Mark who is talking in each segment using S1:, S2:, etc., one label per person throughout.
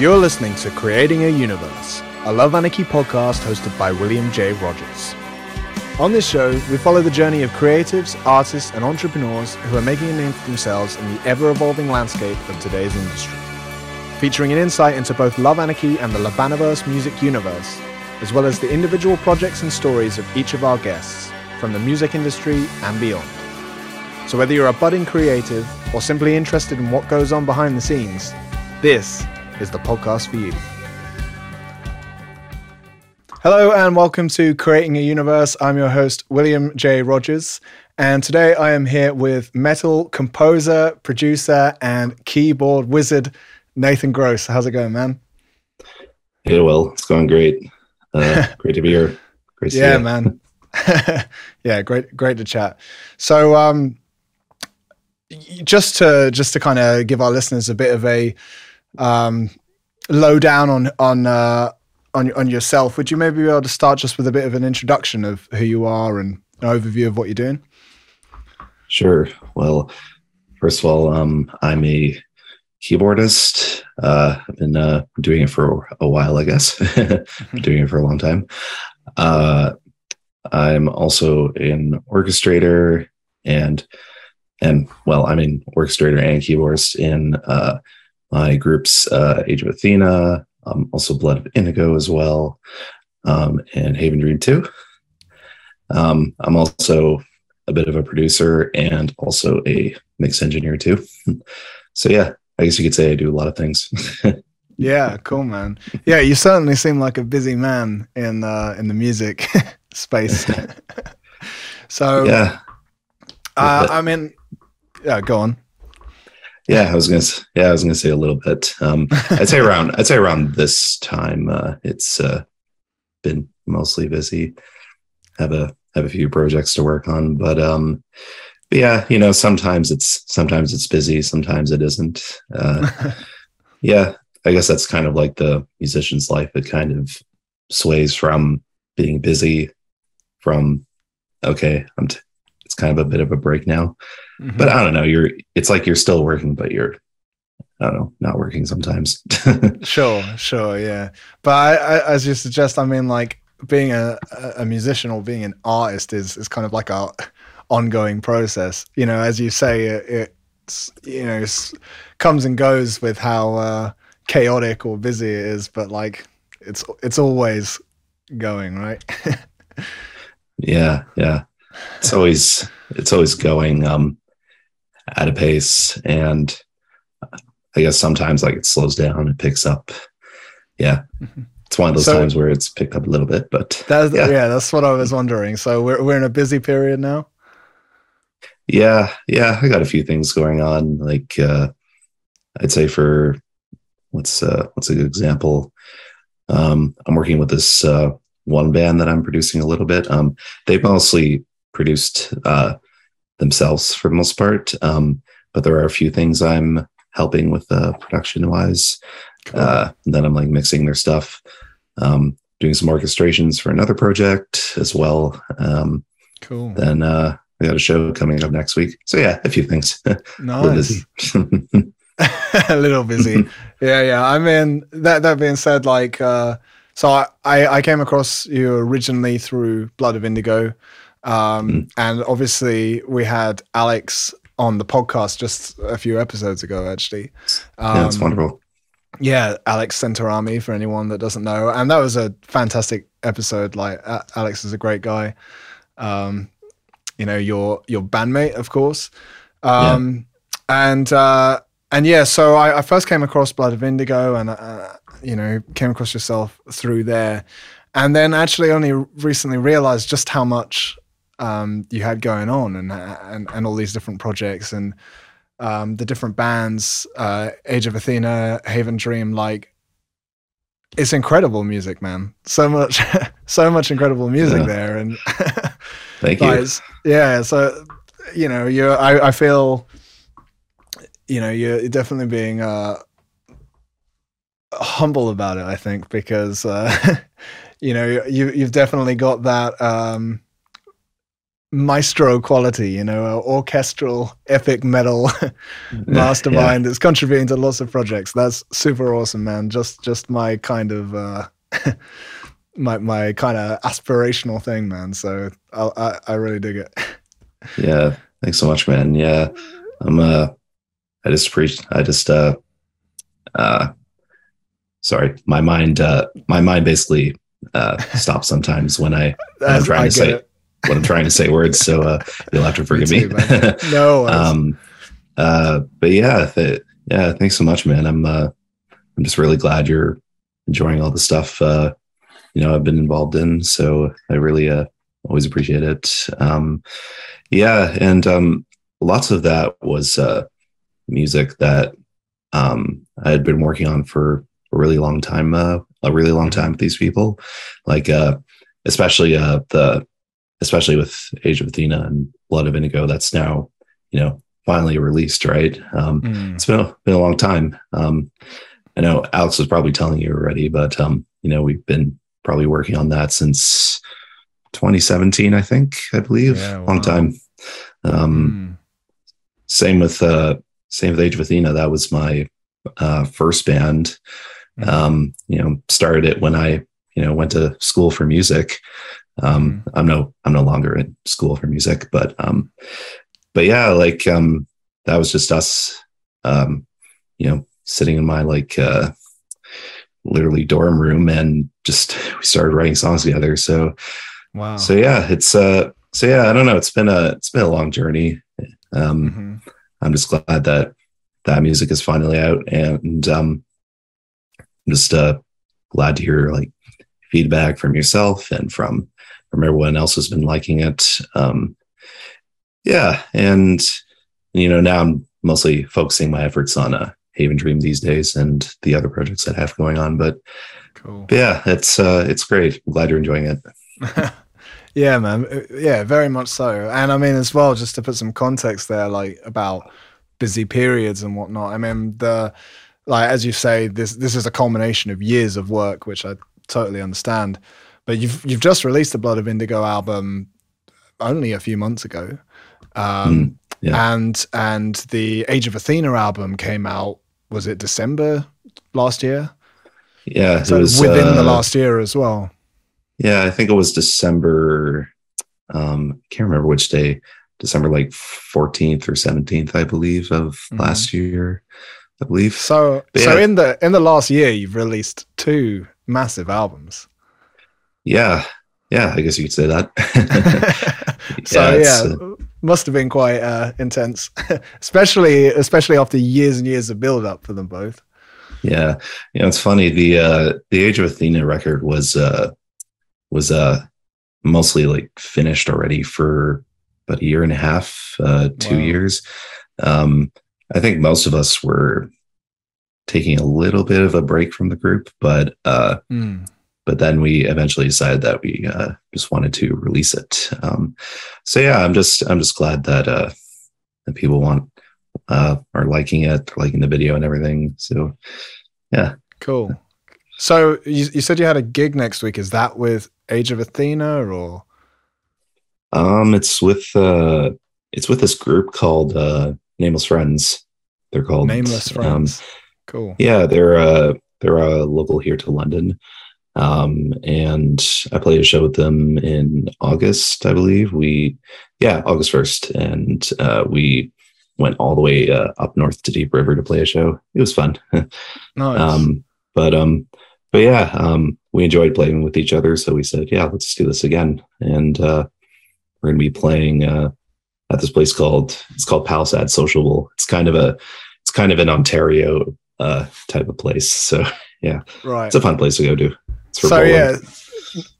S1: You're listening to Creating a Universe, a Love Anarchy podcast hosted by William J. Rogers. On this show, we follow the journey of creatives, artists, and entrepreneurs who are making a name for themselves in the ever evolving landscape of today's industry. Featuring an insight into both Love Anarchy and the Labaniverse music universe, as well as the individual projects and stories of each of our guests from the music industry and beyond. So, whether you're a budding creative or simply interested in what goes on behind the scenes, this is the podcast for you. Hello and welcome to Creating a Universe. I'm your host, William J. Rogers. And today I am here with metal composer, producer, and keyboard wizard, Nathan Gross. How's it going, man?
S2: Yeah, well, it's going great. Uh, great to be here.
S1: Great yeah, man. yeah, great, great to chat. So, um, just to just to kind of give our listeners a bit of a um, low down on on uh, on on yourself, would you maybe be able to start just with a bit of an introduction of who you are and an overview of what you're doing?
S2: Sure. Well, first of all, um, I'm a keyboardist. Uh, I've been uh, doing it for a while, I guess. doing it for a long time. Uh, I'm also an orchestrator and and well, I'm an orchestrator and keyboardist in uh, my groups uh, Age of Athena, um, also Blood of Indigo as well, um, and Haven Dream 2. Um, I'm also a bit of a producer and also a mix engineer too. so yeah, I guess you could say I do a lot of things.
S1: yeah, cool, man. Yeah, you certainly seem like a busy man in uh, in the music space. so
S2: yeah,
S1: uh, I mean, yeah, go on.
S2: Yeah, I was gonna. Yeah, I was gonna say a little bit. Um, I'd say around. I'd say around this time, uh, it's uh, been mostly busy. Have a have a few projects to work on, but um, but yeah, you know, sometimes it's sometimes it's busy, sometimes it isn't. Uh, yeah, I guess that's kind of like the musician's life. It kind of sways from being busy, from okay, I'm. T- it's kind of a bit of a break now Mm-hmm. But I don't know. You're. It's like you're still working, but you're. I don't know, not working sometimes.
S1: sure, sure, yeah. But I, I, as you suggest, I mean, like being a, a musician or being an artist is is kind of like a ongoing process. You know, as you say, it, it's you know it's, comes and goes with how uh, chaotic or busy it is, but like it's it's always going, right?
S2: yeah, yeah. It's always it's always going. Um, at a pace. And i guess sometimes like it slows down it picks up. Yeah. Mm-hmm. it's one of those so, times where it's picked up a little bit but
S1: that's yeah. yeah that's what i was wondering. So we're, we're in a busy period now?
S2: Yeah yeah i got a few things going on. Like uh i'd say for what's uh what's a good example? Um i'm working with this uh one band that i'm producing a little bit. Um they mostly produced uh themselves for the most part. Um, but there are a few things I'm helping with uh, production wise. Cool. Uh, then I'm like mixing their stuff, um, doing some orchestrations for another project as well. Um,
S1: cool.
S2: Then uh, I got a show coming up next week. So yeah, a few things.
S1: Nice. a little busy. yeah, yeah. I mean, that that being said, like, uh, so I, I came across you originally through Blood of Indigo. Um, mm. And obviously, we had Alex on the podcast just a few episodes ago, actually.
S2: Um, yeah, that's wonderful.
S1: Yeah, Alex Centorame, for anyone that doesn't know. And that was a fantastic episode. Like, uh, Alex is a great guy. Um, you know, your your bandmate, of course. Um, yeah. And uh, and yeah, so I, I, first came across Blood of Indigo, and uh, you know, came across yourself through there, and then actually only recently realized just how much um, you had going on and, and and all these different projects and um, the different bands, uh, Age of Athena, Haven Dream, like it's incredible music, man. So much, so much incredible music yeah. there, and
S2: thank you.
S1: Yeah, so you know, you I, I feel, you know, you're definitely being uh, humble about it. I think because uh, you know you you've definitely got that. Um, maestro quality, you know, orchestral epic metal mastermind yeah. that's contributing to lots of projects. That's super awesome, man. Just just my kind of uh, my my kind of aspirational thing, man. So I, I I really dig it.
S2: yeah, thanks so much, man. Yeah, I'm uh, I just preach. I just uh, uh, sorry, my mind uh, my mind basically uh stops sometimes when I when I'm trying to say. It when I'm trying to say words, so uh, you'll have to forgive me.
S1: me. no.
S2: um, uh, but yeah, th- yeah. Thanks so much, man. I'm uh, I'm just really glad you're enjoying all the stuff uh, you know I've been involved in. So I really uh, always appreciate it. Um, yeah, and um, lots of that was uh, music that um, I had been working on for a really long time. Uh, a really long time with these people, like uh, especially uh, the especially with Age of Athena and Blood of Indigo, that's now, you know, finally released, right? Um, mm. It's been a, been a long time. Um, I know Alex was probably telling you already, but um, you know, we've been probably working on that since 2017, I think, I believe, yeah, wow. long time. Um, mm. Same with uh, same with Age of Athena. That was my uh, first band. Mm. Um, you know, started it when I you know went to school for music um, mm-hmm. I'm no I'm no longer in school for music, but um, but yeah, like um, that was just us, um, you know, sitting in my like uh, literally dorm room and just we started writing songs together. So wow. So yeah, it's uh, so yeah, I don't know. It's been a it's been a long journey. Um, mm-hmm. I'm just glad that that music is finally out, and um, I'm just uh, glad to hear like feedback from yourself and from from everyone else has been liking it. Um, yeah, and you know now I'm mostly focusing my efforts on uh, Haven Dream these days and the other projects that I have going on. But, cool. but yeah, it's uh, it's great. I'm glad you're enjoying it.
S1: yeah, man. Uh, yeah, very much so. And I mean, as well, just to put some context there, like about busy periods and whatnot. I mean, the like as you say, this this is a culmination of years of work, which I totally understand. But you've you've just released the Blood of Indigo album only a few months ago, um, mm, yeah. and and the Age of Athena album came out. Was it December last year?
S2: Yeah,
S1: so was, within uh, the last year as well.
S2: Yeah, I think it was December. Um, I can't remember which day. December like 14th or 17th, I believe, of mm-hmm. last year. I believe.
S1: So, but so yeah. in the in the last year, you've released two massive albums.
S2: Yeah, yeah, I guess you could say that.
S1: so yeah, yeah uh, must have been quite uh, intense, especially especially after years and years of build up for them both.
S2: Yeah, you know, it's funny. The uh, the Age of Athena record was uh, was uh, mostly like finished already for about a year and a half, uh, two wow. years. Um, I think most of us were taking a little bit of a break from the group, but uh, mm but then we eventually decided that we uh, just wanted to release it. Um, so yeah, I'm just I'm just glad that uh, that people want uh, are liking it, liking the video and everything. So yeah,
S1: cool. So you, you said you had a gig next week. Is that with Age of Athena or?
S2: Um, it's with uh, it's with this group called uh, Nameless Friends. They're called
S1: Nameless um, Friends. Um, cool.
S2: Yeah, they're uh, they're uh, local here to London. Um, and I played a show with them in August, I believe. We, yeah, August 1st. And uh, we went all the way uh, up north to Deep River to play a show. It was fun. nice. Um, but, um, but yeah, um, we enjoyed playing with each other. So we said, yeah, let's do this again. And uh, we're going to be playing uh, at this place called, it's called Palasad Socialbowl. It's kind of a, it's kind of an Ontario uh, type of place. So yeah,
S1: right.
S2: It's a fun place to go to
S1: so yeah,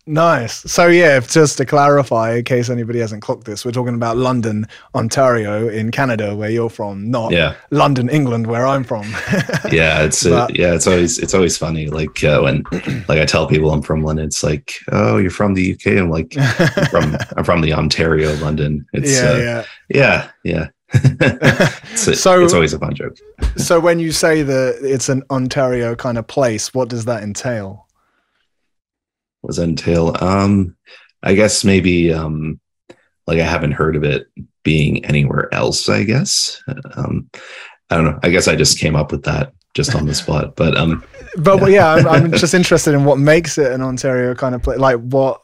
S1: nice. So yeah, just to clarify, in case anybody hasn't clocked this, we're talking about London, Ontario, in Canada, where you're from, not yeah. London, England, where I'm from.
S2: yeah, it's uh, but, yeah, it's always it's always funny. Like uh, when like I tell people I'm from London, it's like, oh, you're from the UK. I'm like, I'm from I'm from the Ontario, London. It's yeah, uh, yeah, yeah, yeah. it's, a, so it's always a fun joke.
S1: so when you say that it's an Ontario kind of place, what does that entail?
S2: That entail? Um, I guess maybe um, like I haven't heard of it being anywhere else. I guess. Um, I don't know. I guess I just came up with that just on the spot. But um,
S1: but yeah, well, yeah I'm, I'm, just interested in what makes it an Ontario kind of place. Like what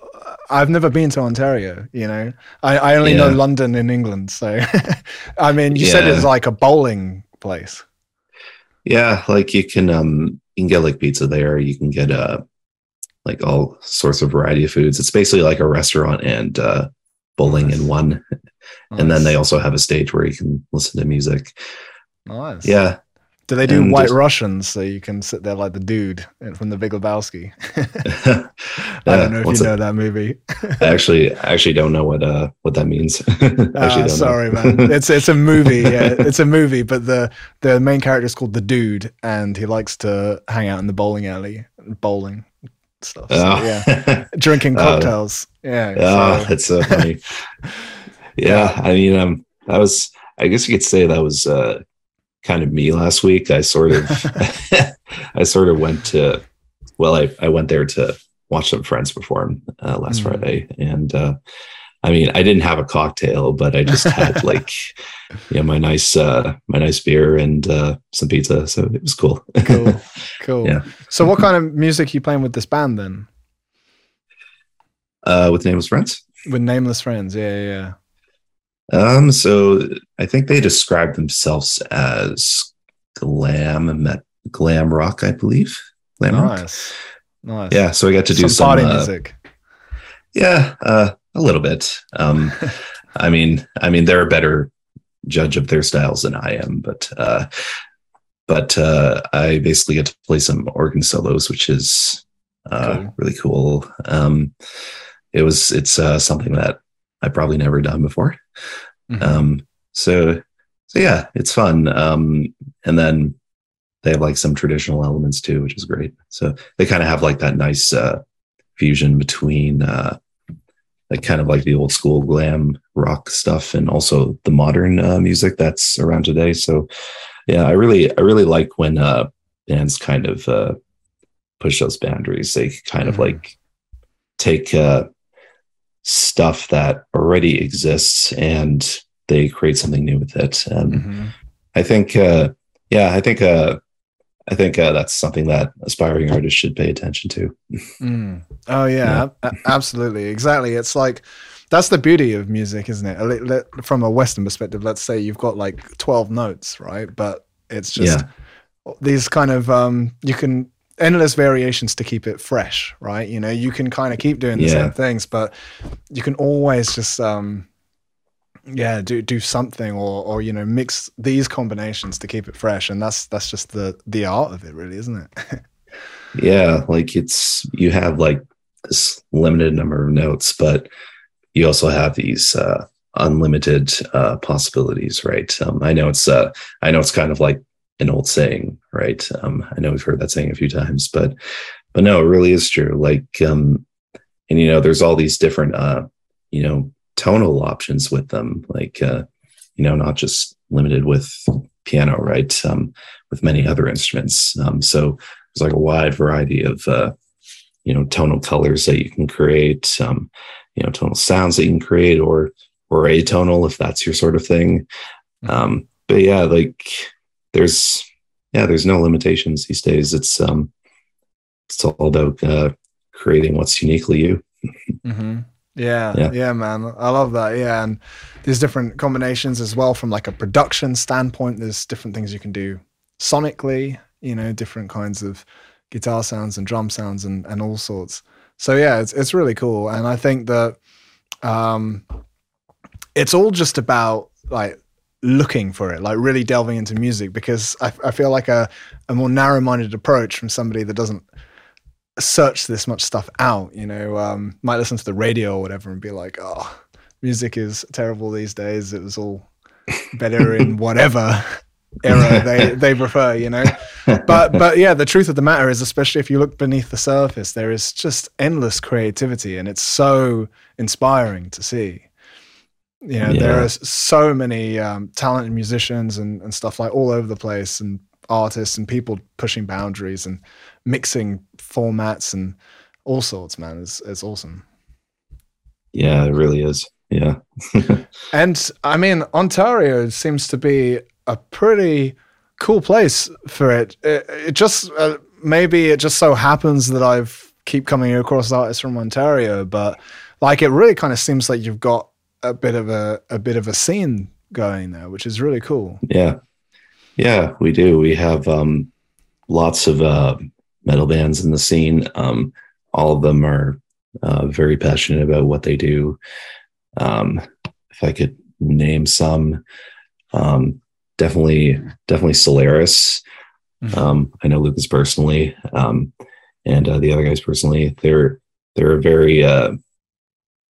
S1: I've never been to Ontario. You know, I, I only yeah. know London in England. So, I mean, you yeah. said it's like a bowling place.
S2: Yeah, like you can um you can get like pizza there. You can get uh like all sorts of variety of foods. It's basically like a restaurant and uh, bowling nice. in one. Nice. And then they also have a stage where you can listen to music.
S1: Nice.
S2: Yeah.
S1: Do they do and White just, Russians so you can sit there like the dude from the Big Lebowski? yeah, I don't know if you know that movie.
S2: I actually, I actually don't know what uh what that means.
S1: uh, sorry, man. It's it's a movie. Yeah, it's a movie, but the the main character is called the Dude, and he likes to hang out in the bowling alley, bowling stuff. So, oh. yeah, drinking oh. cocktails. Uh, yeah.
S2: Oh, so. it's so funny. yeah, I mean, um, that was. I guess you could say that was uh kind of me last week. I sort of, I sort of went to, well, I, I went there to watch some friends perform uh, last mm. Friday. And, uh, I mean, I didn't have a cocktail, but I just had like, yeah, my nice, uh, my nice beer and, uh, some pizza. So it was cool.
S1: cool. Cool. Yeah. So what kind of music you playing with this band then?
S2: Uh, with Nameless Friends?
S1: With Nameless Friends. Yeah. Yeah.
S2: Um, so I think they describe themselves as glam met glam rock, I believe. Glam
S1: nice.
S2: rock.
S1: Nice.
S2: Yeah. So I got to do some, some
S1: party uh, music.
S2: Yeah, uh, a little bit. Um, I mean, I mean, they're a better judge of their styles than I am, but uh, but uh, I basically get to play some organ solos, which is uh, cool. really cool. Um, it was it's uh, something that I've probably never done before. Mm-hmm. Um, so, so yeah, it's fun. Um, and then they have like some traditional elements too, which is great. So they kind of have like that nice uh, fusion between uh, like kind of like the old school glam rock stuff and also the modern uh, music that's around today. So yeah, I really I really like when uh, bands kind of uh, push those boundaries. They kind mm-hmm. of like take uh, stuff that already exists and they create something new with it. And mm-hmm. I think, uh, yeah, I think, uh, I think uh, that's something that aspiring artists should pay attention to.
S1: Mm. Oh yeah, yeah. Absolutely, exactly. It's like that's the beauty of music, isn't it? From a Western perspective, let's say you've got like twelve notes, right? But it's just yeah. these kind of um, you can endless variations to keep it fresh, right? You know, you can kind of keep doing the yeah. same things, but you can always just um yeah, do do something or or you know, mix these combinations to keep it fresh and that's that's just the the art of it really, isn't it?
S2: yeah, like it's you have like this limited number of notes, but you also have these uh unlimited uh possibilities, right? Um I know it's uh I know it's kind of like an old saying, right? Um, I know we've heard that saying a few times, but but no, it really is true. Like, um, and you know, there's all these different, uh, you know, tonal options with them, like, uh, you know, not just limited with piano, right? Um, with many other instruments. Um, so there's like a wide variety of, uh, you know, tonal colors that you can create, um, you know, tonal sounds that you can create, or or atonal if that's your sort of thing. Mm-hmm. Um, but yeah, like there's yeah there's no limitations these days it's um it's all about uh creating what's uniquely you
S1: mm-hmm. Yeah, yeah. yeah man. I love that. Yeah and there's different combinations as well from like a production standpoint. There's different things you can do sonically you know different kinds of guitar sounds and drum sounds and and all sorts. So yeah it's it's really cool. And i think that um it's all just about like looking for it, like really delving into music, because I, I feel like a, a more narrow minded approach from somebody that doesn't search this much stuff out, you know, um, might listen to the radio or whatever and be like, oh, music is terrible these days. It was all better in whatever era they, they prefer, you know. But but yeah, the truth of the matter is, especially if you look beneath the surface, there is just endless creativity and it's so inspiring to see. You know, yeah. there are so many um, talented musicians and, and stuff like all over the place, and artists and people pushing boundaries and mixing formats and all sorts. Man, it's it's awesome.
S2: Yeah, it really is. yeah.
S1: and I mean, Ontario seems to be a pretty cool place for it. It, it just uh, maybe it just so happens that I've keep coming across artists from Ontario, but like it really kind of seems like you've got a bit of a a bit of a scene going there, which is really cool.
S2: Yeah, yeah, we do. We have um, lots of uh, metal bands in the scene. Um, all of them are uh, very passionate about what they do. Um, if I could name some, um, definitely, definitely Solaris. Mm-hmm. Um, I know Lucas personally, um, and uh, the other guys personally. They're they're a very uh,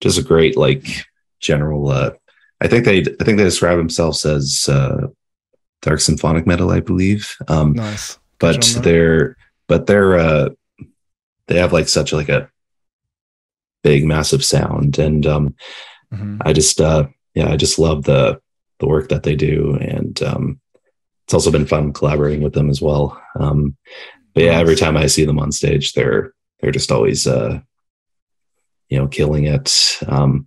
S2: just a great like general. Uh, I think they I think they describe themselves as uh, dark symphonic metal, I believe. Um,
S1: nice,
S2: but they're but they're uh, they have like such like a big massive sound and um, mm-hmm. I just uh, yeah I just love the the work that they do and um, it's also been fun collaborating with them as well. Um, but yeah, every time I see them on stage, they're they're just always uh, you know killing it. Um,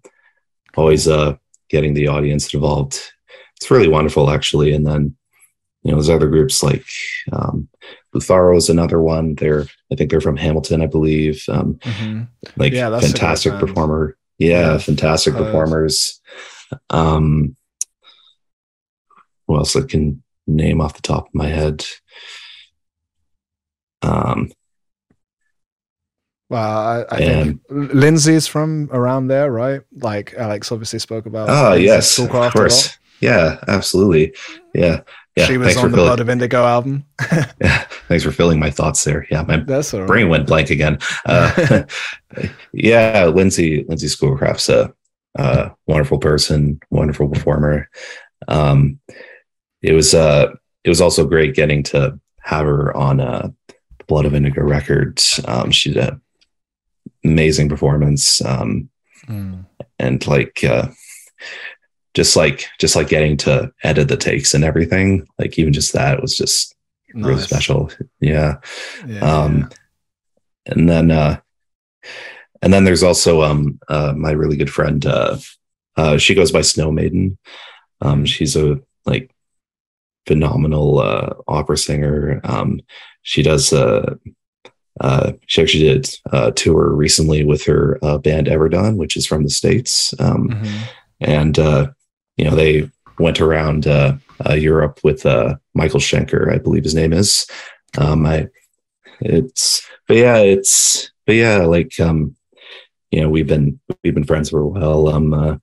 S2: always uh, getting the audience involved. It's really wonderful, actually. And then you know, there's other groups like Lutharo is another one. They're I think they're from Hamilton, I believe. Um, mm-hmm. Like yeah, fantastic performer. Yeah, yeah, fantastic uh, performers. Um, who else I can name off the top of my head. Um,
S1: well, I, I think Lindsay's from around there, right? Like Alex obviously spoke about.
S2: Oh yes, of course. Yeah, absolutely. Yeah, yeah.
S1: She was on the Blood of Indigo album.
S2: yeah, thanks for filling my thoughts there. Yeah, my That's right. brain went blank again. Uh, yeah, Lindsay Lindsay Schoolcraft's a, a wonderful person, wonderful performer. Um, it was uh it was also great getting to have her on uh Blood of Indigo Records. Um, she did an amazing performance. Um, mm. and like uh just like just like getting to edit the takes and everything, like even just that was just nice. really special. Yeah. yeah um yeah. and then uh and then there's also um uh my really good friend uh uh she goes by Snowmaiden. Um she's a like phenomenal uh, opera singer. Um, she does. Uh, uh, she actually did a tour recently with her uh, band Everdawn, which is from the states, um, mm-hmm. and uh, you know they went around uh, Europe with Michael Schenker, I believe his name is. Um, I, it's, but yeah, it's, but yeah, like um, you know, we've been we've been friends for a while. Um,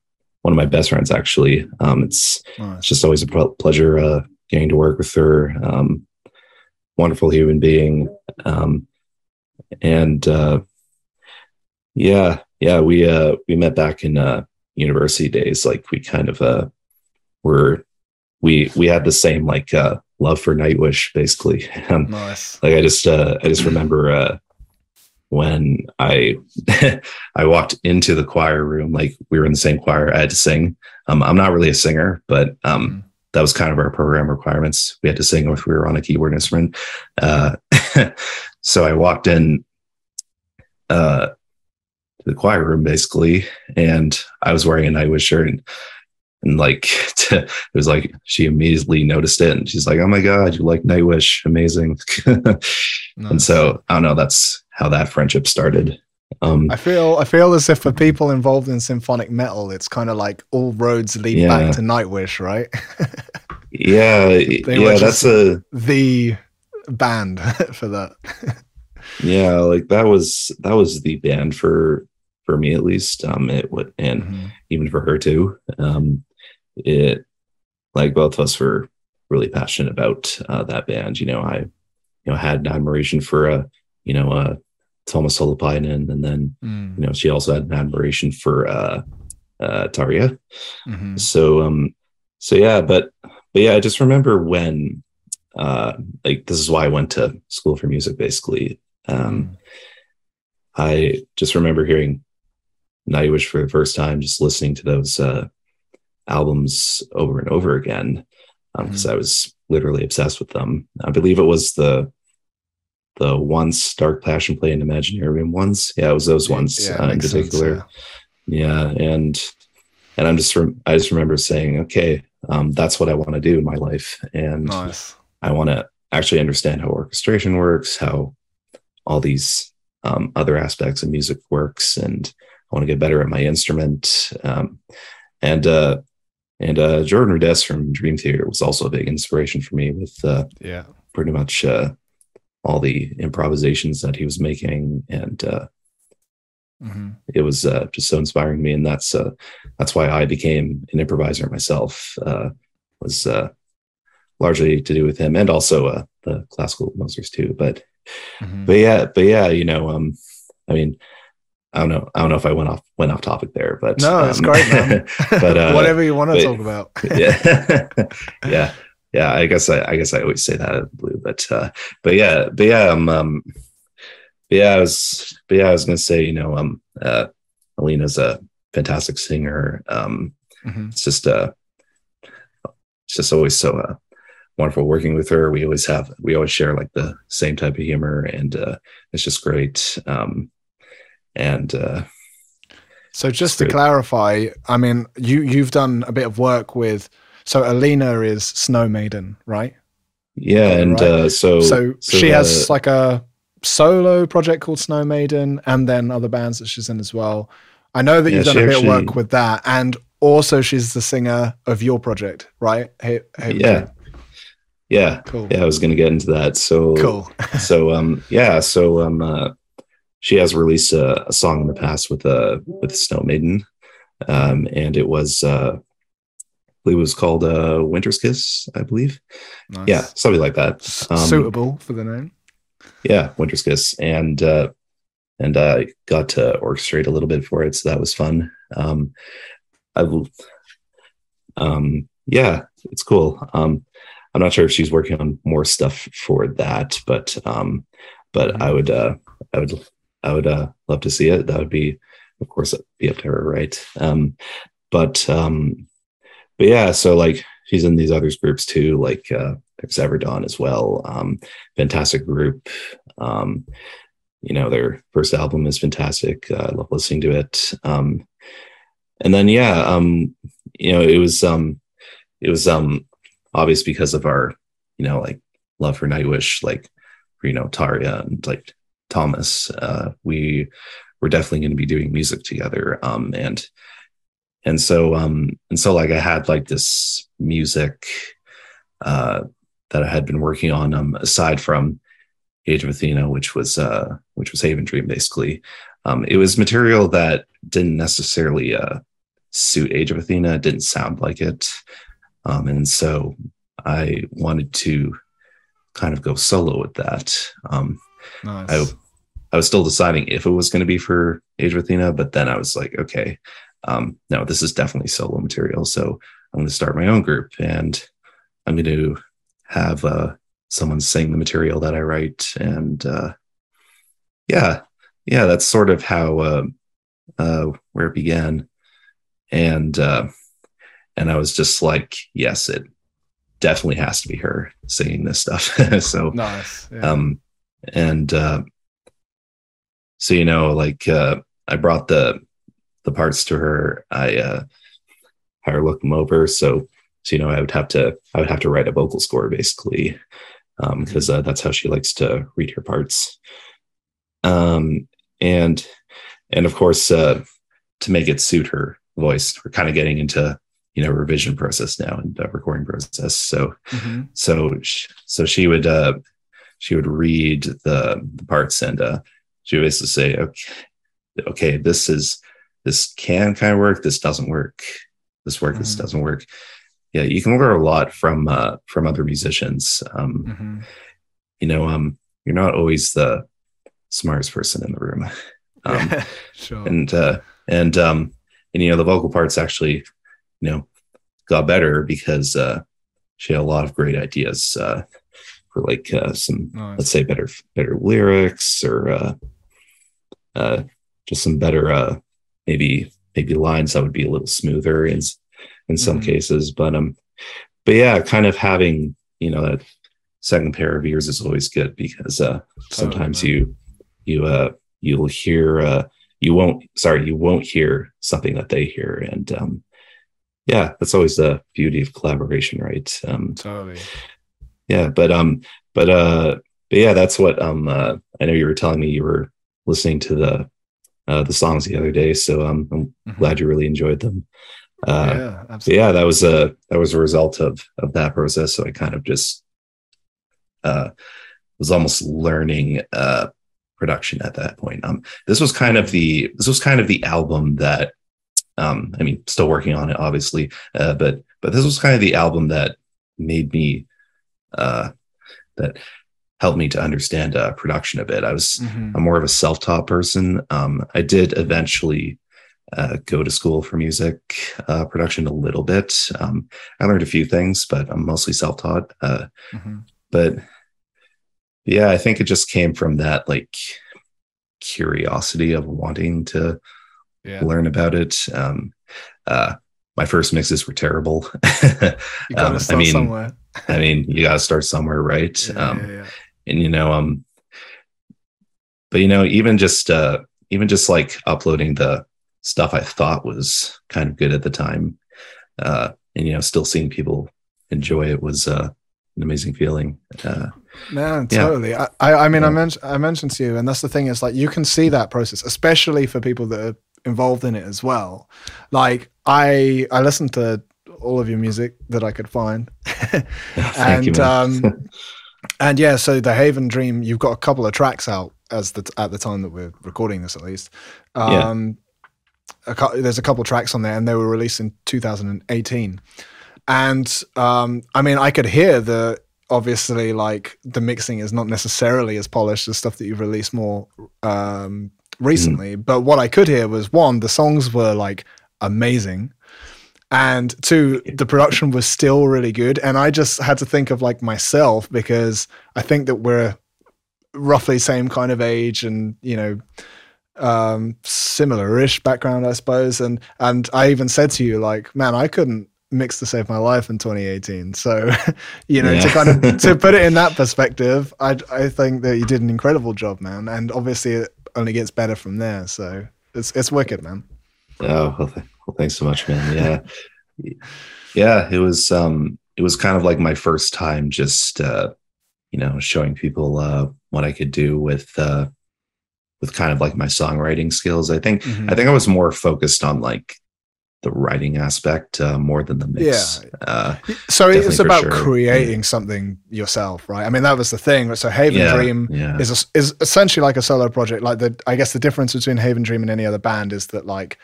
S2: one of my best friends actually. Um, it's nice. it's just always a pleasure uh, getting to work with her. Um, wonderful human being. Um, and uh, yeah, yeah, we uh, we met back in uh, university days. Like we kind of uh, were we we had the same like uh, love for Nightwish, basically. Um, nice. Like I just uh, I just remember uh, when I I walked into the choir room, like we were in the same choir. I had to sing. Um, I'm not really a singer, but um, mm that was kind of our program requirements. We had to sing if we were on a keyboard instrument. Uh, so I walked in uh, the choir room basically, and I was wearing a Nightwish shirt, and, and like it was like she immediately noticed it, and she's like, "Oh my god, you like Nightwish? Amazing!" nice. And so I don't know. That's how that friendship started.
S1: Um, I feel I feel as if for people involved in symphonic metal, it's kind of like all roads lead yeah. back to Nightwish, right?
S2: yeah, yeah, that's a
S1: the band for that.
S2: yeah, like that was that was the band for for me at least. Um, it would and mm-hmm. even for her too. Um, it like both of us were really passionate about uh, that band. You know, I you know had an admiration for a you know a Tuomas Holopainen, and then mm. you know she also had an admiration for uh, uh, Tarja. Mm-hmm. So um, so yeah, but but yeah, I just remember when uh, like this is why I went to school for music. Basically, um, mm. I just remember hearing Nightwish for the first time, just listening to those uh, albums over and over again because um, mm. I was literally obsessed with them. I believe it was the the once Dark Passion Play and Imaginaerum ones. Yeah, it was those ones yeah, uh, in particular. Sense, yeah. yeah. and and I'm just rem- I just remember saying, okay, um, that's what I want to do in my life, and
S1: Nice.
S2: I want to actually understand how orchestration works, how all these um, other aspects of music works, and I want to get better at my instrument. Um, and uh, and uh, Jordan Rudess from Dream Theater was also a big inspiration for me with uh,
S1: Yeah.
S2: pretty much uh, all the improvisations that he was making, and uh,
S1: hmm
S2: it was uh, just so inspiring to me, and that's uh, that's why I became an improviser myself. Uh, was uh, largely to do with him, and also uh, the classical composers too. But
S1: hmm
S2: but yeah, but yeah, you know, um, I mean, I don't know, I don't know if I went off went off topic there, but
S1: No, it's
S2: um,
S1: great, man.
S2: but, uh,
S1: Whatever you want to
S2: but-
S1: talk about.
S2: yeah, yeah, yeah. I guess I, I guess I always say that out of blue, but uh, but yeah, but yeah, um, um, but yeah, I was, but yeah, I was gonna say, you know, um, uh, Alina's a fantastic singer. Um,
S1: Mhm.
S2: it's just uh, it's just always so uh, wonderful working with her. We always have, we always share like the same type of humor, and uh, it's just great. Um, and uh,
S1: So just to clarify, I mean, you you've done a bit of work with. So Alina is Snowmaiden, right?
S2: yeah,
S1: Oh,
S2: and
S1: right.
S2: uh, so
S1: So,
S2: so
S1: she
S2: the-
S1: has like a solo project called Snowmaiden, and then other bands that she's in as well. I know that
S2: Yeah,
S1: you've done a bit of work with that, and also she's the singer of your project, right? Hey, Haven
S2: Yeah. Yeah,
S1: cool,
S2: yeah, I was gonna get into that. So
S1: cool.
S2: so um yeah so um uh, she has released a, a song in the past with uh with snowmaiden. Um and it was uh I believe it was called uh winter's kiss i believe.
S1: Nice.
S2: yeah something like that. Um,
S1: suitable for the name.
S2: yeah winter's kiss. And uh and i got to orchestrate a little bit for it so that was fun. Um i will um yeah it's cool. Um i'm not sure if she's working on more stuff for that but um but i would uh i would i would uh love to see it. That would be of course be up to her right? Um but um but yeah so like she's in these other groups too like uh there's as well um fantastic group um you know their first album is fantastic. Uh, i love listening to it. Um and then yeah um you know it was um it was um obvious because of our you know like love for nightwish like you know tarja and like thomas uh we were definitely going to be doing music together um and and so um and so like i had like this music uh that i had been working on um aside from age of athena which was uh which was haven dream basically. Um it was material that didn't necessarily uh suit age of athena. It didn't sound like it. Um and so i wanted to kind of go solo with that. Um
S1: Nice.
S2: I, I was still deciding if it was going to be for Age of Athena, but then I was like, okay, um, no, this is definitely solo material. So I'm going to start my own group and I'm going to have uh, someone sing the material that I write. And uh, yeah, yeah, that's sort of how uh, uh, where it began. And uh, and I was just like, yes, it definitely has to be her singing this stuff. so
S1: nice. Yeah.
S2: um and uh so you know like uh i brought the the parts to her. I uh had her look them over. So so you know i would have to i would have to write a vocal score basically um because uh, that's how she likes to read her parts. Um and and of course uh to make it suit her voice we're kind of getting into you know revision process now and uh, recording process. So
S1: Mhm.
S2: so so she would uh she would read the, the parts and uh she would basically say okay okay this is this can kind of work this doesn't work this work this
S1: Mhm.
S2: doesn't work yeah you can learn a lot from uh from other musicians um
S1: Mhm.
S2: you know um you're not always the smartest person in the room um
S1: sure.
S2: and uh and um and you know the vocal parts actually you know got better because uh she had a lot of great ideas uh for like uh some
S1: nice.
S2: let's say better better lyrics or uh uh just some better uh maybe maybe lines that would be a little smoother in in some
S1: Mhm.
S2: cases but um but yeah kind of having you know that second pair of ears is always good because uh sometimes you you uh you'll hear uh you won't sorry you won't hear something that they hear and um yeah, that's always the beauty of collaboration, right? Um,
S1: totally.
S2: Yeah, but um, but uh, but yeah, that's what um, uh, I know you were telling me you were listening to the uh, the songs the other day, so um, I'm mm-hmm. glad you really enjoyed them. Uh, yeah, absolutely. yeah, that was a that was a result of of that process. So I kind of just uh, was almost learning uh, production at that point. Um, this was kind of the this was kind of the album that um, I mean, still working on it, obviously, uh, but but this was kind of the album that made me uh, that helped me to understand uh, production a bit. I was mm-hmm. I'm more of a self-taught person. Um, I did eventually uh, go to school for music uh, production a little bit. Um, I learned a few things, but I'm mostly self-taught. Uh, mm-hmm. But yeah, I think it just came from that like curiosity of wanting to yeah. learn about it. Um, uh, my first mixes were terrible. um, I mean, somewhere. I mean, you got to start somewhere, right? Yeah, um, yeah, and you know, um, but you know, even just uh, even just like uploading the stuff I thought was kind of good at the time, uh, and you know, still seeing people enjoy it was uh, an amazing feeling. Uh,
S1: Man, totally. I, I mean, I mentioned I mentioned to you, and that's the thing is like you can see that process, especially for people that are involved in it as well. Like I I listened to all of your music that I could find, and you, um, and yeah, so the Haven Dream, you've got a couple of tracks out as the at the time that we're recording this, at least. Um, yeah. a, there's a couple tracks on there, and they were released in 2018. And um, I mean, I could hear the obviously like the mixing is not necessarily as polished as stuff that you've released more um, recently. Mm. But what I could hear was one, the songs were like amazing. And two, the production was still really good. And I just had to think of like myself because I think that we're roughly same kind of age and, you know, um similar-ish background, I suppose. And and I even said to you, like, man, I couldn't mix to save my life in 2018 so you know yeah. to kind of to put it in that perspective i i think that you did an incredible job man and obviously it only gets better from there so it's it's wicked man
S2: oh well, well thanks so much man yeah yeah it was um it was kind of like my first time just uh you know showing people uh what i could do with uh with kind of like my songwriting skills i think mm-hmm. i think i was more focused on like the writing aspect uh, more than the mix. Yeah. Uh,
S1: so it's about sure. creating yeah. something yourself, right? I mean, that was the thing. So Haven yeah, Dream yeah. is a, is essentially like a solo project. Like the, I guess the difference between Haven Dream and any other band is that like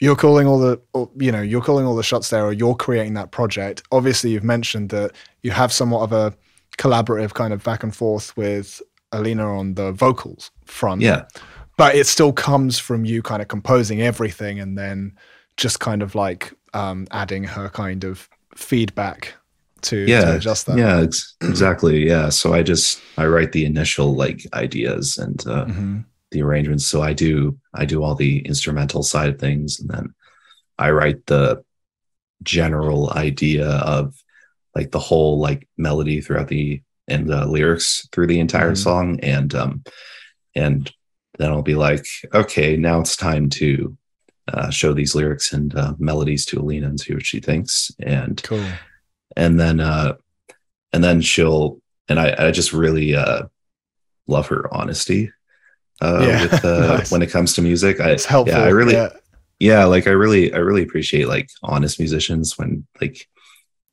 S1: you're calling all the, you know, you're calling all the shots there, or you're creating that project. Obviously, you've mentioned that you have somewhat of a collaborative kind of back and forth with Alina on the vocals front.
S2: Yeah.
S1: But it still comes from you kind of composing everything and then just kind of like um, adding her kind of feedback to,
S2: yeah,
S1: to adjust that.
S2: Yeah, ex- exactly. Yeah. So I just I write the initial like ideas and uh, mm-hmm. The arrangements. So I do I do all the instrumental side of things, and then I write the general idea of like the whole like melody throughout the and the lyrics through the entire mm-hmm. song, and um and then I'll be like, okay, now it's time to uh, show these lyrics and uh, melodies to Alina and see what she thinks. And
S1: cool.
S2: And then uh, and then she'll and I, I just really uh, love her honesty uh, yeah. with uh, nice. when it comes to music. I,
S1: it's helpful.
S2: Yeah, I really yeah. yeah, like I really I really appreciate like honest musicians when like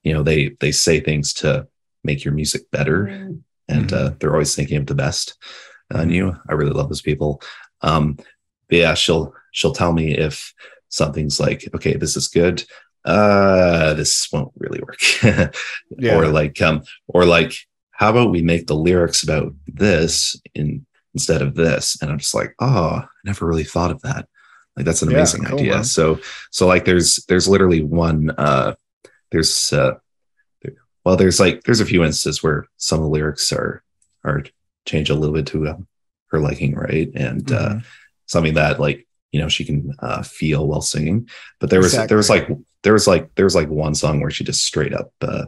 S2: you know they they say things to make your music better mm-hmm. and uh, they're always thinking of the best on mm-hmm. you. I really love those people. Um, but yeah, she'll she'll tell me if something's like, okay, this is good. Uh, this won't really work. yeah. Or like, um, or like, how about we make the lyrics about this in instead of this? And I'm just like, oh, I never really thought of that. Like that's an amazing yeah, cool, idea. Man. So, so like, there's there's literally one. Uh, there's uh, well, there's like there's a few instances where some of the lyrics are are change a little bit to um, her liking, right? And uh, mm-hmm. uh, something that like you know she can uh, feel while singing. But there was exactly. there was like there was like there was like one song where she just straight up uh,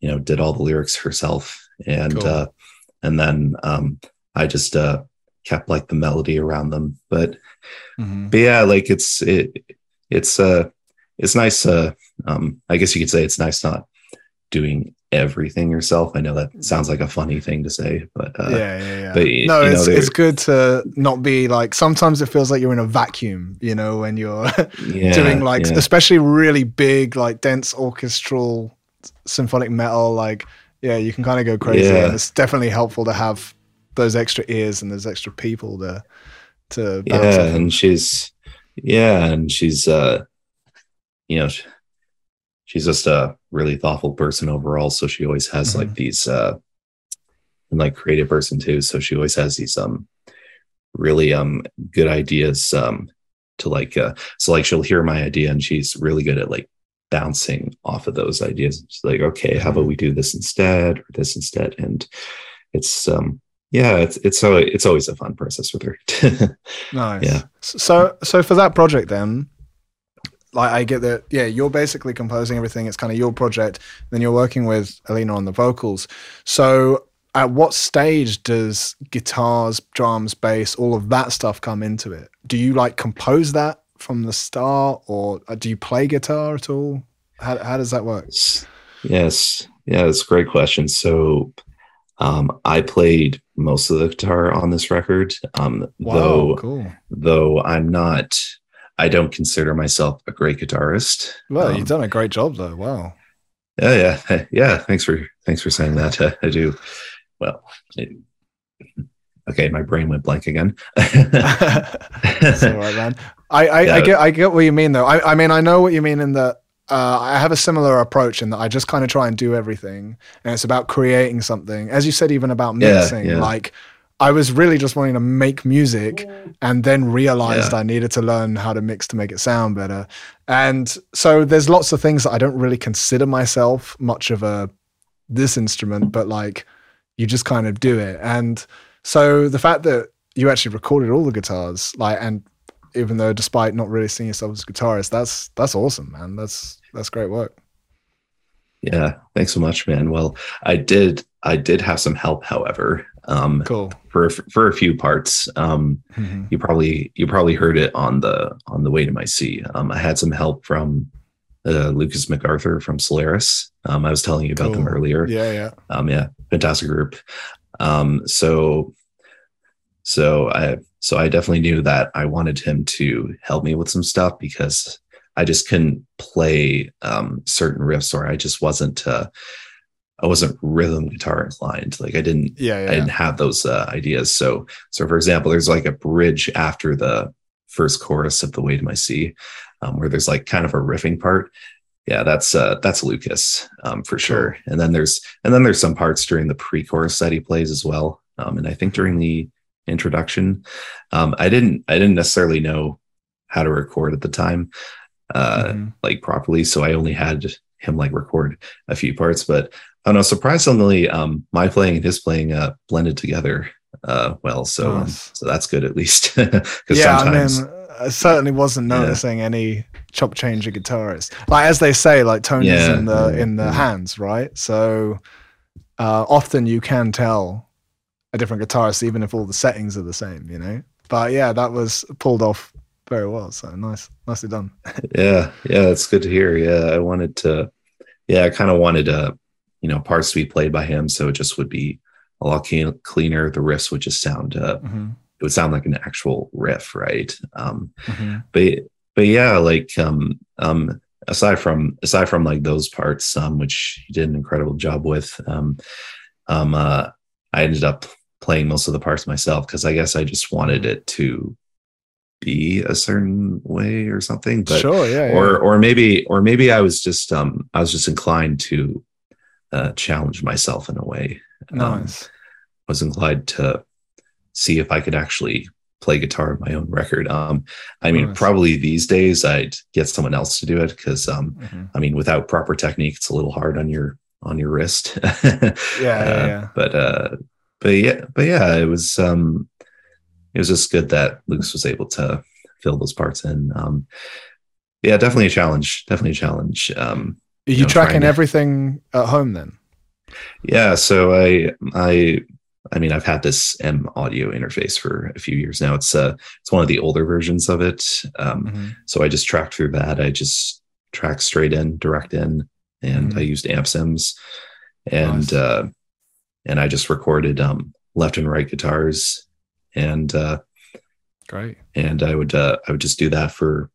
S2: you know did all the lyrics herself, and cool. uh, and then um, I just uh, kept like the melody around them. But, mm-hmm. but yeah, like it's it it's uh it's nice. Uh, um, I guess you could say it's nice not doing everything yourself. I know that sounds like a funny thing to say, but uh,
S1: yeah, yeah, yeah.
S2: but,
S1: no,
S2: know,
S1: it's,
S2: there-
S1: it's good to not be like. Sometimes it feels like you're in a vacuum, you know, when you're
S2: yeah,
S1: doing like,
S2: yeah.
S1: especially really big, like dense orchestral symphonic metal. Like, yeah, you can kind of go crazy,
S2: Yeah.
S1: and it's definitely helpful to have those extra ears and those extra people to to
S2: yeah, and she's yeah, and she's uh, you know, she's just a really thoughtful person overall. So she always has like these uh, and like creative person too. So she always has these um, really um good ideas um to like uh, so like she'll hear my idea and she's really good at like bouncing off of those ideas. She's like, okay, how about we do this instead or this instead? And it's um yeah, it's it's so it's always a fun process with her.
S1: Nice.
S2: Yeah.
S1: So so for that project then, like I get that yeah, you're basically composing everything. It's kind of your project. Then you're working with Alina on the vocals. So at what stage does guitars, drums, bass, all of that stuff come into it? Do you like compose that from the start or uh, do you play guitar at all? How how does that work?
S2: Yes. Yes. Yeah, that's a great question. So um, I played most of the guitar on this record. Um,
S1: Wow,
S2: though
S1: cool.
S2: though I'm not I don't consider myself a great guitarist.
S1: Well,
S2: Um,
S1: you've done a great job though. Wow.
S2: Yeah, yeah. Yeah. Thanks for thanks for saying that. Uh, I do. Well, it- okay, my brain went blank again.
S1: That's all right, man. I, I, I get I get what you mean though. I, I mean I know what you mean in that uh, I have a similar approach in that I just kind of try and do everything, and it's about creating something. As you said, even about mixing.
S2: yeah.
S1: Like I was really just wanting to make music, and then realized I needed to learn how to mix to make it sound better. And so there's lots of things that I don't really consider myself much of a this instrument, but like you just kind of do it. And so the fact that you actually recorded all the guitars, like, and even though despite not really seeing yourself as a guitarist, that's that's awesome, man. That's that's great work.
S2: yeah, thanks so much, man. Well, I did I did have some help, however. Um,
S1: Cool.
S2: for for a few parts. Um,
S1: Mhm.
S2: you probably you probably heard it on the on the way to my sea. Um, I had some help from uh, Lucas MacArthur from Solaris. Um, I was telling you about them earlier.
S1: Yeah, yeah.
S2: Um, yeah, fantastic group. Um, so so I so I definitely knew that I wanted him to help me with some stuff because I just couldn't play um, certain riffs or I just wasn't uh, I wasn't rhythm guitar inclined. Like I didn't
S1: Yeah,
S2: I didn't have those uh, ideas. So, so for example, there's like a bridge after the first chorus of "The Way to My Sea," um, where there's like kind of a riffing part. Yeah, that's uh, that's Lucas um, for sure. And then there's and then there's some parts during the pre-chorus that he plays as well. Um, and I think during the introduction, um, I didn't I didn't necessarily know how to record at the time, uh,
S1: Mhm.
S2: like properly. So I only had him like record a few parts, but I don't know. Surprisingly, um, my playing and his playing uh, blended together uh, well. So um, so that's good at least. Because
S1: yeah,
S2: sometimes,
S1: I mean, I certainly wasn't
S2: Yeah.
S1: noticing any chop changer of guitarist. Like as they say, like tone is
S2: Yeah,
S1: in the
S2: yeah,
S1: in the
S2: yeah.
S1: hands, right? So uh, often you can tell a different guitarist even if all the settings are the same, you know. But yeah, that was pulled off very well. So nice, nicely done.
S2: yeah, yeah, that's good to hear. Yeah, I wanted to. Yeah, I kind of wanted uh, you know, parts to be played by him, so it just would be a lot clean- cleaner. The riffs would just sound. Uh,
S1: Mhm,
S2: it would sound like an actual riff, right? Um,
S1: mhm.
S2: but but yeah, like um um aside from aside from like those parts, um, which he did an incredible job with, um, um, uh, I ended up playing most of the parts myself because I guess I just wanted it to be a certain way or something. But
S1: sure, yeah, yeah.
S2: or or maybe or maybe I was just um I was just inclined to uh challenge myself in a way. Um,
S1: nice.
S2: was inclined to see if I could actually play guitar on my own record. Um, I mean,
S1: Nice.
S2: probably these days I'd get someone else to do it because, um,
S1: Mhm.
S2: I mean, without proper technique, it's a little hard on your on your wrist.
S1: Yeah, yeah,
S2: Uh,
S1: yeah.
S2: But uh, but yeah, but yeah, it was um, it was just good that Lucas was able to fill those parts in. Um, yeah, definitely a challenge. Definitely a challenge. Um,
S1: Are you
S2: know,
S1: tracking everything at home then?
S2: Yeah, so I I I mean I've had this M audio interface for a few years now. It's uh it's one of the older versions of it. Um
S1: Mhm.
S2: so I just tracked through that. I just tracks straight in, direct in, and
S1: Mhm.
S2: I used amp sims, and
S1: Nice.
S2: uh, and I just recorded um, left and right guitars, and uh,
S1: Great.
S2: and I would uh, I would just do that for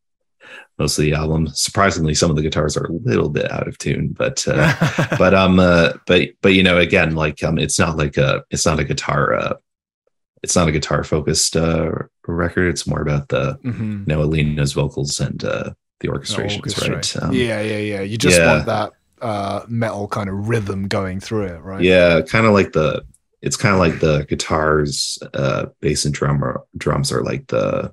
S2: most of the album. Surprisingly, some of the guitars are a little bit out of tune, but uh, but um uh, but but you know again like um it's not like a it's not a guitar uh it's not a guitar focused uh record. It's more about the
S1: Mhm.
S2: you know Alina's vocals and uh the orchestrations, right? Um,
S1: yeah, yeah, yeah. You just
S2: yeah.
S1: want that uh, metal kind of rhythm going through it, right?
S2: Yeah, kind of like the it's kind of like the guitars, uh, bass and drum are, drums are like the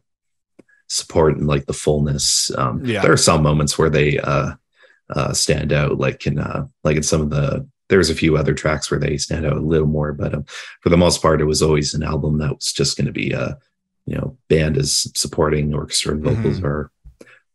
S2: support and like the fullness. Um,
S1: Yeah.
S2: there are some moments where they uh, uh, stand out, like in uh, like in some of the. There's a few other tracks where they stand out a little more, but um, for the most part, it was always an album that was just going to be, uh, you know, band is supporting, orchestra and vocals
S1: Mhm.
S2: are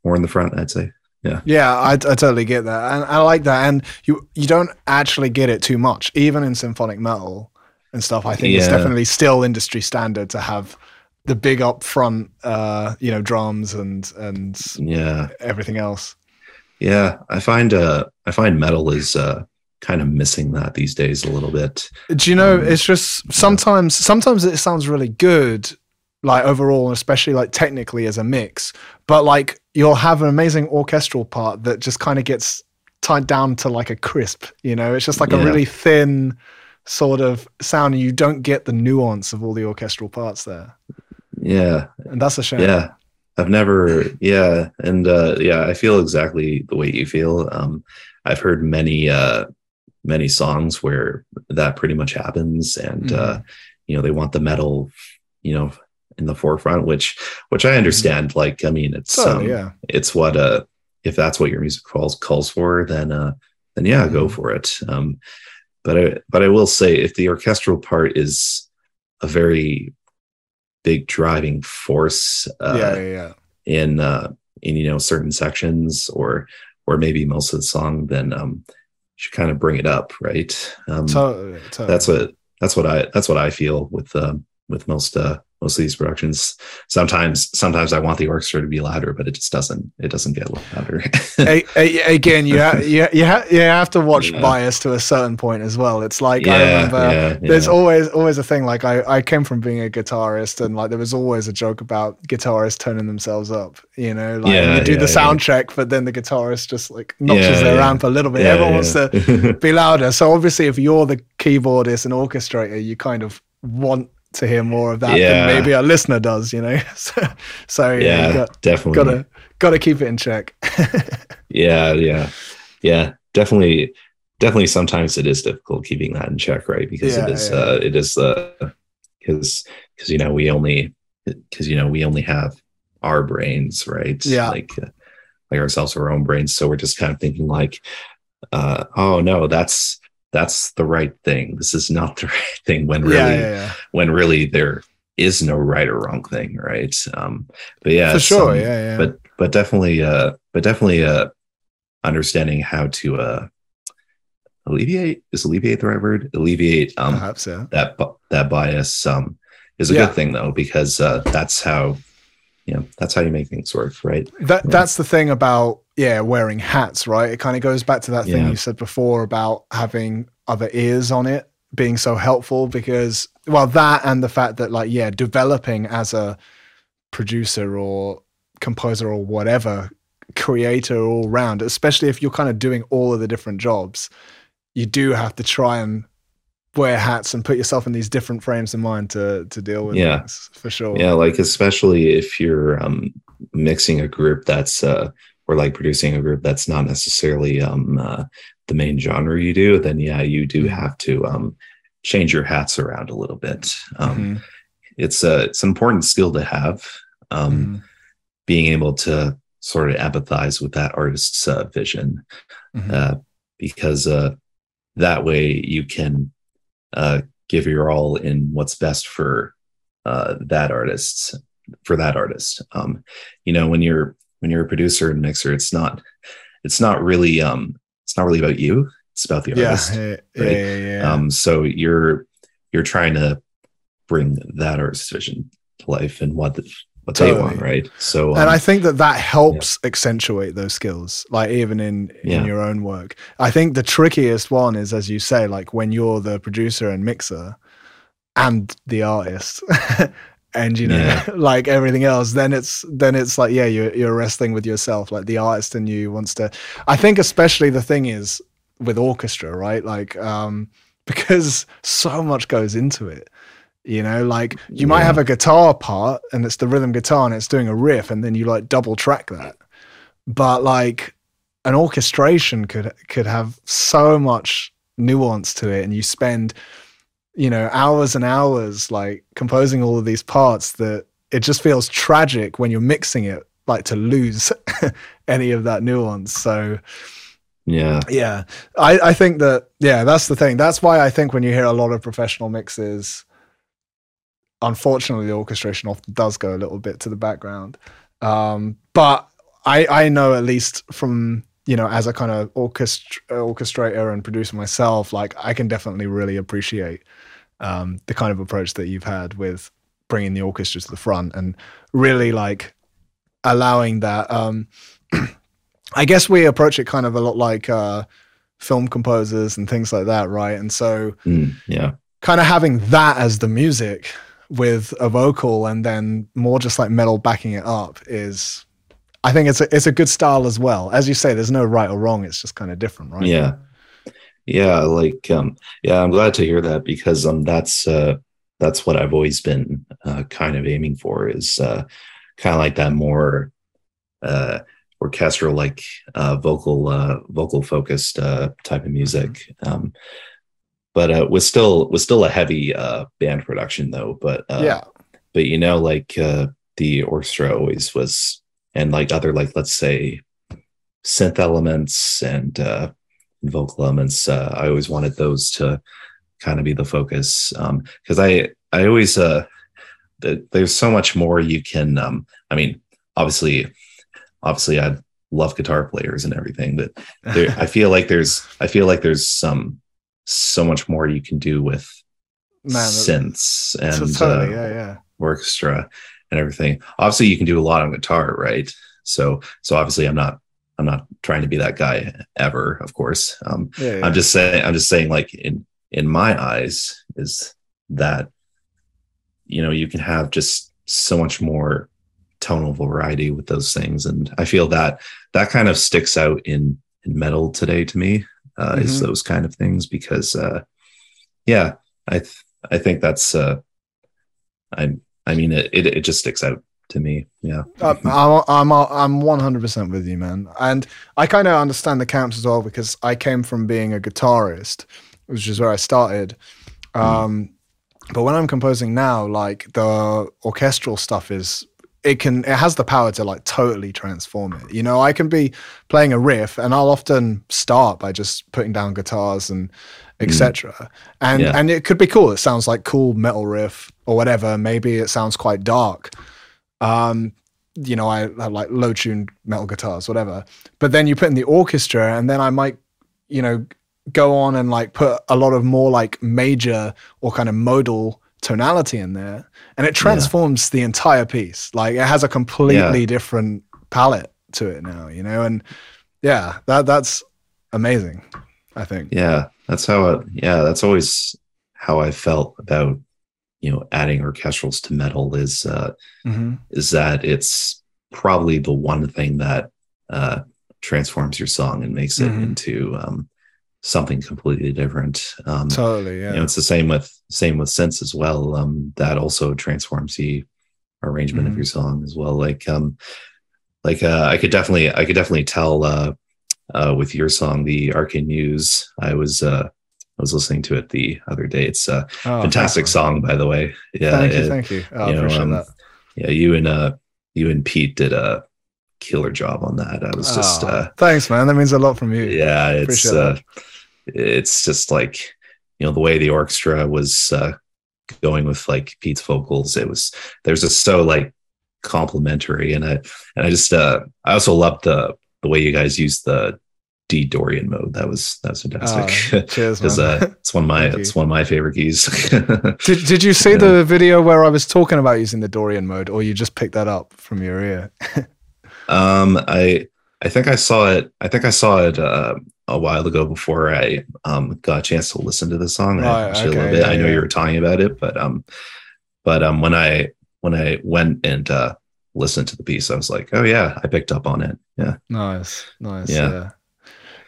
S2: more in the front. I'd say.
S1: Yeah. Yeah, I, I totally get that, and I like that. And you you don't actually get it too much, even in symphonic metal and stuff. I think it's definitely still industry standard to have the big upfront, uh, you know, drums and and
S2: Yeah.
S1: everything else.
S2: Yeah, I find uh I find metal is uh kind of missing that these days a little bit.
S1: Do you know?
S2: Um,
S1: it's just sometimes sometimes it sounds really good, like overall, especially like technically as a mix. But like you'll have an amazing orchestral part that just kind of gets tied down to like a crisp. You know, it's just like a really thin sort of sound, and you don't get the nuance of all the orchestral parts there,
S2: Yeah,
S1: and that's a shame.
S2: yeah. I've never yeah, and uh yeah, I feel exactly the way you feel. Um I've heard many uh many songs where that pretty much happens and uh you know, they want the metal, you know, in the forefront, which which I understand. Like, I mean, it's
S1: So
S2: um,
S1: yeah,
S2: it's what uh if that's what your music calls calls for then uh then yeah go
S1: Mhm.
S2: for it um but i but i will say if the orchestral part is a very big driving force uh
S1: yeah, yeah, yeah.
S2: in uh in you know certain sections or or maybe most of the song then um you should kind of bring it up right um
S1: Totally, totally.
S2: that's what that's what i that's what i feel with um with most uh most of these productions sometimes sometimes i want the orchestra to be louder but it just doesn't it doesn't get louder
S1: again, you ha- you you, ha- you have to watch
S2: Yeah.
S1: bias to a certain point as well. It's like I remember
S2: yeah,
S1: there's
S2: yeah.
S1: always always a thing like I, I came from being a guitarist and like there was always a joke about guitarists turning themselves up you know like
S2: Yeah,
S1: you do
S2: yeah,
S1: the
S2: yeah.
S1: sound check but then the guitarist just like notches
S2: Yeah,
S1: their
S2: yeah.
S1: amp a little bit
S2: Yeah,
S1: everyone wants to be louder so obviously if you're the keyboardist and orchestrator you kind of want to hear more of that
S2: Yeah.
S1: than maybe a listener does you know? So, so yeah, got,
S2: definitely.
S1: gotta gotta keep it in check.
S2: Yeah yeah. Yeah definitely definitely sometimes it is difficult keeping that in check right? Because it
S1: Yeah,
S2: is
S1: yeah,
S2: uh it is uh because because you know we only because you know we only have our brains right?
S1: Yeah.
S2: like uh, like ourselves our own brains. So we're just kind of thinking like uh oh no that's that's the right thing. This is not the right thing when really
S1: yeah yeah, yeah.
S2: when really there is no right or wrong thing right? Um but yeah
S1: for sure
S2: some-
S1: yeah yeah.
S2: but but definitely uh but definitely uh understanding how to uh alleviate is alleviate the right word? Alleviate um
S1: perhaps yeah.
S2: that that bias um is a
S1: Yeah.
S2: good thing though because uh that's how you know that's how you make things work right
S1: That that's the thing about yeah wearing hats, right? It kind of goes back to that thing
S2: Yeah.
S1: you said before about having other ears on it being so helpful because well that and the fact that like yeah developing as a producer or composer or whatever creator all round especially if you're kind of doing all of the different jobs you do have to try and wear hats and put yourself in these different frames of mind to to deal with
S2: Yeah.
S1: things for sure
S2: yeah like especially if you're um mixing a group that's uh or like producing a group that's not necessarily um uh, the main genre you do then yeah you do
S1: Mhm.
S2: have to um change your hats around a little bit um
S1: Mhm.
S2: it's a it's an important skill to have um
S1: Mhm.
S2: being able to sort of empathize with that artist's uh, vision
S1: Mhm.
S2: uh, because uh, that way you can uh, give your all in what's best for uh, that artist for that artist um, you know when you're when you're a producer and mixer it's not it's not really um it's not really about you it's about the
S1: yeah,
S2: artist
S1: yeah, yeah,
S2: right?
S1: yeah, yeah.
S2: um so you're you're trying to bring that artist's vision to life and what the, what totally. they want, right? So,
S1: um, and I think that that helps yeah. accentuate those skills, like even in in yeah. your own work. I think the trickiest one is, as you say, like when you're the producer and mixer and the artist. and you know yeah. like everything else then it's then it's like yeah you're, you're wrestling with yourself like the artist in you wants to i think especially the thing is with orchestra right like um because so much goes into it you know like you yeah. might have a guitar part and it's the rhythm guitar and it's doing a riff and then you like double track that. But like an orchestration could could have so much nuance to it and you spend you know hours and hours like composing all of these parts that it just feels tragic when you're mixing it like to lose any of that nuance. So
S2: yeah.
S1: yeah. I, I think that yeah that's the thing. That's why i think when you hear a lot of professional mixes unfortunately the orchestration often does go a little bit to the background. Um, but i i know at least from you know as a kind of orchestra, orchestrator and producer myself like i can definitely really appreciate um, the kind of approach that you've had with bringing the orchestra to the front and really like allowing that um, i guess we approach it kind of a lot like uh, film composers and things like that right? And so
S2: mm, yeah.
S1: kind of having that as the music with a vocal and then more just like metal backing it up is I think it's a it's a good style as well. As you say, there's no right or wrong. It's just kind of different, right?
S2: Yeah, yeah. Like, um, yeah, I'm glad to hear that because um, that's uh, that's what I've always been uh, kind of aiming for is uh, kind of like that more uh, orchestral, like uh, vocal uh, vocal focused uh, type of music. Um, but uh, was still was still a heavy uh, band production though. But uh,
S1: yeah,
S2: but you know, like uh, the orchestra always was, and like other like let's say synth elements and uh, vocal elements. Uh, I always wanted those to kind of be the focus because um, I I always uh, there's so much more you can. Um, I mean, obviously, obviously, I love guitar players and everything, but there, I feel like there's I feel like there's some so much more you can do with Man, synths and totally, uh, yeah, yeah. orchestra and everything. Obviously, you can do a lot on guitar, right? So, so obviously, I'm not, I'm not trying to be that guy ever. Of course, um, yeah. I'm just saying, I'm just saying, like in in my eyes, is that you know you can have just so much more tonal variety with those things, and I feel that that kind of sticks out in in metal today to me uh, mm-hmm. is those kind of things because uh, yeah i th- i think that's uh i i mean it, it, it just sticks out to me. Yeah.
S1: Uh, i'm i'm i'm 100% with you man. And i kind of understand the camps as well because i came from being a guitarist which is where i started. Mm. um but when i'm composing now like the orchestral stuff is it can it has the power to like totally transform it. You know, I can be playing a riff and I'll often start by just putting down guitars and etc. Mm. And yeah. and it could be cool. It sounds like cool metal riff or whatever. Maybe it sounds quite dark. Um, you know, I have like low tuned metal guitars, whatever. But then you put in the orchestra, and then I might, you know, go on and like put a lot of more like major or kind of modal tonality in there and it transforms yeah. the entire piece like it has a completely yeah. different palette to it now you know and yeah that that's amazing i think
S2: yeah that's how it yeah that's always how i felt about you know adding orchestrals to metal is uh mm-hmm. is that it's probably the one thing that uh transforms your song and makes it mm-hmm. into um something completely different.
S1: Um, totally, yeah.
S2: You know, it's the same with same with synths as well. Um, that also transforms the arrangement mm-hmm. of your song as well. Like, um, like uh, I could definitely, I could definitely tell uh, uh, with your song, the Arcane Muse. I was, uh, I was listening to it the other day. It's a oh, fantastic song, by the way.
S1: Yeah, thank you, it, thank you. I you appreciate um, that.
S2: Yeah, you and uh, you and Pete did a killer job on that. I was just oh, uh,
S1: thanks, man. That means a lot from you.
S2: Yeah, it's uh, it's just like you know the way the orchestra was uh, going with like Pete's vocals. It was there's just so like complimentary, and I and I just uh, I also loved the the way you guys used the D Dorian mode. That was that was fantastic.
S1: Oh, cheers,
S2: Because
S1: man.
S2: uh, it's one of my it's one of my favorite keys.
S1: Did, did you see the video where I was talking about using the Dorian mode, or you just picked that up from your ear?
S2: um, I I think I saw it. I think I saw it uh, a while ago before I um got a chance to listen to the song. I actually
S1: okay,
S2: bit.
S1: yeah,
S2: I know
S1: yeah.
S2: you were talking about it, but um, but um, when I when I went and uh listened to the piece, I was like, oh yeah, I picked up on it. Yeah.
S1: Nice, nice.
S2: Yeah.
S1: Yeah.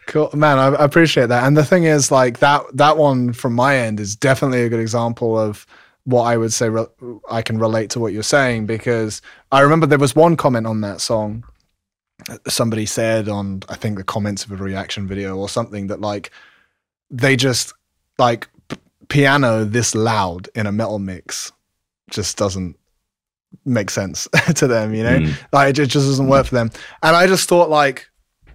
S1: Cool, man. I, I appreciate that. And the thing is, like that that one from my end is definitely a good example of what I would say re- I can relate to what you're saying because I remember there was one comment on that song. Somebody said on I think the comments of a reaction video or something that like they just like p- piano this loud in a metal mix just doesn't make sense to them, you know?
S2: Mm,
S1: Like it just doesn't work for them. And I just thought like,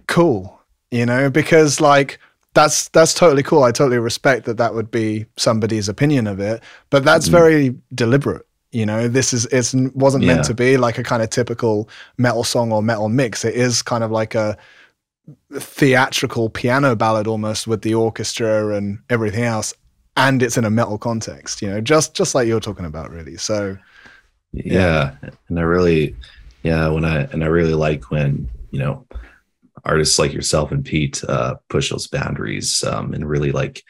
S1: cool, you know, because like that's that's totally cool. I totally respect that that would be somebody's opinion of it, but that's
S2: Mhm.
S1: very deliberate. You know, this is it wasn't
S2: Yeah.
S1: meant to be like a kind of typical metal song or metal mix. It is kind of like a theatrical piano ballad almost with the orchestra and everything else and it's in a metal context you know just just like you're talking about really so
S2: yeah. and i really yeah when i and i really like when you know artists like yourself and pete uh push those boundaries um and really like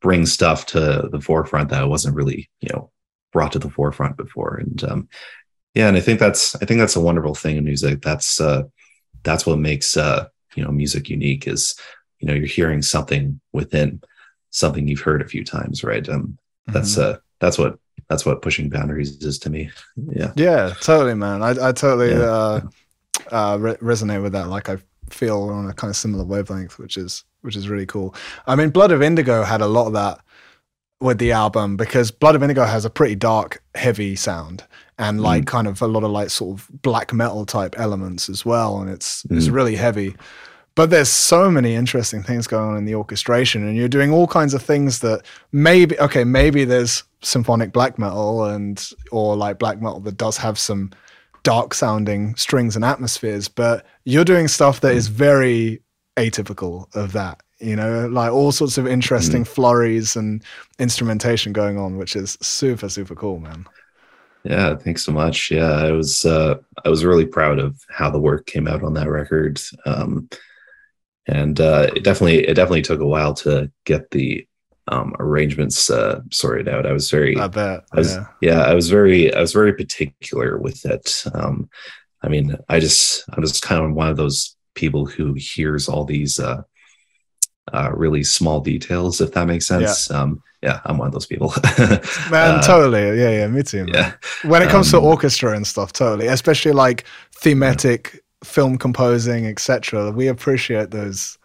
S2: bring stuff to the forefront that wasn't really you know brought to the forefront before and um yeah and i think that's i think that's a wonderful thing in music that's uh that's what makes uh you know music unique is you know you're hearing something within something you've heard a few times right um that's
S1: mhm.
S2: uh that's what that's what pushing boundaries is to me yeah
S1: Yeah, totally, man. I, I totally
S2: Yeah.
S1: uh, uh, re- resonate with that. Like I feel on a kind of similar wavelength, which is which is really cool. I mean, Blood of Indigo had a lot of that with the album because Blood of Indigo has a pretty dark, heavy sound and like kind of a lot of like sort of black metal type elements as well, and it's it's
S2: Mm.
S1: really heavy. But there's so many interesting things going on in the orchestration, and you're doing all kinds of things that maybe okay, maybe there's symphonic black metal and or like black metal that does have some dark sounding strings and atmospheres, but you're doing stuff that is very atypical of that. You know, like all sorts of interesting flurries and instrumentation going on, which is super super cool, man.
S2: Yeah, thanks so much. Yeah, I was uh, I was really proud of how the work came out on that record, um, and uh, it definitely it definitely took a while to get the um, arrangements uh, sorted out. I was very
S1: I bet.
S2: I was,
S1: yeah.
S2: yeah, I was very I was very particular with it. Um, I mean, I just I'm just kind of one of those people who hears all these uh, uh, really small details, if that makes sense. Um, yeah, I'm one of those people.
S1: Man,
S2: Uh,
S1: totally. Yeah, yeah, me too. Man.
S2: Yeah.
S1: When it comes
S2: Um,
S1: to orchestra and stuff, totally. Especially like thematic film composing, etc. We appreciate those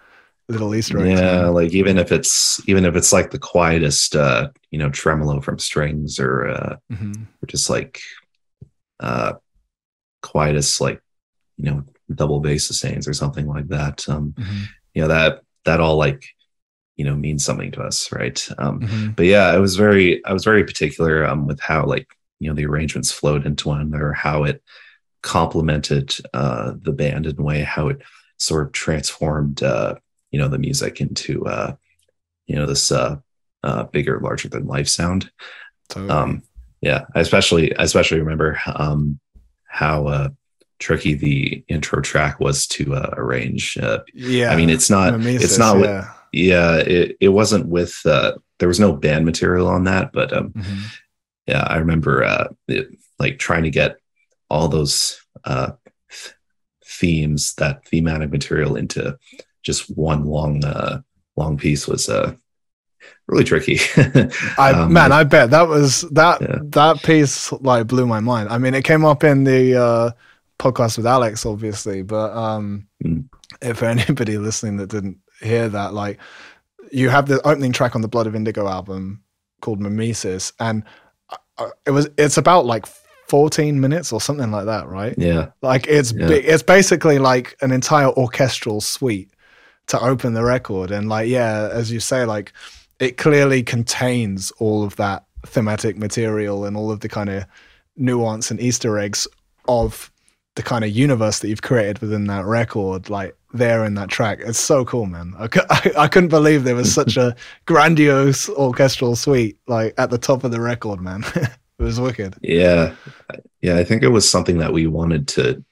S1: little Easter eggs.
S2: yeah
S1: man.
S2: like even if it's even if it's like the quietest uh you know tremolo from strings or uh
S1: Mhm.
S2: or just like uh quietest like you know double bass sustains or something like that um
S1: Mhm.
S2: you know that that all like you know means something to us right um
S1: Mhm.
S2: but yeah i was very i was very particular um with how like you know the arrangements flowed into one another how it complemented uh the band in a way how it sort of transformed uh you know the music into uh you know this uh uh bigger larger than life sound
S1: Totally.
S2: um yeah i especially I especially remember um how uh tricky the intro track was to uh, arrange uh,
S1: yeah.
S2: i mean it's not
S1: Memesis,
S2: it's not with,
S1: yeah.
S2: yeah it, it wasn't with uh there was no band material on that but um
S1: Mhm.
S2: yeah i remember uh it, like trying to get all those uh themes that thematic material into just one long uh long piece was uh really tricky
S1: I
S2: Um,
S1: man, I bet that was that
S2: Yeah.
S1: that piece like blew my mind. I mean, it came up in the uh, podcast with Alex, obviously, but um,
S2: Mm.
S1: if anybody listening that didn't hear that, like, you have the opening track on the Blood of Indigo album called Memesis, and uh, it was it's about like 14 minutes or something like that, right?
S2: yeah
S1: Like it's
S2: Yeah.
S1: It's basically like an entire orchestral suite to open the record, and like yeah, as you say, like it clearly contains all of that thematic material and all of the kind of nuance and Easter eggs of the kind of universe that you've created within that record. Like there in that track. It's so cool, man. I, I, I couldn't believe there was such a grandiose orchestral suite like at the top of the record, man. it was wicked.
S2: Yeah, yeah. I think it was something that we wanted to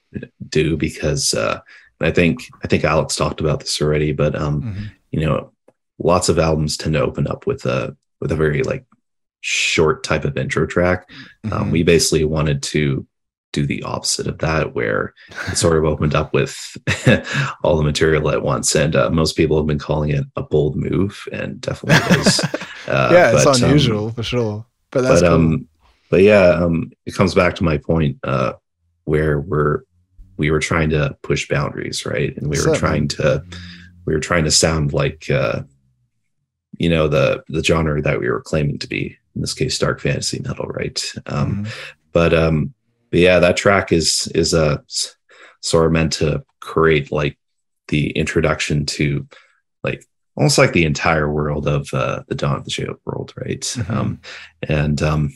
S2: do because uh, I think I think Alex talked about this already, but um, mm-hmm. you know, lots of albums tend to open up with a with a very like short type of intro track. Um, mm-hmm. Um, we basically wanted to do the opposite of that, where it sort of opened up with all the material at once. And uh, most people have been calling it a bold move, and definitely is.
S1: Uh, yeah, it's but, um, unusual um, for sure. But that's but,
S2: cool.
S1: um,
S2: but yeah, um, it comes back to my point uh, where we're we were trying to push boundaries, right? And we were trying to we were trying to sound like uh, you know the the genre that we were claiming to be in this case dark fantasy metal right um mm-hmm. but um but yeah that track is is a sort of meant to create like the introduction to like almost like the entire world of uh, the dawn of the Shade world right mm-hmm. um and um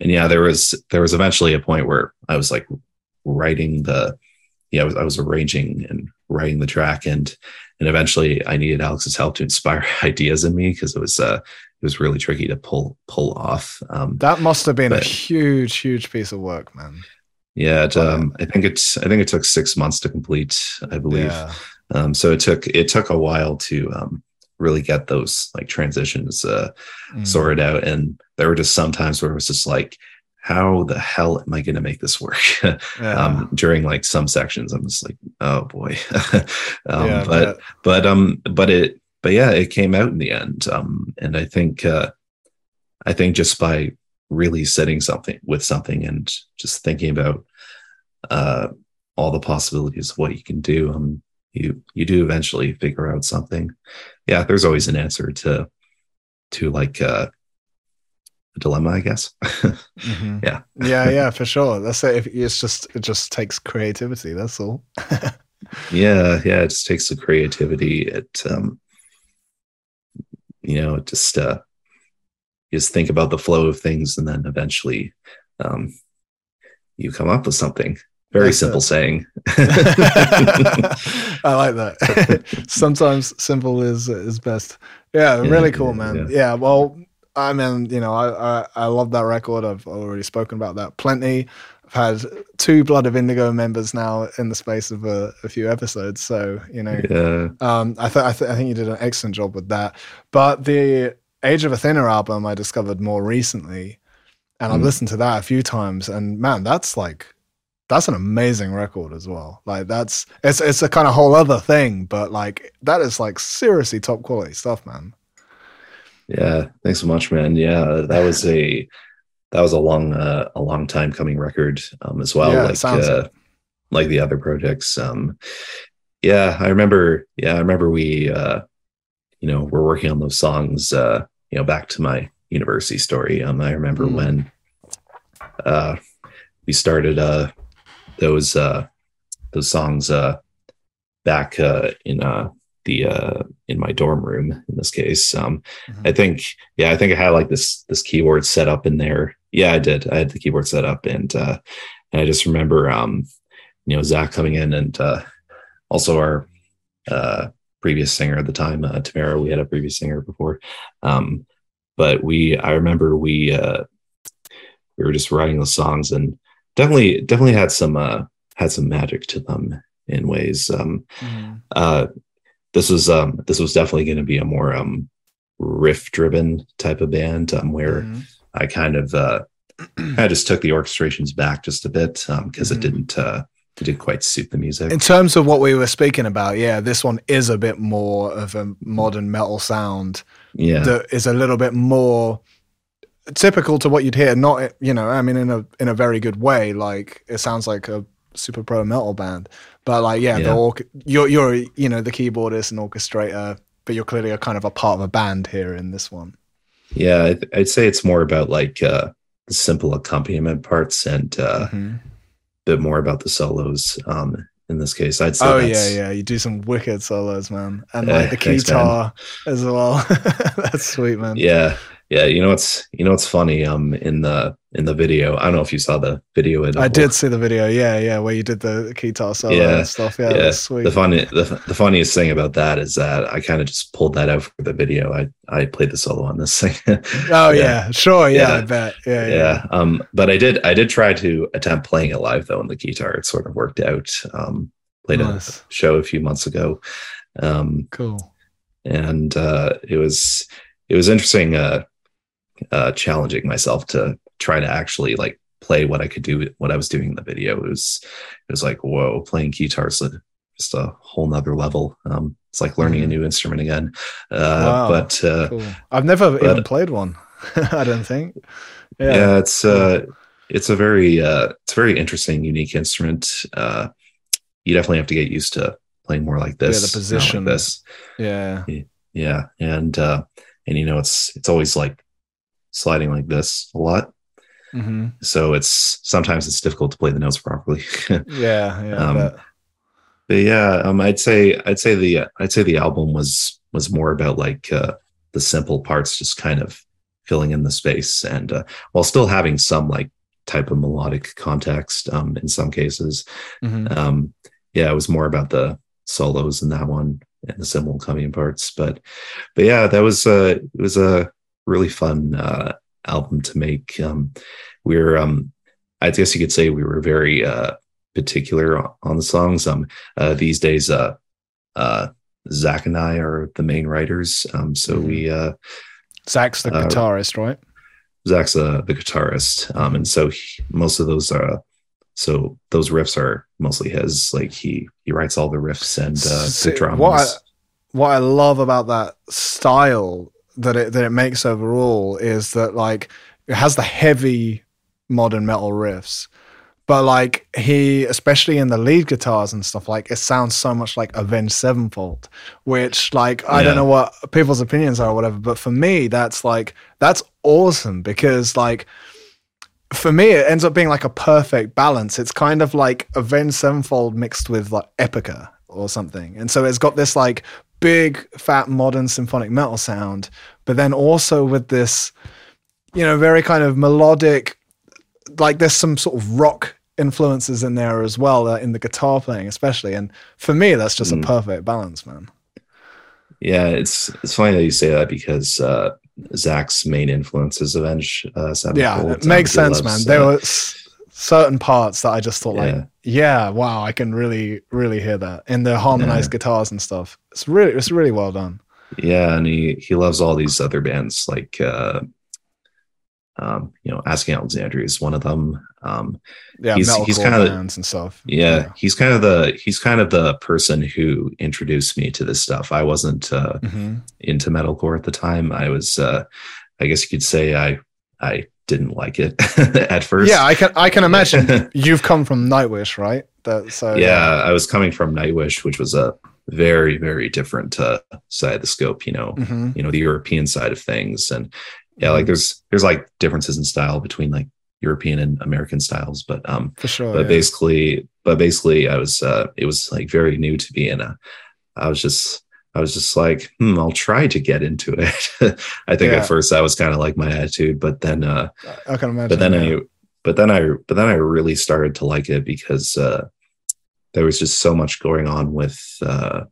S2: and yeah there was there was eventually a point where i was like writing the yeah I was, I was arranging and writing the track and and eventually I needed Alex's help to inspire ideas in me because it was uh it was really tricky to pull pull off. Um,
S1: that must have been but, a huge huge piece of work, man.
S2: Yeah, it, um, I think it's I think it took six months to complete, I believe. Yeah. Um, so it took it took a while to um, really get those like transitions uh, mm. sorted out, and there were just some times where it was just like how the hell am I going to make this work? yeah. um, during like some sections, I'm just like, oh boy. um, yeah, but, but, um, but it, but yeah, it came out in the end. Um, and I think, uh, I think just by really setting something with something and just thinking about, uh, all the possibilities of what you can do, um, you, you do eventually figure out something. Yeah. There's always an answer to, to like, uh, dilemma, I guess. mm-hmm. Yeah.
S1: yeah, yeah, for sure. That's it. It's just it just takes creativity. That's all.
S2: yeah, yeah. It just takes the creativity. It um you know, just uh just think about the flow of things and then eventually um you come up with something. Very That's simple it. saying.
S1: I like that. Sometimes simple is is best. Yeah, yeah really cool, man. Yeah. yeah. Well, I mean, you know, I, I, I love that record. I've already spoken about that plenty. Had two Blood of Indigo members now in the space of a, a few episodes. So, you know, yeah. um, I, th- I, th- I think you did an excellent job with that. But the Age of Athena album I discovered more recently, and mm. I've listened to that a few times. And man, that's like, that's an amazing record as well. Like that's it's it's a kind of whole other thing, but like that is like seriously top quality stuff, man.
S2: Yeah, thanks so much, man. Yeah, that was a that was a long uh, a long time coming record um, as well. Yeah, like uh, like the other projects. Um, yeah, I remember. Yeah, I remember we uh, you know we're working on those songs. Uh, you know, back to my university story. Um, I remember mm. when uh, we started uh, those uh, those songs uh, back uh, in uh, the uh in my dorm room in this case um mm-hmm. i think yeah i think i had like this this keyboard set up in there yeah i did i had the keyboard set up and uh and i just remember um you know zach coming in and uh also our uh previous singer at the time uh tamara we had a previous singer before um but we i remember we uh we were just writing the songs and definitely definitely had some uh had some magic to them in ways um mm-hmm. uh this was um this was definitely going to be a more um riff driven type of band um where mm-hmm. I kind of uh I just took the orchestrations back just a bit um because mm-hmm. it didn't uh it didn't quite suit the music.
S1: In terms of what we were speaking about, yeah, this one is a bit more of a modern metal sound.
S2: Yeah.
S1: That is a little bit more typical to what you'd hear, not you know, I mean in a in a very good way. Like it sounds like a super pro metal band. But like, yeah, yeah. the orc- you're you're you know the keyboardist and orchestrator, but you're clearly a kind of a part of a band here in this one.
S2: Yeah, I'd, I'd say it's more about like uh, the simple accompaniment parts and uh, mm-hmm. a bit more about the solos. Um, in this case, I'd say.
S1: Oh yeah, yeah, you do some wicked solos, man, and like the guitar as well. that's sweet, man.
S2: Yeah, Yeah, you know what's you know what's funny? Um, in the in the video, I don't know if you saw the video.
S1: I did see the video. Yeah, yeah, where you did the guitar solo
S2: Yeah,
S1: and stuff. Yeah,
S2: yeah.
S1: sweet.
S2: The funny the, the funniest thing about that is that I kind of just pulled that out for the video. I I played the solo on this thing.
S1: oh yeah, sure. Yeah,
S2: Yeah.
S1: I bet. Yeah, yeah.
S2: yeah. Um, but I did I did try to attempt playing it live though on the guitar. It sort of worked out. Um, played
S1: Nice.
S2: a show a few months ago. Um,
S1: Cool.
S2: and uh, it was it was interesting uh, uh, challenging myself to try to actually like play what I could do what I was doing in the video. It was it was like whoa, playing guitars is just a whole nother level. Um, it's like learning a new instrument again. Uh.
S1: Wow.
S2: But uh,
S1: Cool. I've never
S2: but-
S1: even played one. I don't think.
S2: yeah,
S1: Yeah.
S2: it's uh, it's a very uh, it's a very interesting, unique instrument. Uh, you definitely have to get used to playing more like this.
S1: the
S2: not like
S1: position.
S2: this.
S1: Yeah.
S2: yeah and uh and you know it's it's always like sliding like this a lot
S1: hmm
S2: so it's sometimes it's difficult to play the notes properly
S1: Yeah. Yeah.
S2: Um, but yeah um i'd say i'd say the i'd say the album was was more about like uh the simple parts just kind of filling in the space and uh, while still having some like type of melodic context um in some cases
S1: Mhm.
S2: um yeah it was more about the solos in that one and the cymbal coming parts but but yeah that was uh it was a really fun uh album to make um we are um i guess you could say we were very uh particular on- the songs um uh these days uh uh zach and i are the main writers um so we uh
S1: Zach's the
S2: uh,
S1: guitarist, right?
S2: Zach's uh, the guitarist, um, and so he, most of those are so those riffs are mostly his. Like he he writes all the riffs and uh, the drums.
S1: what I- what I love about that style that it that it makes overall is that like it has the heavy modern metal riffs, but like he, especially in the lead guitars and stuff, like it sounds so much like Avenged Sevenfold, which like I don't know what people's opinions are or whatever, but for me that's like that's awesome because like for me it ends up being like a perfect balance. It's kind of like Avenged Sevenfold mixed with like Epica or something, and so it's got this like big fat modern symphonic metal sound, but then also with this you know very kind of melodic like there's some sort of rock influences in there as well uh, in the guitar playing especially and for me that's just
S2: Mm.
S1: a perfect balance man
S2: yeah, it's it's funny that you say that because uh, Zach's main influence is Avenged uh, Sevenfold.
S1: yeah it makes sense man
S2: loves,
S1: there
S2: uh,
S1: were s- certain parts that i just thought like
S2: Yeah.
S1: yeah wow i can really really hear that in the harmonized guitars and stuff it's really it's really well done
S2: yeah, and he he loves all these other bands like uh, um, you know, Asking Alexandria is one of them. Um,
S1: yeah
S2: He's- he's kinda-
S1: bands and stuff
S2: yeah, he's kind of the he's kind of the person who introduced me to this stuff. I wasn't uh,
S1: Mhm.
S2: into metalcore at the time. I was, uh, I guess you could say, I I didn't like it at first.
S1: yeah i can i can imagine you've come from nightwish right that so
S2: yeah, I was coming from Nightwish, which was a very very different uh, side of the scope. You know,
S1: hmm
S2: you know the European side of things, and yeah, like there's there's like differences in style between like European and American styles, but um,
S1: for sure
S2: but
S1: yeah.
S2: basically but basically i was uh it was like very new to me and uh, i was just i was just like hmm i'll try to get into it i think
S1: Yeah.
S2: at first that was kind of like my attitude but then uh
S1: i can imagine
S2: but then
S1: yeah.
S2: i but then i but then i really started to like it because uh there was just so much going on with uh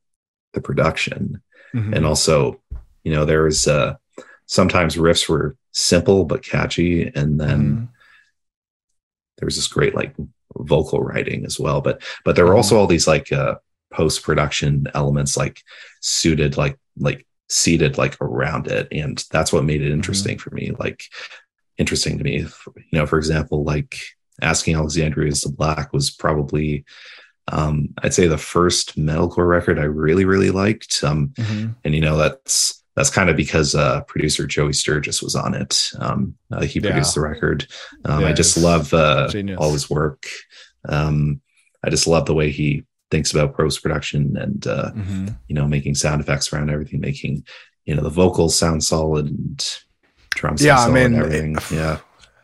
S2: the production
S1: Mhm.
S2: and also you know there was uh sometimes riffs were simple but catchy and then
S1: Mhm.
S2: there was this great like vocal writing as well but but there were
S1: Mhm.
S2: also all these like uh post production elements like suited like like seated like around it. And that's what made it interesting for me like interesting to me. You know for example like asking alexandria is the black was probably um i'd say the first metalcore record i really really liked. Um
S1: Mhm.
S2: and you know that's that's kind of because uh producer joey sturgis was on it. Um uh, he
S1: Yeah.
S2: produced the record. Um
S1: Yeah,
S2: i just love uh all his work. Um i just love the way he thinks about post production and uh
S1: Mhm.
S2: you know making sound effects around everything making you know the vocals sound solid and drums
S1: Yeah, I
S2: sound solid
S1: mean,
S2: everything
S1: it-
S2: yeah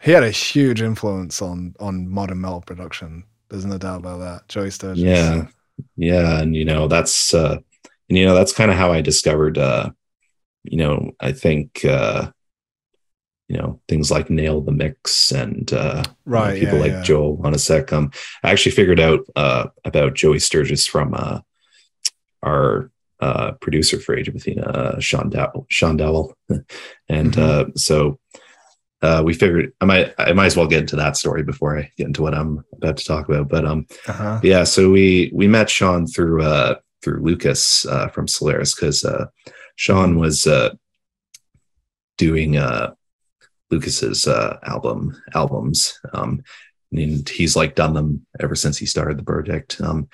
S1: He had a huge influence on on modern metal production. There's no doubt about that. Joey Sturgis.
S2: Yeah. yeah and you know that's uh and you know that's kind of how i discovered uh you know i think uh you know things like nail the mix and uh,
S1: right
S2: you know, people
S1: yeah,
S2: like
S1: yeah.
S2: Joel Wanasek. Um, I actually figured out uh, about Joey Sturgis from uh, our uh, producer for Age of Athena, uh, Sean Dowell. Sean Dowell, and
S1: Mhm.
S2: uh, so uh, we figured I might I might as well get into that story before I get into what I'm about to talk about. But um,
S1: uh-huh.
S2: yeah, so we we met Sean through uh, through Lucas uh, from Solaris because uh, Sean was uh, doing uh, Lucas's uh, album albums, um, and he's like done them ever since he started the project. Um,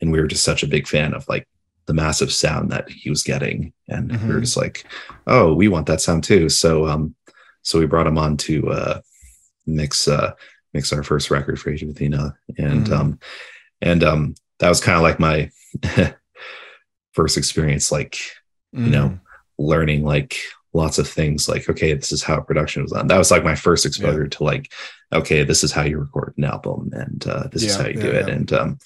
S2: and we were just such a big fan of like the massive sound that he was getting, and we were
S1: Mhm.
S2: just like, oh, we want that sound too. So um, so we brought him on to uh, mix uh, mix our first record for Age of Athena, and
S1: Mhm.
S2: um, and um, that was kind of like my first experience, like you know,
S1: Mm.
S2: learning like lots of things like okay this is how production was done that was like my first exposure to like okay this is how you record an album and uh, this is how you
S1: yeah,
S2: do it
S1: yeah.
S2: and um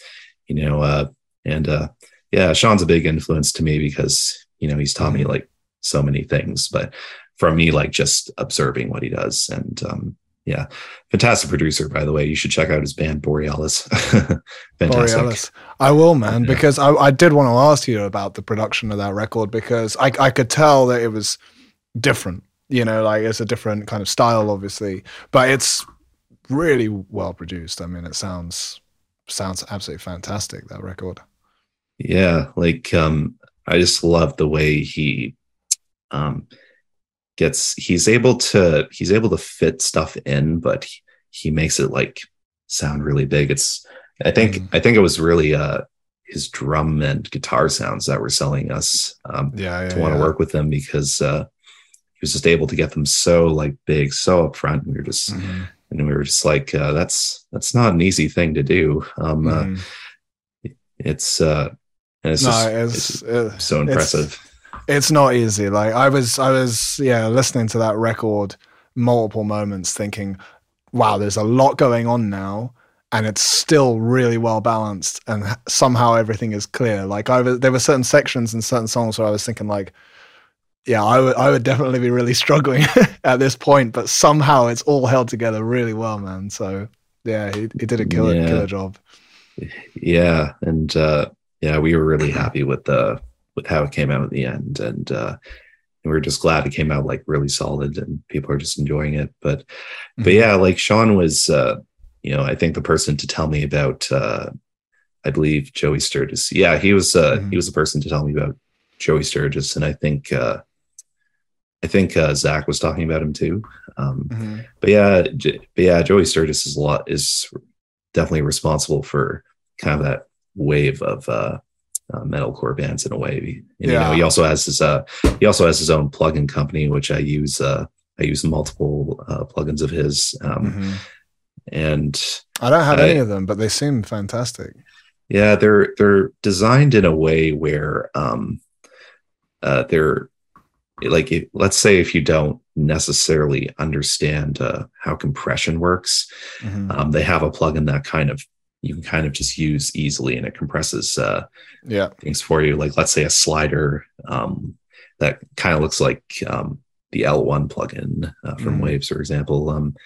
S2: you know uh and uh yeah sean's a big influence to me because you know he's taught me
S1: Mhm.
S2: like so many things but from me like just observing what he does and um yeah fantastic producer by the way you should check out his band borealis fantastic
S1: Borealis. I will, man,
S2: Yeah.
S1: because I, I did want to ask you about the production of that record because I, I could tell that it was different. You know, like it's a different kind of style, obviously, but it's really well produced. I mean, it sounds sounds absolutely fantastic. That record.
S2: Yeah, like um I just love the way he um gets he's able to he's able to fit stuff in but he, he makes it like sound really big. It's I think
S1: Mhm.
S2: I think it was really uh his drum and guitar sounds that were selling us um
S1: Yeah, yeah.
S2: to want to
S1: yeah.
S2: work with him because uh he was just able to get them so like big, so upfront. We were just
S1: Mhm,
S2: and we were just like uh that's that's not an easy thing to do. Um uh,
S1: mhm.
S2: it's uh and it's
S1: no,
S2: just
S1: it's,
S2: it's
S1: uh,
S2: so impressive.
S1: it's not easy. Like I was, I was, yeah, listening to that record multiple moments, thinking, "Wow, there's a lot going on now, and it's still really well balanced, and somehow everything is clear." Like I was, there were certain sections and certain songs where I was thinking, like, "Yeah, I would, I would definitely be really struggling at this point, but somehow it's all held together really well, man." So yeah, he, he did a killer,
S2: Yeah.
S1: killer job.
S2: yeah and uh yeah we were really happy with the with how it came out at the end and uh we were just glad it came out like really solid and people are just enjoying it but but
S1: Mhm.
S2: yeah like sean was uh you know i think the person to tell me about uh i believe joey sturgis yeah he was uh
S1: Mhm.
S2: he was the person to tell me about joey sturgis and i think uh i think uh zach was talking about him too um
S1: Mhm.
S2: but yeah, J- but yeah, Joey Sturgis is a lot is definitely responsible for kind of that wave of uh, uh metalcore bands in a way. And, You know, he also has his uh he also has his own plugin company, which I use. Uh, I use multiple uh, plugins of his, um,
S1: Mhm.
S2: and
S1: I don't have
S2: I-
S1: any of them, but they seem fantastic.
S2: yeah, they're they're designed in a way where um, uh, they're like if, let's say if you don't necessarily understand uh, how compression works,
S1: Mhm.
S2: um, they have a plugin that kind of you can kind of just use easily and it compresses uh,
S1: Yeah.
S2: things for you like let's say a slider um, that kind of looks like um, the l1 plugin uh, from
S1: Mm.
S2: waves for example um,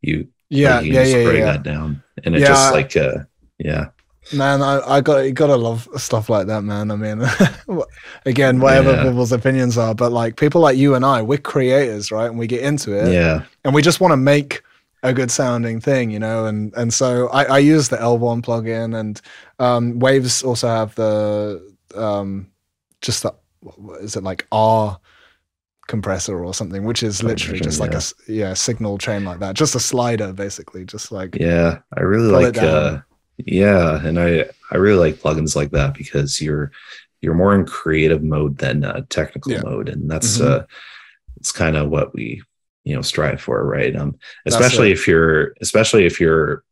S2: you
S1: Yeah,
S2: like, you
S1: yeah,
S2: break
S1: yeah.
S2: that down and it
S1: Yeah,
S2: just like uh, yeah
S1: Man, I, I got you gotta love stuff like that, man. I mean, again, whatever
S2: Yeah.
S1: people's opinions are, but like people like you and I, we're creators, right? And we get into it,
S2: yeah
S1: and we just want to make a good sounding thing, you know. And and so I, I use the L1 plugin, and um, Waves also have the um, just what is it like R compressor or something, which is literally just like
S2: yeah.
S1: a yeah signal chain like that, just a slider basically, just like
S2: yeah i really
S1: it
S2: like
S1: down.
S2: uh, yeah and i i really like plugins like that because you're you're more in creative mode than uh, technical
S1: Yeah.
S2: mode and that's
S1: Mhm.
S2: uh it's kind of what we you know strive for right um especially if you're especially if you're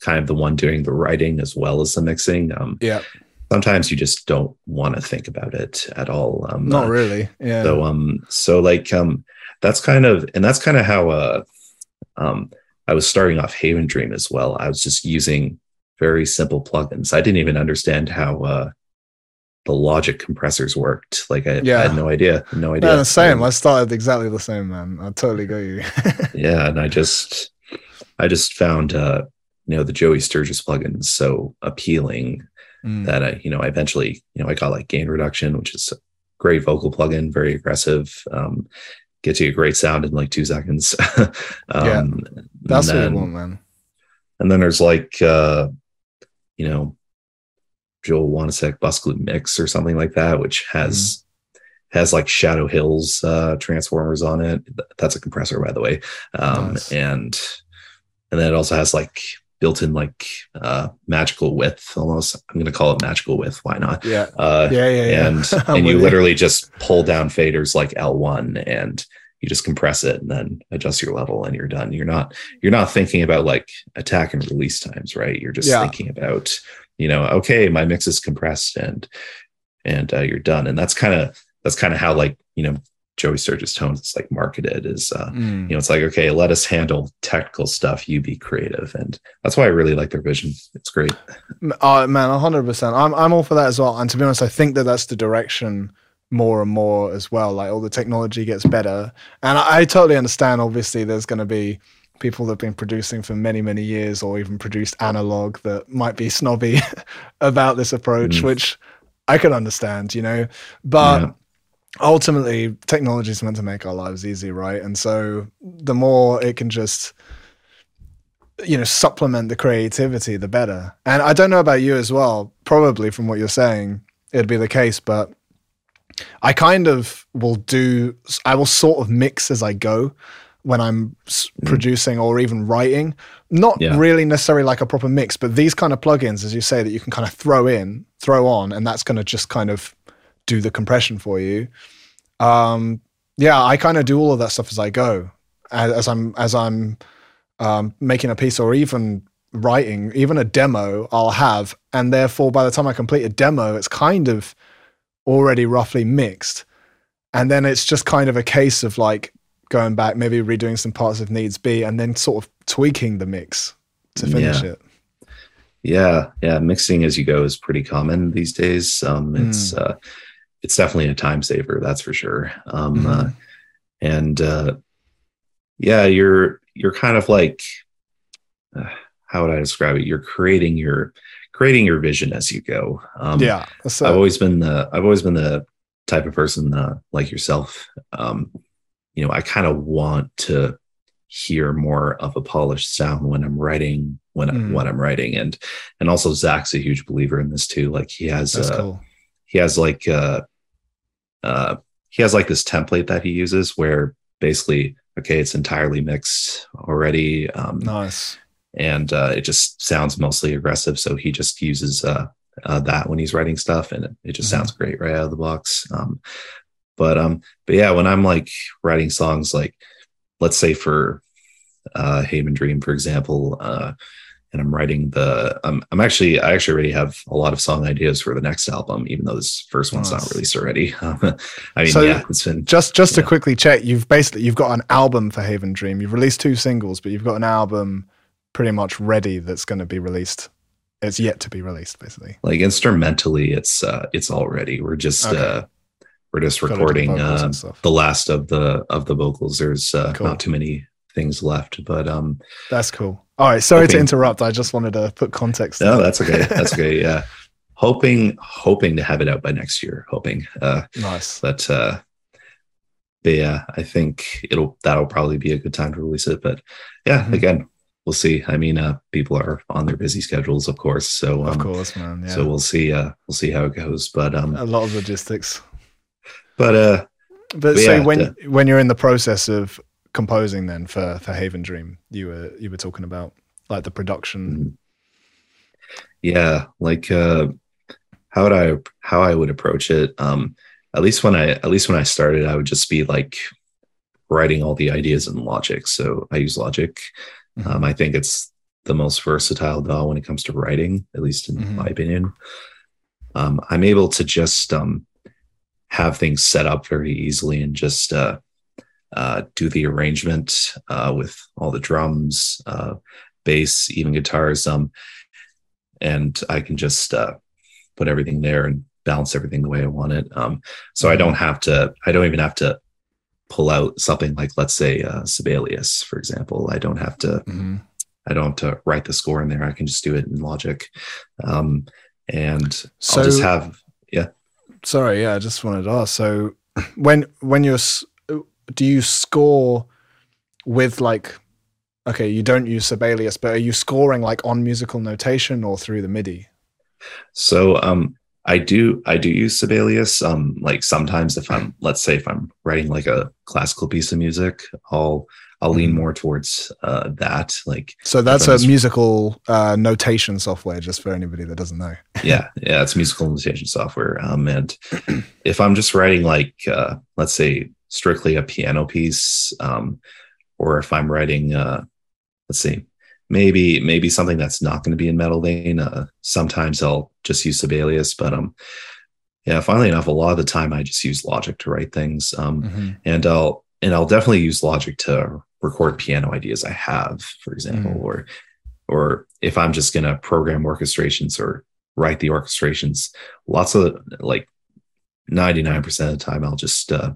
S2: kind of the one doing the writing as well as the mixing um
S1: yeah,
S2: sometimes you just don't want to think about it at all um
S1: not
S2: uh,
S1: really, yeah.
S2: so um so like um that's kind of and that's kind of how uh um I was starting off Haven Dream as well. I was just using very simple plugins. I didn't even understand how uh the logic compressors worked. Like I,
S1: Yeah.
S2: I had no idea, no idea.
S1: Yeah, the same.
S2: And-
S1: I started exactly the same, man. I totally got you.
S2: yeah, and I just, I just found, uh, you know, the Joey Sturgis plugins so appealing
S1: Mm.
S2: that I, you know, I eventually, you know, I got like gain reduction, which is a great vocal plugin, very aggressive, um, gets you a great sound in like two seconds. um,
S1: That's
S2: and
S1: what you want, man.
S2: And then there's like, uh, you know, Joel Wanasek Bus Loop Mix or something like that, which has has like Shadow Hills uh, transformers on it. That's a compressor, by the way. Um,
S1: Nice.
S2: And and then it also has like built-in like uh, magical width almost. I'm going to call it magical width. Why not?
S1: Yeah.
S2: Uh,
S1: Yeah, yeah, yeah.
S2: and and you literally just pull down faders like L1 and you just compress it and then adjust your level and you're done. You're not you're not thinking about like attack and release times, right? You're just
S1: Yeah.
S2: thinking about, you know, okay, my mix is compressed and and uh, you're done. And that's kind of that's kind of how like, you know, Joey Sturgis tones is like marketed is uh
S1: Mm.
S2: you know, it's like, okay, let us handle technical stuff. You be creative. And that's why I really like their vision. It's great.
S1: Uh, man, hundred percent. I'm I'm all for that as well. And to be honest, I think that that's the direction more and more as well. Like all the technology gets better, and I, I totally understand. Obviously, there's going to be people that have been producing for many many years, or even produced analog that might be snobby about this approach,
S2: Mm.
S1: which I can understand. You know, but.
S2: Yeah.
S1: Ultimately, technology is meant to make our lives easy, right? And so, the more it can just you know supplement the creativity the better and i don't know about you as well probably from what you're saying it'd be the case but i kind of will do i will sort of mix as i go when i'm
S2: Mm.
S1: producing or even writing not
S2: Yeah.
S1: really necessarily like a proper mix but these kind of plugins as you say that you can kind of throw in throw on and that's going to just kind of do the compression for you um yeah i kind of do all of that stuff as i go as, as i'm as i'm um, making a piece or even writing, even a demo, I'll have. And therefore, by the time I complete a demo, it's kind of already roughly mixed. And then it's just kind of a case of like going back, maybe redoing some parts if needs be, and then sort of tweaking the mix to finish
S2: Yeah.
S1: it.
S2: Yeah, yeah. Mixing as you go is pretty common these days. Um, it's uh, it's definitely a time saver, that's for sure. Um, uh, and uh, yeah, you're you're kind of like uh, how would I describe it? You're creating your creating your vision as you go. Um,
S1: yeah. That's
S2: I've always been the I've always been the type of person uh, like yourself. Um, you know, I kind of want to hear more of a polished sound when I'm writing when
S1: Mm.
S2: when I'm writing, and and also Zach's a huge believer in this too. Like he has uh,
S1: cool.
S2: he has like uh, uh, he has like this template that he uses where basically okay it's entirely mixed already um,
S1: Nice.
S2: And uh, it just sounds mostly aggressive. So he just uses uh, uh, that when he's writing stuff, and it, it just
S1: Mhm.
S2: sounds great right out of the box. Um, but um, but yeah, when I'm like writing songs, like let's say for uh, Haven Dream, for example, uh, and I'm writing the, um, I'm actually, I actually already have a lot of song ideas for the next album, even though this first one's
S1: Nice.
S2: not released already. I mean,
S1: So-
S2: yeah, it's been
S1: Just just to quickly check, you've basically you've got an album for Haven Dream. You've released two singles, but you've got an album pretty much ready that's going to be released. It's yet to be released, basically.
S2: like instrumentally, it's uh, it's all ready. We're just
S1: Okay.
S2: uh, we're just recording uh, the last of the of the vocals. There's uh,
S1: Cool.
S2: not too many things left, but um,
S1: That's cool. All right, sorry to interrupt. I just wanted to put context.
S2: no, that's okay. That's okay. Yeah, hoping hoping to have it out by next year. Hoping, uh,
S1: nice.
S2: but uh, but yeah, I think it'll that'll probably be a good time to release it. But yeah,
S1: Mhm.
S2: again, we'll see. I mean, uh, people are on their busy schedules, of course. So um,
S1: of course, man. Yeah.
S2: so we'll see. Uh, we'll see how it goes. But um,
S1: a lot of logistics.
S2: but uh,
S1: But
S2: But
S1: so
S2: yeah,
S1: when when you're in the process of composing, then for for Haven Dream, you were you were talking about like the production.
S2: yeah like uh how would i how i would approach it um at least when i at least when i started i would just be like writing all the ideas in logic so i use logic
S1: Mhm.
S2: um i think it's the most versatile DAW when it comes to writing at least in
S1: Mhm.
S2: my opinion um i'm able to just um have things set up very easily and just uh uh, do the arrangement uh, with all the drums, uh, bass, even guitars. Um, and I can just uh, put everything there and balance everything the way I want it. Um, so I don't have to. I don't even have to pull out something like, let's say, uh, Sibelius, for example. I don't have to.
S1: Mhm.
S2: I don't have to write the score in there. I can just do it in Logic, um, and
S1: So
S2: I'll just have. Yeah.
S1: Sorry, yeah, I just wanted to ask. So when when you're do you score with like okay, you don't use Sibelius, but are you scoring like on musical notation or through the MIDI?
S2: So um I do I do use Sibelius. Um like sometimes if I'm let's say if I'm writing like a classical piece of music, I'll I'll lean
S1: Mhm.
S2: more towards uh that. Like
S1: So that's a musical uh, notation software, just for anybody that doesn't know.
S2: yeah, yeah, it's musical notation software. Um and if I'm just writing like uh let's say strictly a piano piece, um, or if I'm writing uh let's see, maybe maybe something that's not going to be in metal vein, uh sometimes I'll just use Sibelius, but um yeah, funnily enough, a lot of the time I just use Logic to write things. Um
S1: Mhm.
S2: and I'll and I'll definitely use Logic to record piano ideas I have, for example,
S1: Mm.
S2: or or if I'm just gonna program orchestrations or write the orchestrations, lots of like 99% of the time I'll just uh,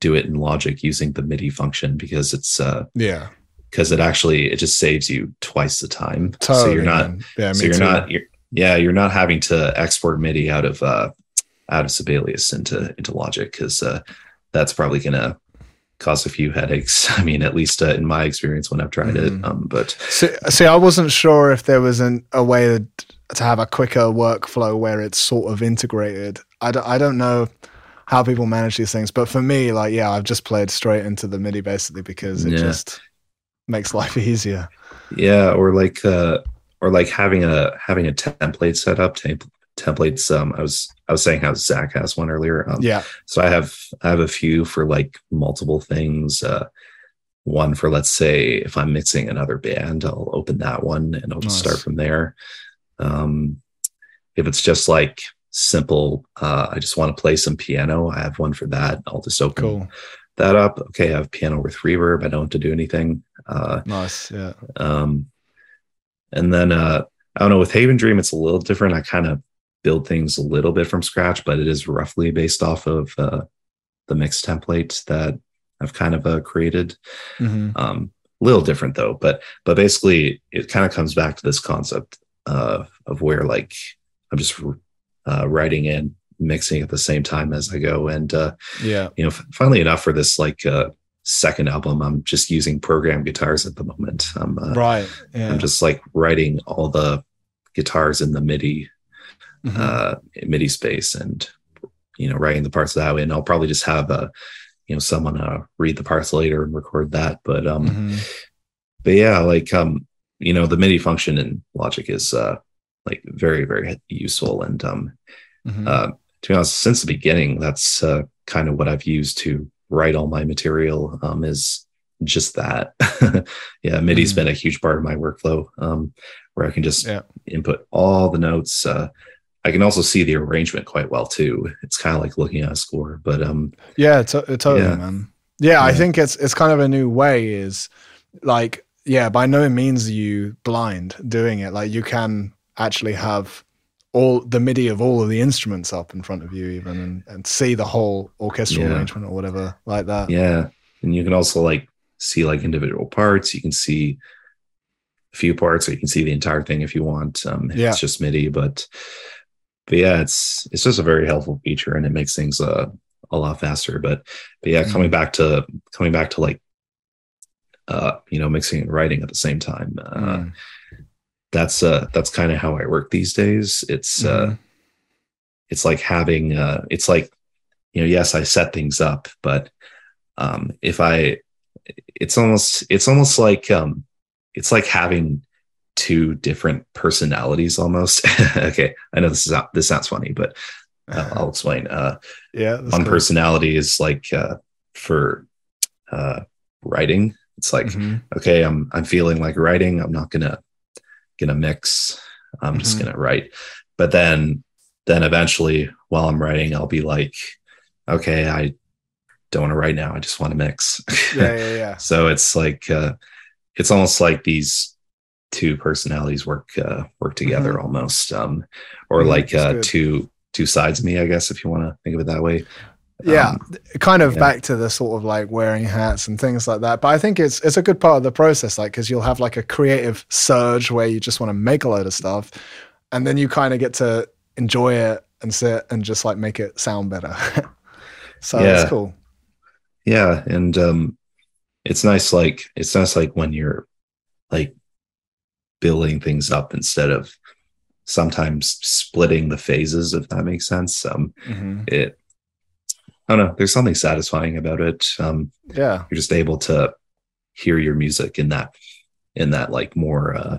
S2: do it in Logic using the MIDI function because it's uh
S1: Yeah,
S2: because it actually it just saves you twice the time.
S1: totally.
S2: so you're not
S1: man. Yeah,
S2: so you're
S1: too.
S2: not you're, yeah you're not having to export MIDI out of uh out of Sibelius into into Logic because uh, that's probably gonna cause a few headaches. I mean, at least uh, in my experience when I've tried
S1: Mhm.
S2: it. Um, but
S1: See, see, I wasn't sure if there was an, a way to, to have a quicker workflow where it's sort of integrated. I don't, I don't know how people manage these things, but for me, like, yeah, I've just played straight into the MIDI basically because it
S2: Yeah.
S1: just makes life easier.
S2: yeah, or like uh, or like having a having a template set up. Temp- templates. Um, I was I was saying how Zach has one earlier. Um,
S1: Yeah.
S2: So I have I have a few for like multiple things. Uh, one for let's say if I'm mixing another band, I'll open that one and I'll just
S1: Nice.
S2: start from there. Um, if it's just like simple, uh, I just want to play some piano. I have one for that. I'll just open
S1: Cool.
S2: that up. Okay, I have piano with reverb. I don't have to do anything. Uh,
S1: Nice. Yeah.
S2: um, and then uh, I don't know with Haven Dream, it's a little different. I kind of build things a little bit from scratch, but it is roughly based off of uh, the mix template that I've kind of uh, created.
S1: hmm
S2: Um, a little different though, but but basically it kind of comes back to this concept uh, of where like I'm just uh, writing and mixing at the same time as I go, and uh,
S1: Yeah.
S2: you know, f- funnily enough, for this like uh, second album, I'm just using program guitars at the moment. I'm uh,
S1: Right. Yeah.
S2: I'm just like writing all the guitars in the MIDI
S1: Mhm.
S2: uh, MIDI space and you know writing the parts that way. And I'll probably just have a you know someone uh, read the parts later and record that. But um,
S1: Mhm.
S2: but yeah, like um, you know, the MIDI function in Logic is uh like very very useful. And um,
S1: Mhm.
S2: uh, to be honest, since the beginning, that's uh, kind of what I've used to write all my material. Um, is just that. yeah, MIDI's
S1: Mhm.
S2: been a huge part of my workflow. Um, where I can just
S1: Yeah.
S2: input all the notes. Uh, I can also see the arrangement quite well too. It's kind of like looking at a score, but um,
S1: Yeah, to- totally,
S2: Yeah.
S1: man. Yeah, I think it's it's kind of a new way. Is like, yeah, by no means are you blind doing it. Like, you can actually have all the MIDI of all of the instruments up in front of you, even and, and see the whole orchestral
S2: Yeah.
S1: arrangement or whatever like that.
S2: yeah, and you can also like see like individual parts. You can see a few parts, or you can see the entire thing if you want. Um,
S1: Yeah.
S2: it's just MIDI, but but yeah, it's it's just a very helpful feature, and it makes things uh, a lot faster. But but yeah, coming back to coming back to like uh, you know mixing and writing at the same time. Uh,
S1: Mm.
S2: That's uh that's kind of how I work these days. It's uh
S1: Mhm.
S2: it's like having uh it's like you know yes I set things up, but um if I it's almost it's almost like um it's like having two different personalities almost. okay, I know this is not, this sounds funny, but uh, I'll explain. Uh
S1: yeah,
S2: one
S1: cool.
S2: personality is like uh for uh writing. It's like
S1: Mhm.
S2: okay i'm i'm feeling like writing i'm not gonna gonna mix i'm just
S1: Mhm.
S2: gonna write but then then eventually while i'm writing i'll be like okay i don't want to write now i just want to mix
S1: yeah, yeah, yeah.
S2: so it's like uh it's almost like these two personalities work uh work together almost um or
S1: Mhm,
S2: like uh two two sides of me, I guess, if you want to think of it that way.
S1: Yeah,
S2: Um,
S1: kind of back to the sort of like wearing hats and things like that. But I think it's it's a good part of the process, like because you'll have like a creative surge where you just want to make a load of stuff, and then you kind of get to enjoy it and sit and just like make it sound better. so
S2: Yeah.
S1: it's cool.
S2: yeah and um it's nice like it's nice like when you're like building things up instead of sometimes splitting the phases if that makes sense um
S1: hmm
S2: it i don't know there's something satisfying about it um
S1: Yeah,
S2: you're just able to hear your music in that in that like more uh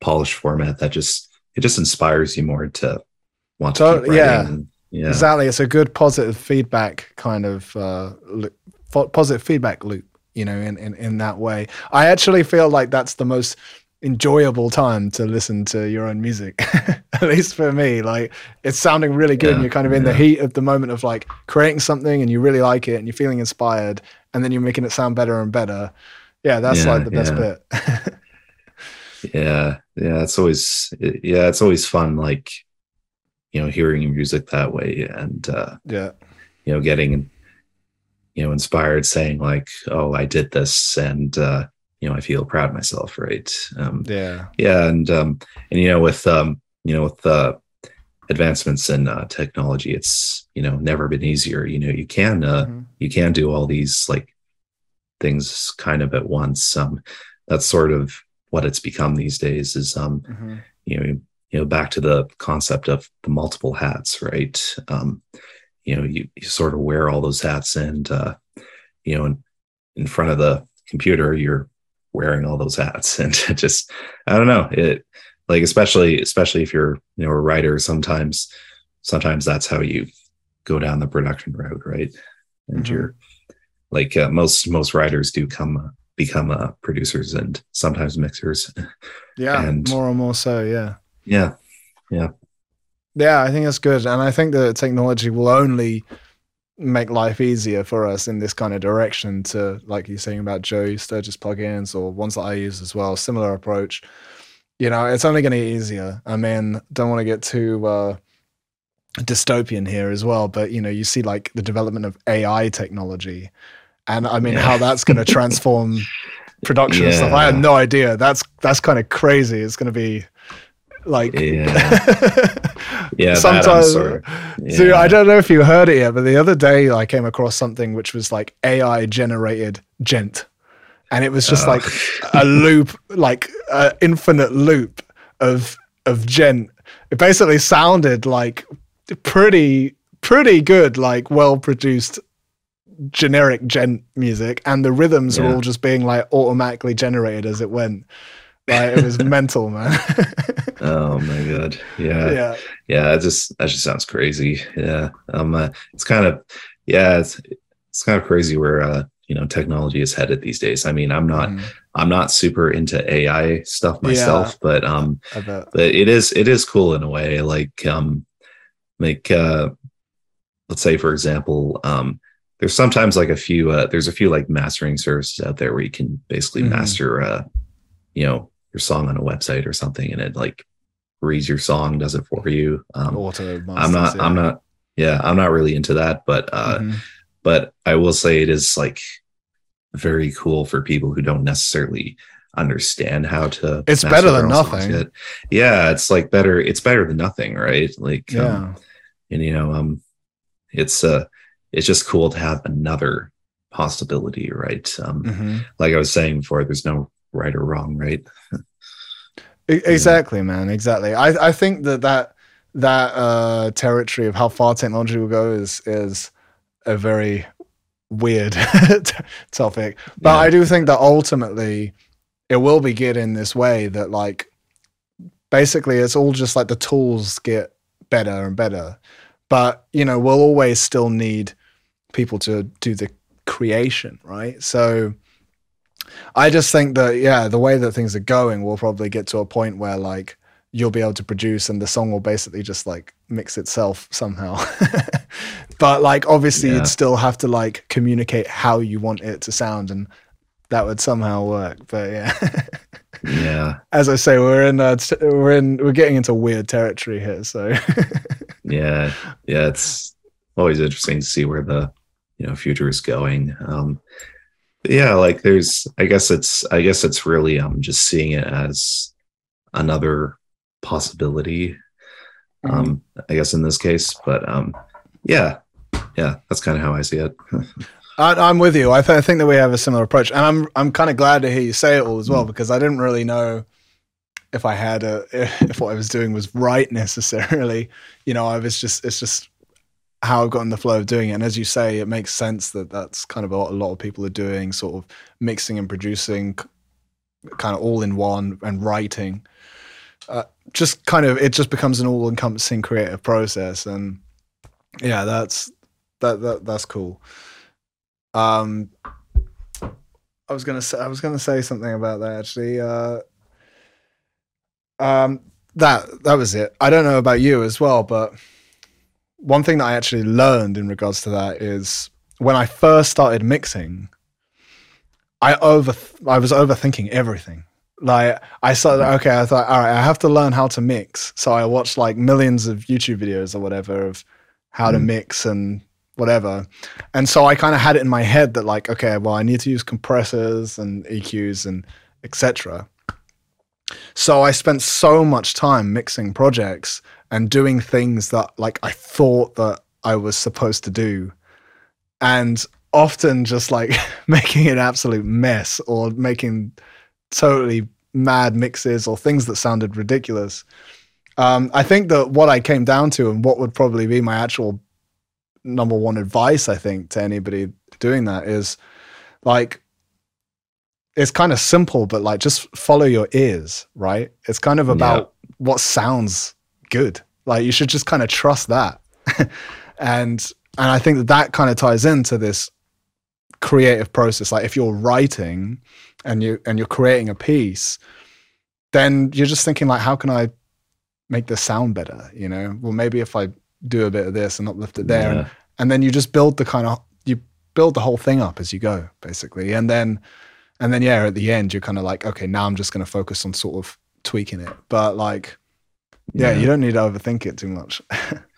S2: polished format that just it just inspires you more to want to keep
S1: So- yeah.
S2: writing. yeah
S1: exactly. It's a good positive feedback kind of uh, positive feedback loop. You know, in, in in that way, I actually feel like that's the most enjoyable time to listen to your own music. At least for me, like it's sounding really good, and you're kind of in the heat of the moment of like creating something, and you really like it, and you're feeling inspired, and then you're making it sound better and better. Yeah, that's
S2: Yeah,
S1: like the best
S2: yeah.
S1: bit.
S2: yeah yeah it's always yeah it's always fun like you know hearing music that way and uh
S1: yeah,
S2: you know getting you know inspired saying like oh i did this and uh you know i feel proud of myself right? Um
S1: yeah,
S2: yeah and um and you know with um you know with uh advancements in uh, technology it's you know never been easier. You know you can uh
S1: Mhm.
S2: you can do all these like things kind of at once. Um that's sort of what it's become these days is um
S1: Mhm.
S2: you know you know back to the concept of the multiple hats right? Um you know you, you sort of wear all those hats and uh you know in, in front of the computer you're wearing all those hats and just i don't know it like especially especially if you're you know a writer sometimes sometimes that's how you go down the production route right and
S1: Mhm.
S2: you're like uh, most most writers do come become uh, producers and sometimes mixers
S1: yeah,
S2: And-
S1: more and more so. Yeah.
S2: yeah
S1: Yeah, I think that's good. And I think that technology will only make life easier for us in this kind of direction to, like you're saying about Joe Sturgis plugins or ones that I use as well, similar approach. You know, it's only going to get easier. I mean, don't want to get too uh, dystopian here as well, but, you know, you see like the development of AI technology and I mean,
S2: Yeah.
S1: how that's going to transform production and stuff. I had
S2: Yeah.
S1: no idea. That's, that's kind of crazy. It's going to be like,
S2: yeah yeah
S1: sometimes
S2: yeah.
S1: I don't know if you heard it yet, but the other day I came across something which was like AI generated djent. And it was just
S2: Oh.
S1: like a loop, like an infinite loop of of djent. It basically sounded like pretty pretty good, like well produced generic djent music, and the rhythms are
S2: Yeah.
S1: all just being like automatically generated as it went. Like it was mental, man.
S2: oh my god. Yeah.
S1: Yeah.
S2: yeah that just that just sounds crazy. Yeah. Um uh, it's kind of yeah it's it's kind of crazy where uh you know technology is headed these days. I mean i'm not
S1: Mm,
S2: i'm not super into ai stuff myself but um but it is it is cool in a way. Like um like uh let's say for example um there's sometimes like a few uh there's a few like mastering services out there where you can basically
S1: Mhm.
S2: master uh you know your song on a website or something and it like reads your song does it for you um
S1: Auto
S2: i'm not
S1: masters,
S2: i'm not yeah i'm not really into that but uh
S1: Mhm.
S2: but I will say it is like very cool for people who don't necessarily understand how to.
S1: It's better than nothing.
S2: yet. Yeah, it's like better. It's better than nothing, right? Like,
S1: Yeah.
S2: um, and you know, um, it's uh, it's just cool to have another possibility, right? Um,
S1: Mhm.
S2: like I was saying before, there's no right or wrong, right?
S1: Exactly, man. Exactly. I, I think that that that uh, territory of how far technology will go is is a very weird topic. But
S2: Yeah.
S1: I do think that ultimately it will be good in this way that like basically it's all just like the tools get better and better. But you know, we'll always still need people to do the creation, right? So I just think that yeah, the way that things are going, we'll probably get to a point where like you'll be able to produce and the song will basically just like mix itself somehow. but like obviously
S2: Yeah.
S1: you'd still have to like communicate how you want it to sound and that would somehow work. But yeah.
S2: Yeah,
S1: As I say, we're in uh, t- we're in we're getting into weird territory here, so
S2: yeah, yeah. It's always interesting to see where the you know future is going. Um, yeah, like there's. I guess it's. I guess it's really um just seeing it as another possibility. Mm-hmm. Um, I guess in this case, but um, yeah, yeah, that's kind of how I see it.
S1: I, am with you. I, th- I, think that we have a similar approach, and I'm I'm kind of glad to hear you say it all as well mm. because I didn't really know if I had a if what I was doing was right necessarily. You know, I was just it's just how I've gotten the flow of doing it. And as you say, it makes sense that that's kind of what a lot of people are doing, sort of mixing and producing, kind of all in one, and writing. Uh, just kind of it just becomes an all-encompassing creative process, and yeah, that's that that that's cool. Um, I was gonna say I was gonna say something about that actually. Uh, um, that that was it. I don't know about you as well, but one thing that I actually learned in regards to that is when I first started mixing, I over I was overthinking everything. Like I started okay, I thought all right, I have to learn how to mix. So I watched like millions of YouTube videos or whatever of how mm. to mix and whatever. And so I kind of had it in my head that like, okay, well, I need to use compressors and EQs and etc. So I spent so much time mixing projects and doing things that like I thought that I was supposed to do. And often just like making an absolute mess or making totally mad mixes or things that sounded ridiculous. Um, I think that what I came down to and what would probably be my actual number one advice I think to anybody doing that is like it's kind of simple, but like just follow your ears, right? It's kind of about yeah. what sounds good. Like you should just kind of trust that. and and I think that that kind of ties into this creative process. Like if you're writing and you and you're creating a piece, then you're just thinking like, how can I make this sound better? You know, well maybe if I do a bit of this and uplift it there. Yeah. And, and then you just build the kind of, you build the whole thing up as you go, basically. And then, and then, yeah, at the end, you're kind of like, okay, now I'm just going to focus on sort of tweaking it. But like, yeah, yeah. you don't need to overthink it too much.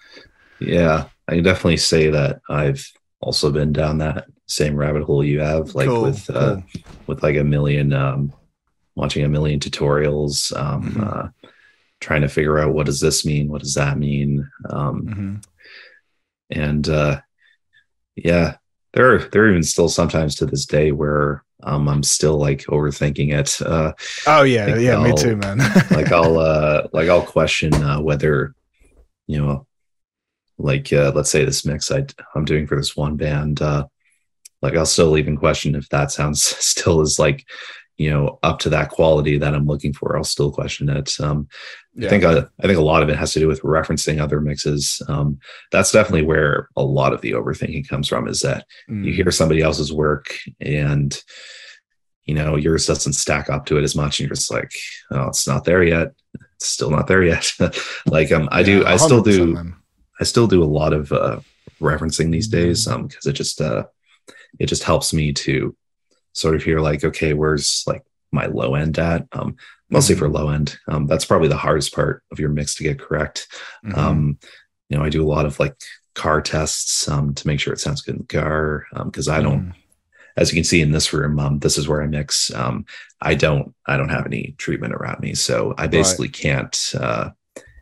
S2: yeah. I can definitely say that I've also been down that same rabbit hole you have, like cool, with, uh, with like a million, um, watching a million tutorials, um, mm-hmm. uh, trying to figure out what does this mean what does that mean um, mm-hmm. and uh, yeah there are there are even still sometimes to this day where um, I'm still like overthinking it. Uh,
S1: oh yeah, like yeah, I'll, me too, man.
S2: like I'll uh, like I'll question uh, whether you know, like uh, let's say this mix I I'm doing for this one band. Uh, like I'll still even question if that sounds still is like you know up to that quality that i'm looking for i'll still question it um, yeah. i think uh, I think a lot of it has to do with referencing other mixes um, that's definitely where a lot of the overthinking comes from is that mm. you hear somebody else's work and you know yours doesn't stack up to it as much and you're just like oh it's not there yet it's still not there yet like um i yeah, do i still do man. i still do a lot of uh referencing these days um because it just uh it just helps me to sort of hear like, okay, where's like my low end at? Um, mostly mm-hmm. for low end. Um, that's probably the hardest part of your mix to get correct. Mm-hmm. Um, you know, I do a lot of like car tests um, to make sure it sounds good in the car because um, I don't. Mm. As you can see in this room, um, this is where I mix. Um, I don't, I don't have any treatment around me, so I basically right. can't uh,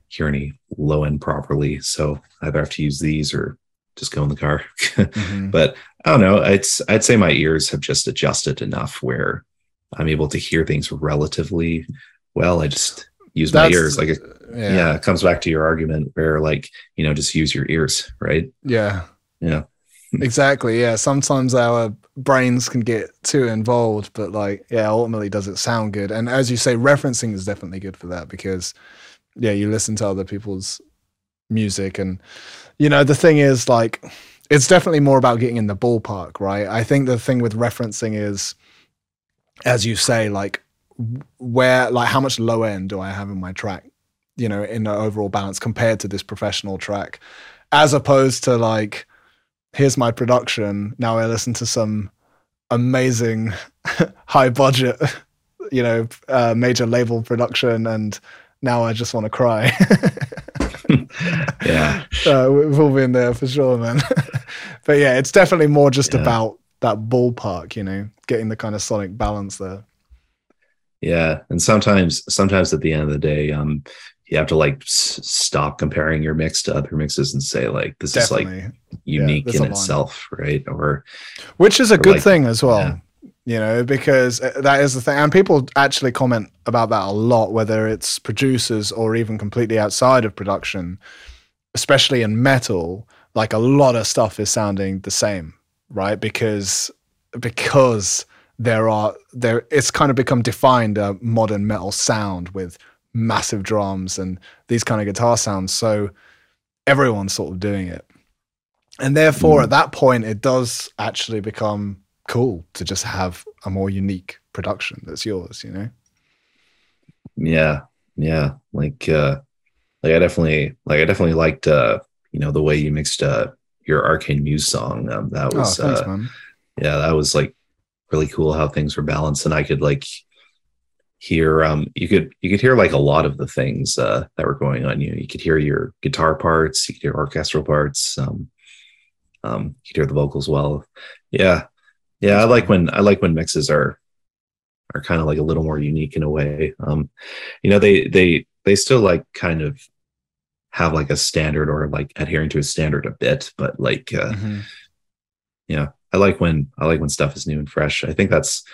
S2: hear any low end properly. So I either have to use these or just go in the car. mm-hmm. But I don't know. It's I'd say my ears have just adjusted enough where I'm able to hear things relatively well. I just use That's, my ears. Like, yeah. yeah, it comes back to your argument where, like, you know, just use your ears, right?
S1: Yeah.
S2: Yeah.
S1: exactly. Yeah. Sometimes our brains can get too involved, but like, yeah, ultimately, does it sound good? And as you say, referencing is definitely good for that because, yeah, you listen to other people's music and you know, the thing is like it's definitely more about getting in the ballpark, right? I think the thing with referencing is, as you say, like where, like how much low end do I have in my track, you know, in the overall balance compared to this professional track, as opposed to like, here's my production. Now I listen to some amazing high budget, you know, uh, major label production, and now I just want to cry.
S2: yeah
S1: uh, we've all been there for sure, man. but yeah, it's definitely more just
S2: Yeah.
S1: about that ballpark, you know, getting the kind of sonic balance there.
S2: Yeah, and sometimes sometimes at the end of the day, um, you have to like s- stop comparing your mix to other mixes and say like this is like unique
S1: a
S2: in itself, right? Or
S1: which is a good
S2: like-
S1: thing as well
S2: yeah.
S1: you know because uh, that is the thing and people actually comment about that a lot whether it's producers or even completely outside of production especially in metal like a lot of stuff is sounding the same right? Because because there are there it's kind of become defined a modern metal sound with massive drums and these kind of guitar sounds. So everyone's sort of doing it. And therefore
S2: Mm.
S1: at that point it does actually become cool to just have a more unique production that's yours you know?
S2: Yeah, yeah, like uh, like I definitely like I definitely liked uh, you know, the way you mixed uh your Arcane Muse song. Um, that
S1: oh
S2: was
S1: thanks
S2: uh, yeah, that was like really cool how things were balanced, and I could like hear um you could you could hear like a lot of the things uh that were going on. You know, you could hear your guitar parts, you could hear orchestral parts, um, um, you could hear the vocals well. Yeah, yeah, I like when I like when mixes are are kind of like a little more unique in a way. Um, you know, they they they still like kind of have like a standard or like adhering to a standard a bit, but like uh,
S1: Mhm.
S2: yeah i like when i like when stuff is new and fresh i think that's I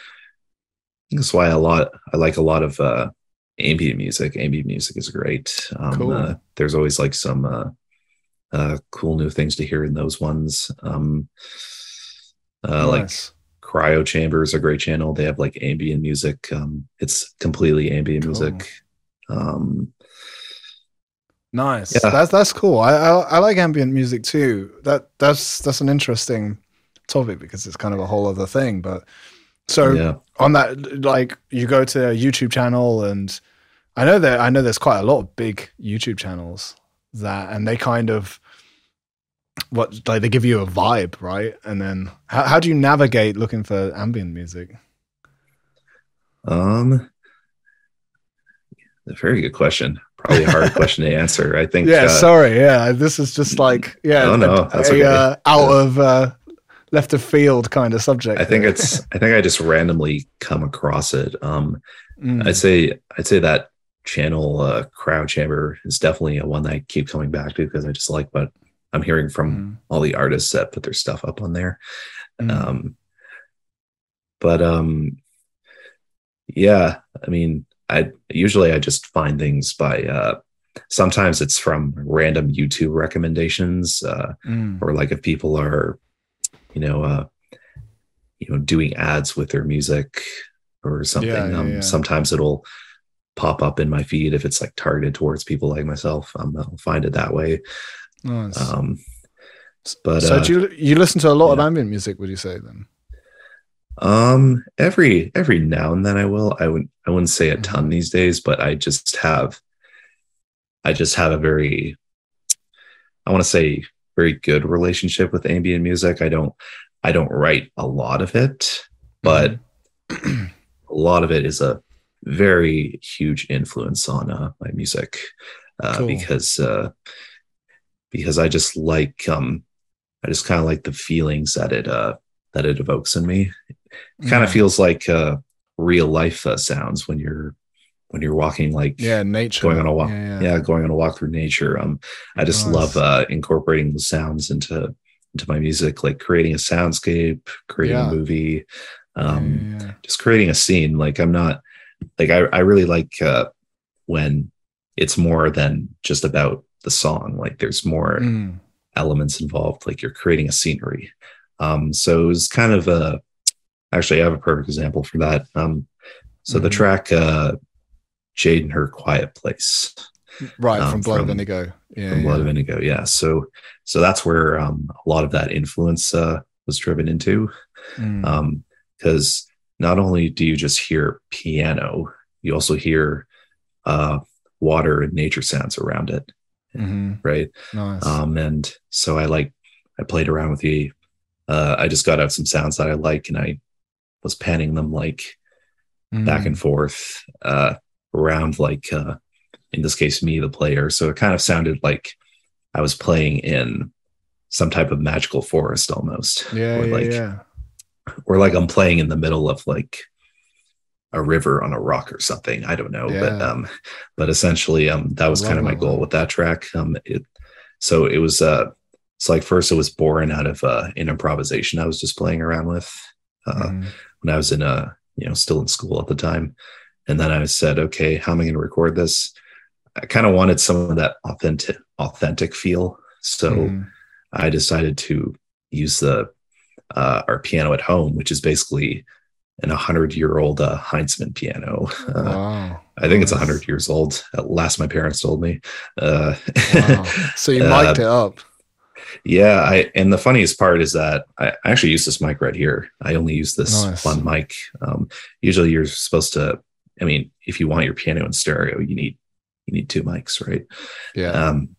S2: think that's why a lot i like a lot of uh ambient music ambient music is great um
S1: Cool.
S2: uh, there's always like some uh uh cool new things to hear in those ones um uh like
S1: Nice.
S2: cryo chamber is a great channel they have like ambient music um it's completely ambient
S1: Cool.
S2: music um
S1: Nice.
S2: Yeah.
S1: That's that's cool. I, I I like ambient music too. That that's that's an interesting topic because it's kind of a whole other thing. But so
S2: yeah
S1: on that, like you go to a YouTube channel, and I know that I know there's quite a lot of big YouTube channels that, and they kind of what like they give you a vibe, right? And then how how do you navigate looking for ambient music?
S2: um a very good question probably a hard question to answer i think
S1: Yeah,
S2: uh,
S1: sorry. Yeah, this is just like yeah,
S2: No, no,
S1: a,
S2: okay.
S1: uh, out of uh, left of field kind of subject.
S2: I think it's I think I just randomly come across it. Um
S1: Mm.
S2: I'd say I'd say that channel uh Cryo Chamber is definitely a one that I keep coming back to because I just like what I'm hearing from
S1: Mm.
S2: all the artists that put their stuff up on there.
S1: Mm.
S2: Um but um yeah, I mean I usually I just find things by uh sometimes it's from random YouTube recommendations uh
S1: Mm.
S2: or like if people are you know uh you know doing ads with their music or something
S1: Yeah, yeah,
S2: um
S1: yeah.
S2: sometimes it'll pop up in my feed if it's like targeted towards people like myself um i'll find it that way
S1: Nice.
S2: um but
S1: so
S2: uh,
S1: do you you listen to a lot of ambient music? Would you say then?
S2: Um every every now and then i will i would i wouldn't say a ton
S1: Mhm.
S2: these days but i just have i just have a very i want to say very good relationship with ambient music i don't i don't write a lot of it but
S1: Mm-hmm.
S2: a lot of it is a very huge influence on uh, my music uh,
S1: Cool.
S2: because uh, because I just like um I just kind of like the feelings that it uh that it evokes in me. It kind of
S1: Yeah.
S2: feels like uh, real life uh, sounds when you're when you're walking like
S1: yeah, nature
S2: going on a walk
S1: Yeah,
S2: yeah,
S1: yeah.
S2: going on a walk through nature um i just
S1: Nice.
S2: love uh incorporating the sounds into into my music like creating a soundscape creating a movie um just creating a scene like i'm not like i, I really like uh when it's more than just about the song like there's more
S1: Mm.
S2: elements involved like you're creating a scenery um so it was kind of a actually i have a perfect example for that um so the
S1: Mhm.
S2: track uh jade and her quiet place
S1: Right
S2: um,
S1: from Blood of Indigo. Yeah,
S2: from blood
S1: yeah.
S2: of indigo yeah so so that's where um a lot of that influence uh was driven into
S1: Mm.
S2: um because not only do you just hear piano you also hear uh water and nature sounds around it
S1: Mhm.
S2: right
S1: Nice.
S2: um and so i like i played around with the uh i just got out some sounds that i like and i was panning them like back
S1: Mm.
S2: and forth uh around like uh in this case me the player so it kind of sounded like I was playing in some type of magical forest almost.
S1: Yeah,
S2: or
S1: yeah,
S2: like
S1: yeah.
S2: or like I'm playing in the middle of like a river on a rock or something. I don't know. But um but essentially um that was kind of my goal with that track. Um it so it was uh it's like first it was born out of uh an improvisation I was just playing around with uh
S1: Mhm.
S2: When I was in a you know still in school at the time. And then I said, okay, how am I going to record this? I kind of wanted some of that authentic authentic feel. So
S1: Mhm.
S2: I decided to use the uh, our piano at home, which is basically an 100 year old uh, Heintzman piano. Uh,
S1: wow.
S2: I think it's
S1: Nice.
S2: 100 years old. At last, my parents told me. Uh,
S1: Wow. So you
S2: Uh,
S1: mic'd it up.
S2: Yeah, I and the funniest part is that I actually use this mic right here. I only use this
S1: Nice.
S2: one mic. Um, usually, you're supposed to. I mean, if you want your piano in stereo, you need you need two mics, right?
S1: Yeah.
S2: Um,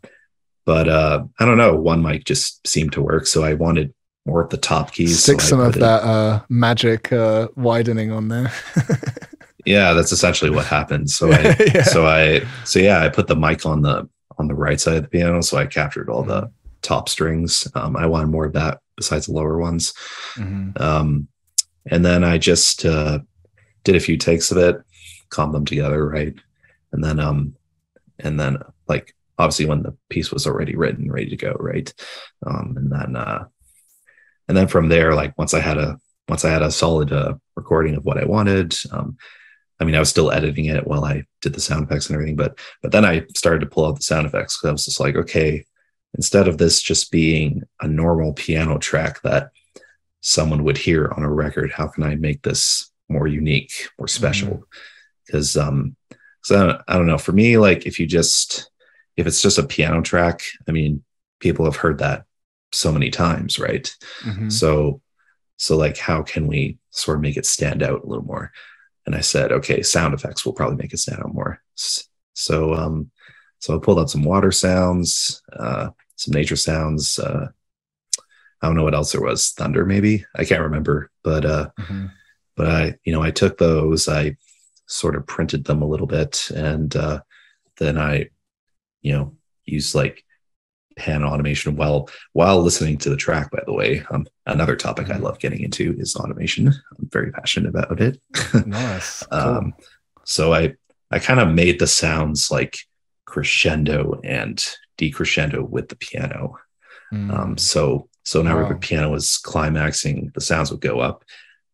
S2: but uh, I don't know. One mic just seemed to work, so I wanted more of the top keys. so
S1: Stick
S2: I
S1: some of that uh, magic uh, widening on there.
S2: Yeah, that's essentially what happened. So I,
S1: yeah.
S2: so I, so yeah, I put the mic on the on the right side of the piano, so I captured all
S1: Mm-hmm.
S2: the top strings. Um, I wanted more of that besides the lower ones.
S1: Mhm.
S2: Um, and then I just uh, did a few takes of it, calmed them together, right? And then, um, and then like obviously when the piece was already written, ready to go, right? Um, and then, uh, and then from there, like once I had a once I had a solid uh, recording of what I wanted, um, I mean, I was still editing it while I did the sound effects and everything, but but then I started to pull out the sound effects because I was just like, okay, instead of this just being a normal piano track that someone would hear on a record, how can I make this more unique, more special? Because um, so I don't, I don't know. For me, like if you just if it's just a piano track, I mean, people have heard that so many times, right?
S1: Mhm.
S2: So, so like, how can we sort of make it stand out a little more? And I said, okay, sound effects will probably make it stand out more. So, um, so I pulled out some water sounds, uh, some nature sounds. Uh, I don't know what else there was. Thunder, maybe I can't remember, but uh,
S1: Mhm.
S2: but I, you know, I took those, I sort of printed them a little bit, and uh, then I, you know, used like pan automation while while listening to the track. By the way, um, another topic I
S1: Mhm.
S2: love getting into is automation. I'm very passionate about it.
S1: Nice. Cool.
S2: um, so I I kind of made the sounds like crescendo and decrescendo with the piano.
S1: Mm.
S2: Um, so so whenever the
S1: Wow.
S2: piano was climaxing, the sounds would go up,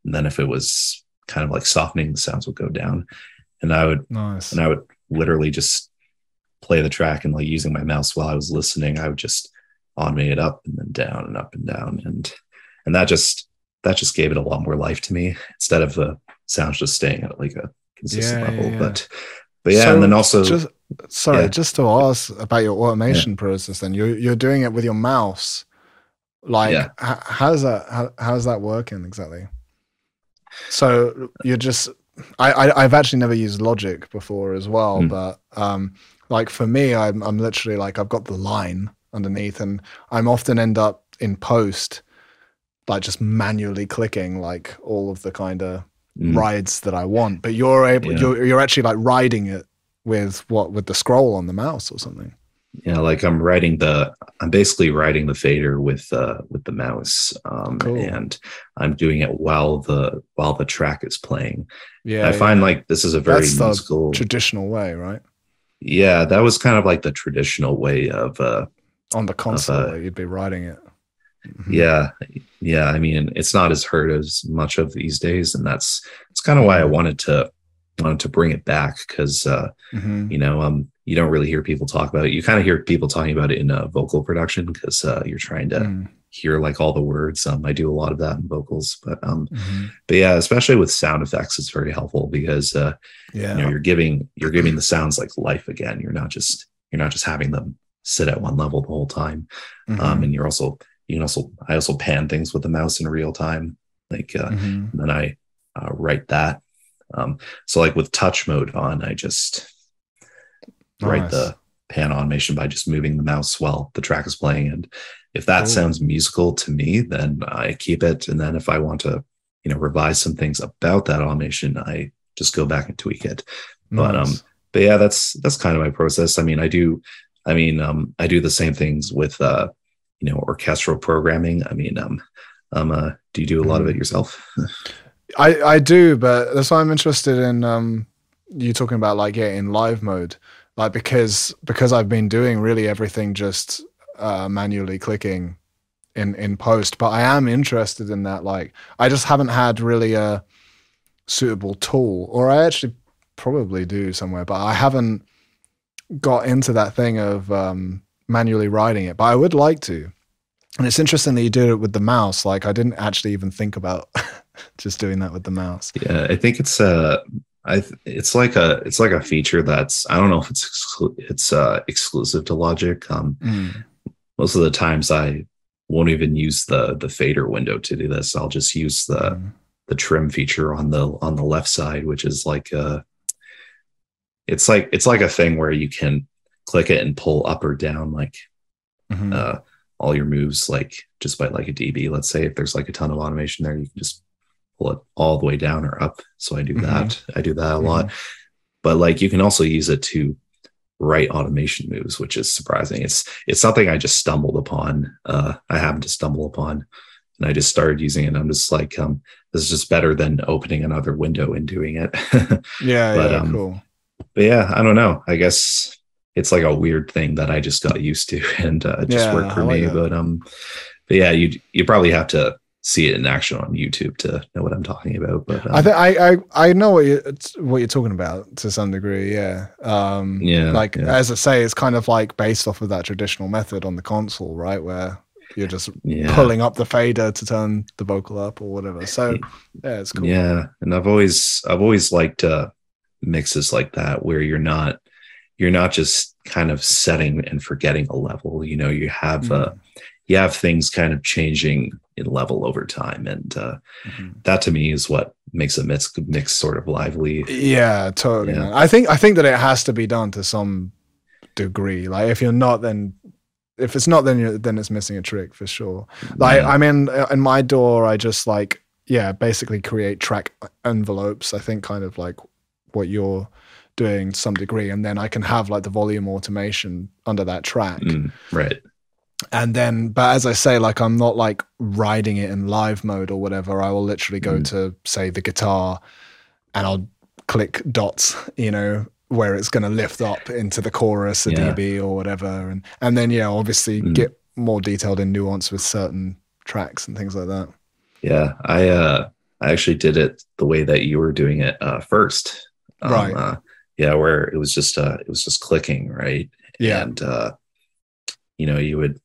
S2: and then if it was kind of like softening, the sounds would go down. And I would
S1: nice.
S2: and I would literally just play the track and like using my mouse while I was listening, I would just automate it up and then down and up and down, and and that just that just gave it a lot more life to me instead of the sounds just staying at like a consistent
S1: Yeah, yeah,
S2: level.
S1: yeah.
S2: But but yeah,
S1: So
S2: and then also
S1: just sorry,
S2: yeah.
S1: just to ask about your automation process. Then you're you're doing it with your mouse. Like,
S2: Yeah.
S1: h- how's that? How, how's that working exactly? So you're just. I, I I've actually never used Logic before as well,
S2: Mm.
S1: but um, like for me, I'm I'm literally like I've got the line underneath, and I'm often end up in post, like just manually clicking like all of the kind of
S2: Mm,
S1: rides that I want, but you're able
S2: Yeah.
S1: you're you're actually like riding it with what with the scroll on the mouse or something.
S2: yeah, like I'm writing the I'm basically writing the fader with uh with the mouse. Um
S1: Cool.
S2: and I'm doing it while the while the track is playing.
S1: Yeah,
S2: I find like this is a very
S1: That's
S2: musical
S1: traditional way, right?
S2: yeah, that was kind of like the traditional way of uh
S1: On the console,
S2: uh,
S1: you'd be writing it. Mhm.
S2: yeah yeah i mean it's not as heard as much of these days and that's that's kind of why i
S1: Mhm.
S2: wanted to wanted to bring it back because uh
S1: Mhm.
S2: you know um you don't really hear people talk about it you kind of hear people talking about it in uh, vocal production because uh you're trying to
S1: Mm.
S2: hear like all the words um i do a lot of that in vocals but um
S1: Mhm.
S2: but yeah especially with sound effects it's very helpful because uh
S1: Yeah.
S2: you know you're giving you're giving the sounds like life again you're not just you're not just having them sit at one level the whole time um
S1: Mhm.
S2: and you're also you can also i also pan things with the mouse in real time like uh
S1: Mhm.
S2: and then i uh, write that um so like with touch mode on i just write the pan automation by just moving the mouse while the track is playing. And if that sounds musical to me then i keep it. And then if i want to you know revise some things about that automation i just go back and tweak it. But, um, but yeah that's that's kind of my process. I mean i do I mean, um, I do the same things with, uh, you know, orchestral programming. I mean, um, um, uh, do you do a lot of it yourself?
S1: I I do, but that's why I'm interested in um you talking about like yeah in live mode, like because because I've been doing really everything just uh, manually clicking in in post, but I am interested in that. Like I just haven't had really a suitable tool, or I actually probably do somewhere, but I haven't got into that thing of um, manually writing it. But I would like to. And it's interesting that you did it with the mouse. Like I didn't actually even think about just doing that with the mouse.
S2: Yeah, I think it's uh I it's like a it's like a feature that's I don't know if it's exclu- it's uh exclusive to Logic. Um
S1: Mm.
S2: most of the times I won't even use the the fader window to do this. I'll just use the
S1: Mm.
S2: the trim feature on the on the left side, which is like uh it's like it's like a thing where you can click it and pull up or down like
S1: Mhm.
S2: uh all your moves like just by like a dB. Let's say if there's like a ton of automation there, you can just pull it all the way down or up. So I do
S1: Mhm.
S2: that. I do that a lot. But like you can also use it to write automation moves, which is surprising. It's it's something I just stumbled upon. Uh I happened to stumble upon and I just started using it. I'm just like, um, this is just better than opening another window and doing it.
S1: Yeah,
S2: But,
S1: yeah,
S2: um,
S1: cool.
S2: but yeah, I don't know. I guess it's like a weird thing that I just got used to and uh, it just
S1: Yeah,
S2: worked for
S1: like
S2: me.
S1: that.
S2: But um, but yeah, you you probably have to see it in action on YouTube to know what I'm talking about. But um,
S1: I think I, I I know what you what you're talking about to some degree. Yeah. Um,
S2: Yeah,
S1: Like
S2: yeah.
S1: as I say, it's kind of like based off of that traditional method on the console, right? Where you're just
S2: yeah,
S1: pulling up the fader to turn the vocal up or whatever. So yeah, it's cool.
S2: yeah, and I've always I've always liked uh, mixes like that where you're not you're not just kind of setting and forgetting a level. You know, you have uh,
S1: Mhm.
S2: You have things kind of changing in level over time, and uh,
S1: Mhm.
S2: that to me is what makes a mix mix sort of lively.
S1: Yeah, totally.
S2: Yeah.
S1: I think I think that it has to be done to some degree. Like if you're not, then if it's not, then you're then it's missing a trick for sure. Like
S2: Yeah.
S1: I mean, uh, in my DAW, I just like yeah, basically create track envelopes. I think kind of like what you're doing to some degree, and then I can have like the volume automation under that track.
S2: Mm, right.
S1: And then, but as I say, like I'm not like riding it in live mode or whatever. I will literally go
S2: Mm.
S1: to say the guitar, and I'll click dots, you know, where it's going to lift up into the chorus, a
S2: Yeah.
S1: dB or whatever, and and then yeah, obviously
S2: Mm.
S1: get more detailed in nuance with certain tracks and things like that.
S2: Yeah, I uh I actually did it the way that you were doing it uh first. Um,
S1: Right.
S2: Uh, yeah, where it was just uh it was just clicking, right?
S1: Yeah,
S2: And uh you know, you would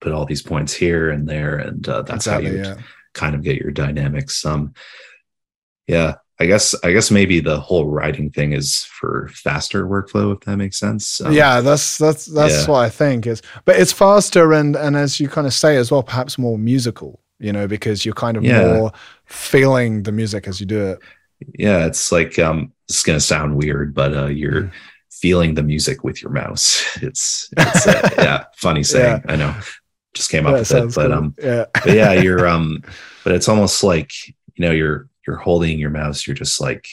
S2: put all these points here and there and uh that's how you
S1: Yeah,
S2: kind of get your dynamics. Um yeah, I guess I guess maybe the whole writing thing is for faster workflow if that makes sense. Um,
S1: yeah, that's that's that's
S2: yeah.
S1: what I think is. But it's faster and and as you kind of say as well, perhaps more musical. You know, because you're kind of
S2: Yeah.
S1: more feeling the music as you do it.
S2: yeah it's like um it's gonna sound weird but uh you're
S1: Mm.
S2: feeling the music with your mouse it's, it's uh, yeah funny saying i know just came up
S1: Yeah,
S2: with it but
S1: cool.
S2: um
S1: yeah,
S2: but yeah you're um but it's almost like you know you're you're holding your mouse you're just like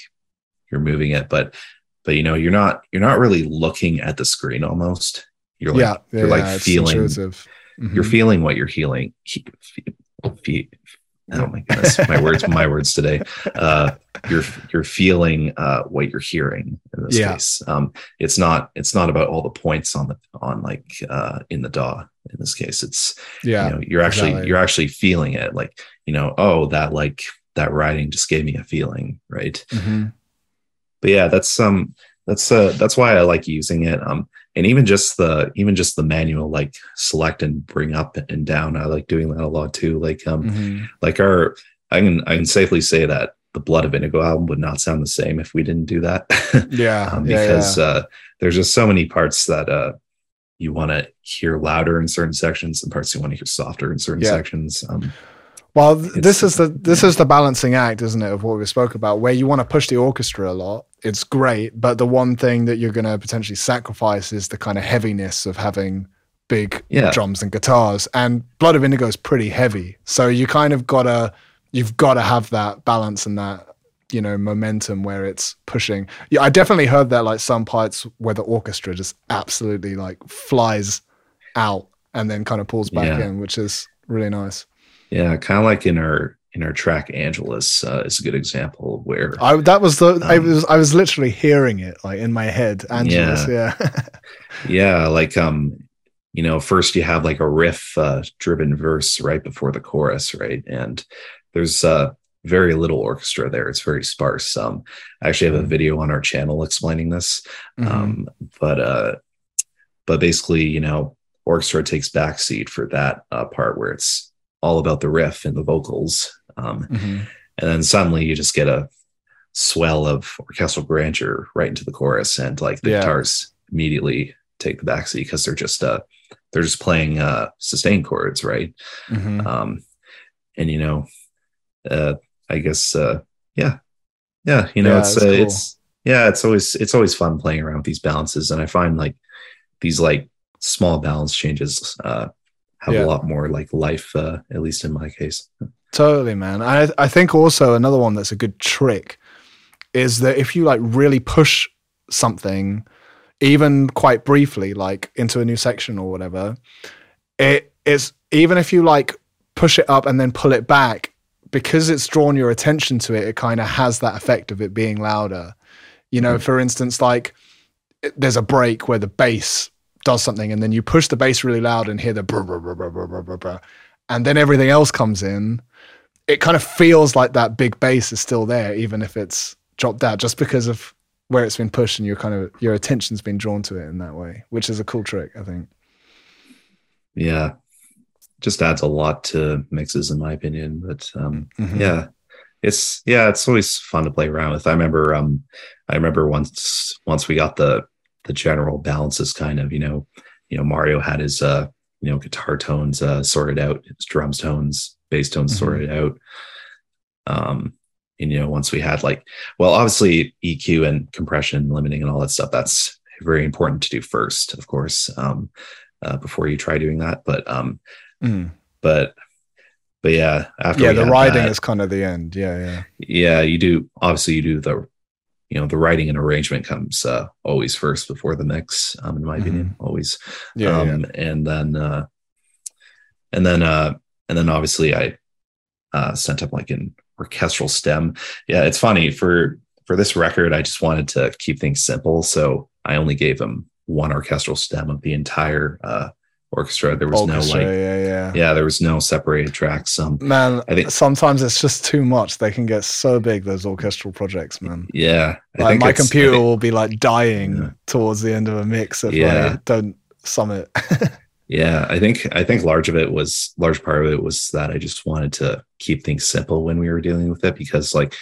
S2: you're moving it but but you know you're not you're not really looking at the screen almost you're like
S1: yeah,
S2: you're like
S1: yeah, it's
S2: feeling
S1: intuitive.
S2: you're feeling what you're healing he- fe- fe- oh my goodness. My words my words today. Uh you're you're feeling uh what you're hearing in this
S1: Yeah.
S2: case. Um it's not it's not about all the points on the on like uh in the daw in this case. It's
S1: yeah,
S2: you know you're actually
S1: exactly.
S2: you're actually feeling it. Like you know oh that like that writing just gave me a feeling right?
S1: Mhm.
S2: but yeah that's um that's uh that's why i like using it. Um and even just the even just the manual like select and bring up and down i like doing that a lot too like um
S1: Mhm.
S2: like our i can i can safely say that the blood of indigo album would not sound the same if we didn't do that
S1: yeah,
S2: um, because
S1: yeah.
S2: uh there's just so many parts that uh you want to hear louder in certain sections and parts you want to hear softer in certain
S1: Yeah.
S2: sections um
S1: Well, this is the this is the balancing act, isn't it, of what we spoke about, where you want to push the orchestra a lot. It's great, but the one thing that you're going to potentially sacrifice is the kind of heaviness of having big
S2: Yeah.
S1: drums and guitars. And Blood of Indigo is pretty heavy, so you kind of gotta you've got to have that balance and that you know momentum where it's pushing. Yeah, I definitely heard that like some parts where the orchestra just absolutely like flies out and then kind of pulls back
S2: Yeah.
S1: in, which is really nice.
S2: Yeah, kind of like in our in our track Angelus uh, is a good example where
S1: I that was the I
S2: Um,
S1: was I was literally hearing it like in my head. Angelus, yeah.
S2: yeah, like um, you know, first you have like a riff uh, driven verse right before the chorus, right? And there's uh very little orchestra there. It's very sparse. Um, I actually have a
S1: Mhm.
S2: video on our channel explaining this.
S1: Mhm.
S2: Um, but uh, but basically, you know, orchestra takes backseat for that uh, part where it's all about the riff and the vocals. Um,
S1: Mhm.
S2: and then suddenly you just get a swell of orchestral grandeur right into the chorus, and like the
S1: Yeah.
S2: guitars immediately take the backseat because they're just uh they're just playing uh sustained chords, right?
S1: Mhm.
S2: Um, and you know, uh, I guess uh, yeah, yeah, you know,
S1: Yeah,
S2: it's
S1: it's
S2: uh,
S1: cool.
S2: it's yeah, it's always it's always fun playing around with these balances, and I find like these like small balance changes uh have
S1: Yeah.
S2: a lot more like life, uh, at least in my case.
S1: Totally, man. I I think also another one that's a good trick is that if you like really push something, even quite briefly, like into a new section or whatever, it's even if you like push it up and then pull it back, because it's drawn your attention to it, it kind of has that effect of it being louder. You know,
S2: mm-hmm.
S1: for instance, like there's a break where the bass does something, and then you push the bass really loud and hear the and then everything else comes in it kind of feels like that big bass is still there, even if it's dropped out, just because of where it's been pushed and your kind of your attention's been drawn to it in that way, which is a cool trick, I think.
S2: Yeah, just adds a lot to mixes, in my opinion. But um,
S1: Mhm.
S2: yeah it's yeah it's always fun to play around with i remember um i remember once once we got the the general balances kind of you know you know mario had his uh you know guitar tones uh sorted out his drums tones bass tones
S1: Mhm.
S2: sorted out um and you know once we had like well obviously eq and compression limiting and all that stuff that's very important to do first of course um uh, before you try doing that but um
S1: Mm.
S2: but but yeah after
S1: Yeah, the
S2: had
S1: riding
S2: that-
S1: is kind of the end. Yeah, yeah.
S2: yeah you do obviously you do the you know the writing and arrangement comes uh always first before the mix um in my opinion always
S1: Yeah, yeah.
S2: um and then uh and then uh and then obviously i uh sent up like an orchestral stem yeah it's funny for for this record i just wanted to keep things simple so i only gave him one orchestral stem of the entire uh orchestra there was
S1: Orchestra,
S2: no like
S1: yeah, yeah.
S2: yeah there was no separated tracks um
S1: Man,
S2: I think-
S1: sometimes it's just too much. They can get so big, those orchestral projects, man.
S2: yeah I
S1: Like
S2: think
S1: my computer
S2: think-
S1: will be like dying
S2: Yeah.
S1: towards the end of a mix if
S2: Yeah.
S1: I don't sum it.
S2: Yeah, I think I think large of it was large part of it was that I just wanted to keep things simple when we were dealing with it because like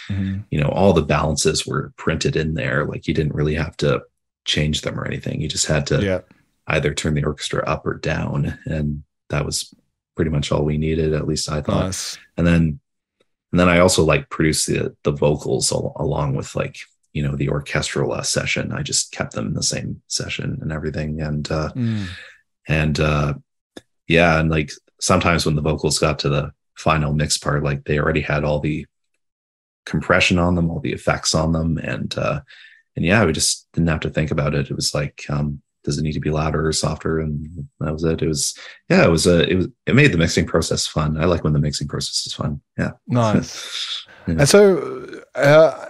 S2: you know all the balances were printed in there like you didn't really have to change them or anything you just had to
S1: yeah.
S2: either turn the orchestra up or down and that was pretty much all we needed at least I thought
S1: Nice.
S2: and then and then I also like produced the the vocals al- along with like you know the orchestral uh, session I just kept them in the same session and everything and uh
S1: Mm.
S2: And uh yeah and like sometimes when the vocals got to the final mix part like they already had all the compression on them all the effects on them. And uh and yeah we just didn't have to think about it. It was like um does it need to be louder or softer? And that was it. It was yeah it was a it was it made the mixing process fun. I like when the mixing process is fun. Yeah.
S1: Nice.
S2: Yeah.
S1: And so, uh,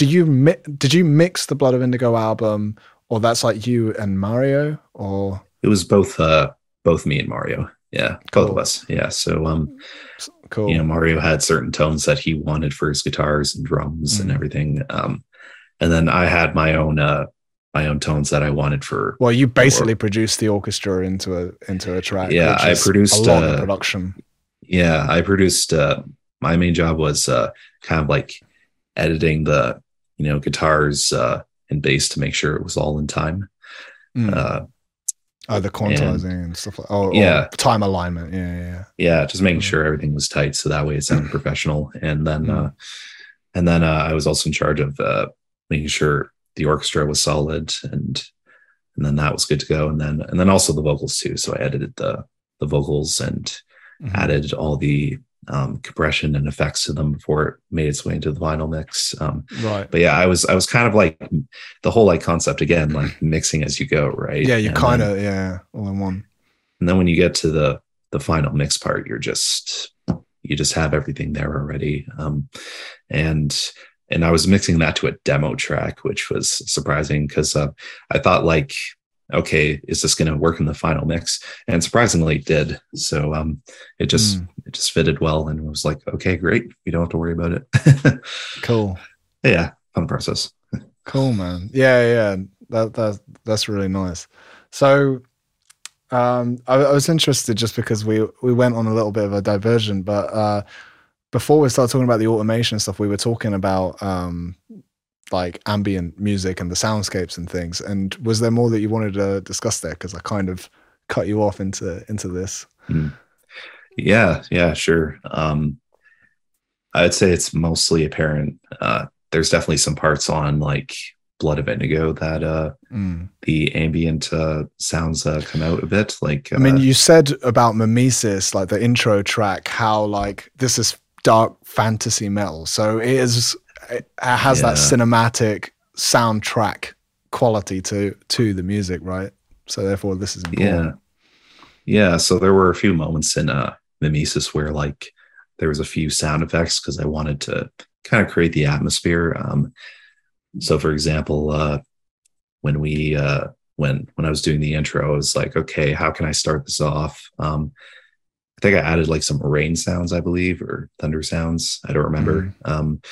S1: you mi- did you mix the Blood of Indigo album, or that's like you and Mario, or
S2: it was both uh both me and mario yeah both of us yeah so um
S1: cool?
S2: you know mario had certain tones that he wanted for his guitars and drums and
S1: Mhm.
S2: everything um and then i had my own uh my own tones that i wanted for
S1: well, you basically produced the orchestra into a into a track.
S2: Yeah, I produced,
S1: a lot of
S2: uh,
S1: production.
S2: yeah i produced uh my main job was uh kind of like editing the you know guitars uh and bass to make sure it was all in time
S1: Mm.
S2: uh
S1: oh, the quantizing and, stuff like. Oh,
S2: Yeah.
S1: time alignment. Yeah, yeah, yeah.
S2: yeah just making sure everything was tight so that way it sounded professional and then
S1: Mhm.
S2: uh and then uh, i was also in charge of uh making sure the orchestra was solid and and then that was good to go and then and then also the vocals too so i edited the the vocals and
S1: Mhm.
S2: added all the um, compression and effects to them before it made its way into the vinyl mix. Um,
S1: right.
S2: But yeah, I was I was kind of like the whole like concept again, like mixing as you go, right?
S1: Yeah, you kind of yeah, all in one.
S2: and then when you get to the the final mix part you're just you just have everything there already um and and i was mixing that to a demo track which was surprising because uh, i thought like okay is this going to work in the final mix and surprisingly it did so um it just
S1: Mm.
S2: it just fitted well and it was like okay great you don't have to worry about it
S1: Cool.
S2: yeah fun process
S1: Cool, man. Yeah, yeah. That that that's really nice. So, um, I, I was interested just because we we went on a little bit of a diversion, but uh, before we start talking about the automation stuff, we were talking about um, like ambient music and the soundscapes and things. And was there more that you wanted to discuss there? Because I kind of cut you off into into this.
S2: Yeah, yeah, sure. Um, I'd say it's mostly apparent. Uh, there's definitely some parts on like Blood of Indigo that uh,
S1: Mm.
S2: the ambient uh, sounds uh, come out a bit. Like,
S1: I mean,
S2: uh,
S1: you said about Memesis, like the intro track, how like this is dark fantasy metal. So it is, it has that cinematic soundtrack quality to to the music, right? So therefore, this is
S2: yeah,
S1: important.
S2: yeah. So there were a few moments in uh, Memesis where like there was a few sound effects because I wanted to kind of create the atmosphere. Um, so, for example, uh, when we uh, when when I was doing the intro, I was like, okay, how can I start this off? Um, I think I added like some rain sounds, I believe, or thunder sounds. I don't remember. Um,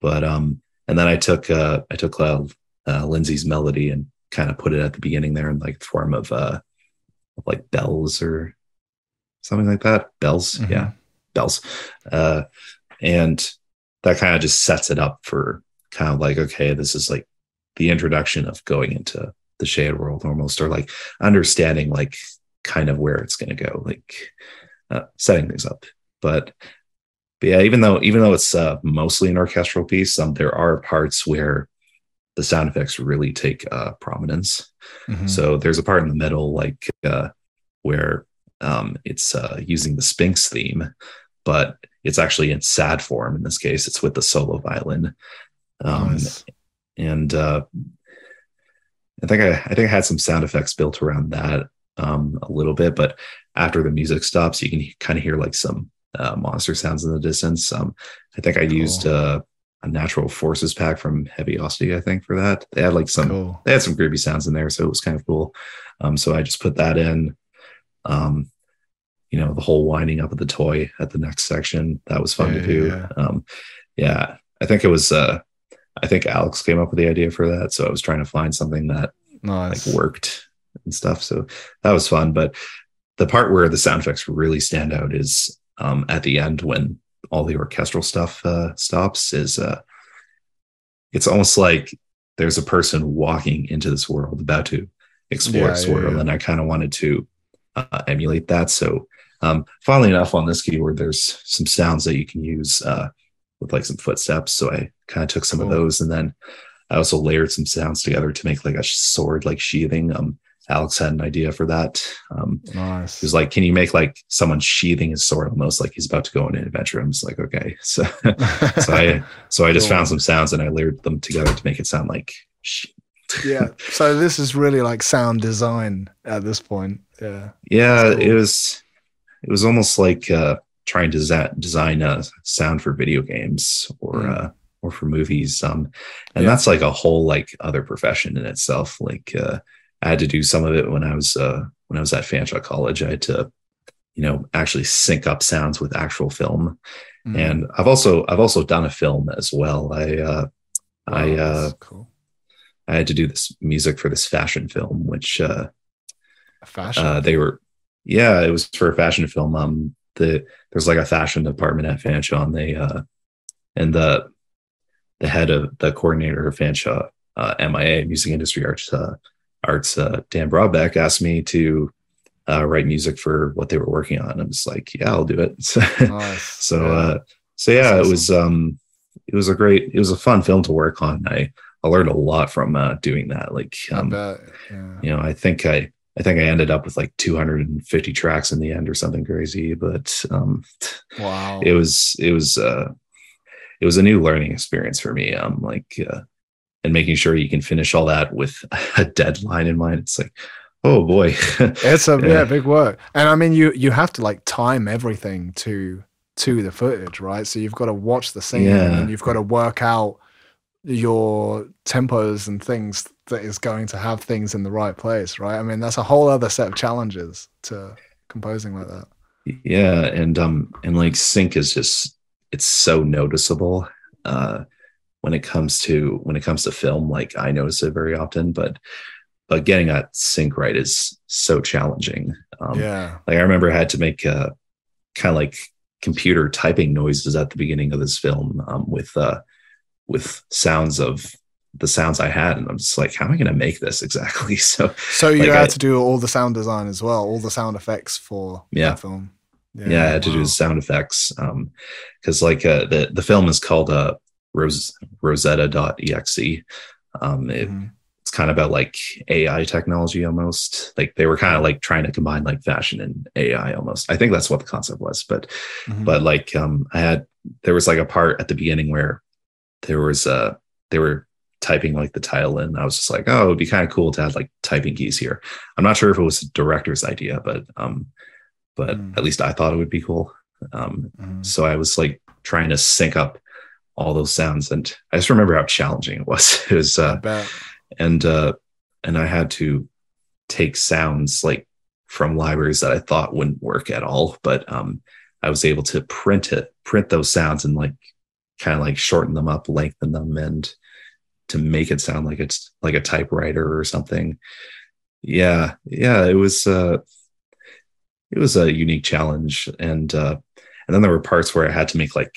S2: but um, and then I took uh, I took uh, uh, Lindsay's melody and kind of put it at the beginning there in like form of uh, of like bells or something like that. Bells,
S1: Mhm.
S2: yeah, bells. Uh, and that kind of just sets it up for kind of like, okay, this is like the introduction of going into the shade world almost, or like understanding like kind of where it's going to go, like uh, setting things up. But, but yeah, even though even though it's uh, mostly an orchestral piece, um, there are parts where the sound effects really take uh, prominence.
S1: Mhm.
S2: So there's a part in the middle, like uh, where um, it's uh, using the Sphinx theme, but it's actually in sad form. In this case, it's with the solo violin, um,
S1: Nice.
S2: and uh, I think I, I think I had some sound effects built around that um, a little bit. But after the music stops, you can kind of hear like some uh, monster sounds in the distance. Um, I think I
S1: Cool.
S2: used uh, a natural forces pack from Heavy Heavyocity. I think for that they had like some
S1: cool.
S2: they had some groovy sounds in there, so it was kind of cool. Um, so I just put that in. Um, you know, the whole winding up of the toy at the next section that was fun
S1: Yeah,
S2: to do.
S1: yeah,
S2: Um, yeah, I think it was. Uh, I think Alex came up with the idea for that, so I was trying to find something that
S1: Nice.
S2: like worked and stuff. So that was fun. But the part where the sound effects really stand out is um, at the end when all the orchestral stuff uh, stops. Is uh, it's almost like there's a person walking into this world about to explore
S1: Yeah,
S2: this
S1: yeah,
S2: world,
S1: yeah.
S2: and I kind of wanted to uh, emulate that. So um, funnily enough, on this keyboard, there's some sounds that you can use uh, with like some footsteps. So I kind of took some of those, and then I also layered some sounds together to make like a sword like sheathing. Um, Alex had an idea for that. Um,
S1: Nice.
S2: he was like, "Can you make like someone sheathing his sword almost like he's about to go on an adventure?" I'm just like, "Okay." So, so I so I just
S1: Cool.
S2: found some sounds and I layered them together to make it sound like.
S1: Yeah. So this is really like sound design at this point. Yeah.
S2: yeah,
S1: cool.
S2: it was it was almost like uh, trying to desi- design a sound for video games or
S1: Mm.
S2: uh, or for movies. Um, and
S1: Yeah.
S2: that's like a whole like other profession in itself. Like uh, I had to do some of it when I was uh, when I was at Fanshawe College. I had to you know actually sync up sounds with actual film.
S1: Mm.
S2: And I've also I've also done a film as well. I uh, I uh,
S1: cool.
S2: I had to do this music for this fashion film, which uh,
S1: Fashion.
S2: uh, they were yeah it was for a fashion film um the there's like a fashion department at fanshawe and they uh and the the head of the coordinator of fanshawe uh mia music industry arts uh arts uh dan brodbeck asked me to uh write music for what they were working on i was like yeah i'll do it so,
S1: nice.
S2: so
S1: Yeah.
S2: uh so yeah
S1: That's
S2: it was um it was a great it was a fun film to work on i i learned a lot from uh doing that like
S1: I
S2: um.
S1: Yeah.
S2: you know i think i I think I ended up with like 250 tracks in the end or something crazy. But um,
S1: wow,
S2: it was it was uh, it was a new learning experience for me. Um, like uh, and making sure you can finish all that with a deadline in mind. It's like, oh boy,
S1: it's a yeah. yeah big work. And I mean, you you have to like time everything to to the footage, right? So you've got to watch the scene yeah. and you've got to work out your tempos and things that is going to have things in the right place, right? I mean, that's a whole other set of challenges to composing like that.
S2: Yeah, and um and like sync is just it's so noticeable uh when it comes to when it comes to film like I notice it very often, but but getting that sync right is so challenging.
S1: Um yeah.
S2: Like I remember I had to make uh kind of like computer typing noises at the beginning of this film um, with uh, with sounds of the sounds I had, and I'm just like, how am I going to make this exactly? So,
S1: so you like had I, to do all the sound design as well, all the sound effects for
S2: yeah.
S1: film.
S2: Yeah, yeah, I had wow. to do sound effects because um, like uh, the the film is called uh, Rose Rosetta.exe. Um, it, mm-hmm it's kind of about like AI technology almost. Like they were kind of like trying to combine like fashion and AI almost. I think that's what the concept was. But mm-hmm. but like um I had there was like a part at the beginning where there was uh they were typing like the title in. I was just like, oh, it'd be kind of cool to have like typing keys here. I'm not sure if it was a director's idea, but um but mm. at least I thought it would be cool. Um mm. so I was like trying to sync up all those sounds and I just remember how challenging it was. It was uh and uh, and I had to take sounds like from libraries that I thought wouldn't work at all, but um, I was able to print it, print those sounds, and like kind of like shorten them up, lengthen them, and to make it sound like it's like a typewriter or something. Yeah, yeah, it was uh, it was a unique challenge, and uh, and then there were parts where I had to make like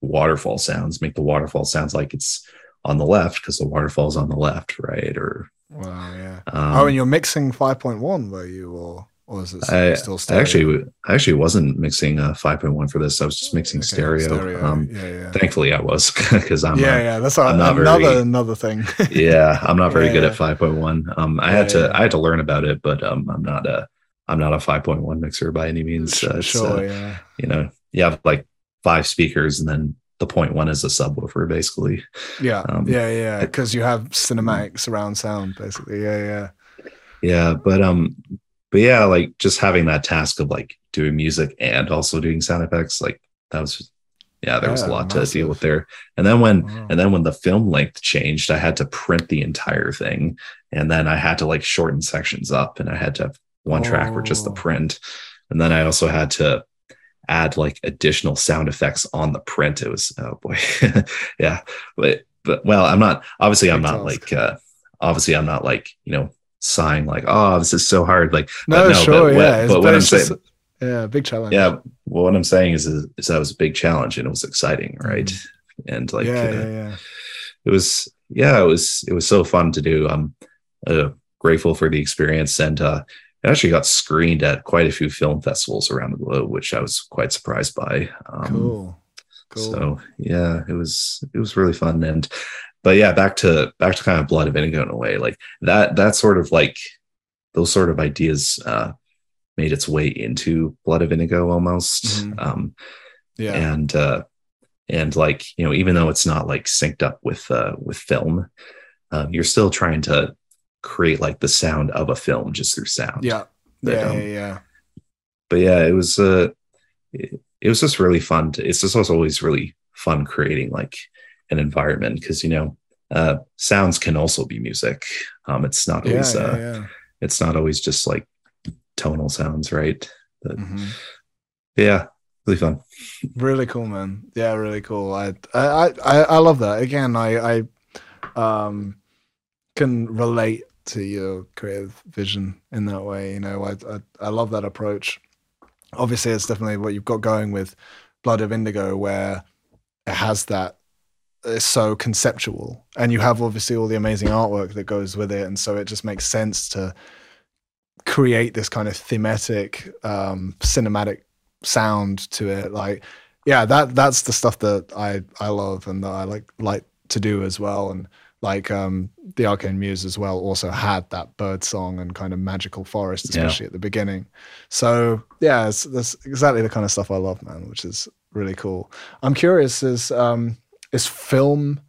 S2: waterfall sounds, make the waterfall sounds like it's on the left because the waterfall's on the left, right? Or
S1: wow, yeah. Um, oh, and you're mixing 5.1, were you, or or is it
S2: I, still stereo? I actually, I actually wasn't mixing uh, 5.1 for this. I was just mixing okay, stereo. stereo. Um, yeah, yeah. Thankfully, I was because I'm
S1: yeah, uh, yeah. That's I'm not another very, another thing.
S2: yeah, I'm not very yeah, good yeah. at 5.1. Um, I yeah, had to I had to learn about it, but um, I'm not a I'm not a 5.1 mixer by any means.
S1: Uh, sure, uh, yeah.
S2: You know, you have like five speakers and then the point one is a subwoofer basically
S1: yeah um, yeah yeah because you have cinematic surround sound basically yeah yeah
S2: yeah but um but yeah like just having that task of like doing music and also doing sound effects like that was just, yeah there was a lot massive. to deal with there and then when wow. and then when the film length changed i had to print the entire thing and then i had to like shorten sections up and i had to have one oh. track for just the oh. print and then i also had to add like additional sound effects on the print. It was oh boy, yeah. But but well, I'm not obviously I'm not like uh, obviously I'm not like you know sighing like oh this is so hard like
S1: no, no sure but, yeah but, but what I'm saying just, yeah big challenge
S2: yeah well, what I'm saying is, is, is that was a big challenge and it was exciting right mm. and like
S1: yeah, uh, yeah, yeah
S2: it was yeah it was it was so fun to do I'm uh, grateful for the experience and uh it actually got screened at quite a few film festivals around the globe, which I was quite surprised by.
S1: Um, cool.
S2: Cool. So yeah, it was it was really fun. And but yeah, back to back to kind of Blood of Indigo in a way. Like that that sort of like those sort of ideas uh made its way into Blood of Indigo almost. Mm-hmm. Um yeah. And uh and like, you know, even though it's not like synced up with uh with film, um, you're still trying to create like the sound of a film just through sound.
S1: Yeah. But, yeah, um, yeah, yeah.
S2: But yeah, it was uh it, it was just really fun. To, it's just always really fun creating like an environment because you know uh sounds can also be music. Um it's not always yeah, uh yeah. it's not always just like tonal sounds, right? But, mm-hmm. yeah, really fun.
S1: Really cool, man. Yeah, really cool. I I I, I love that. Again, I I um can relate to your creative vision in that way. You know, I, I, I love that approach. Obviously, it's definitely what you've got going with Blood of Indigo, where it has that it's so conceptual, and you have obviously all the amazing artwork that goes with it, and so it just makes sense to create this kind of thematic, um, cinematic sound to it. Like, yeah, that that's the stuff that I I love and that I like like to do as well, and like um, the Arcane Muse as well also had that bird song and kind of magical forest, especially yeah. at the beginning. So yeah, it's, that's exactly the kind of stuff I love, man, which is really cool. I'm curious is um, is film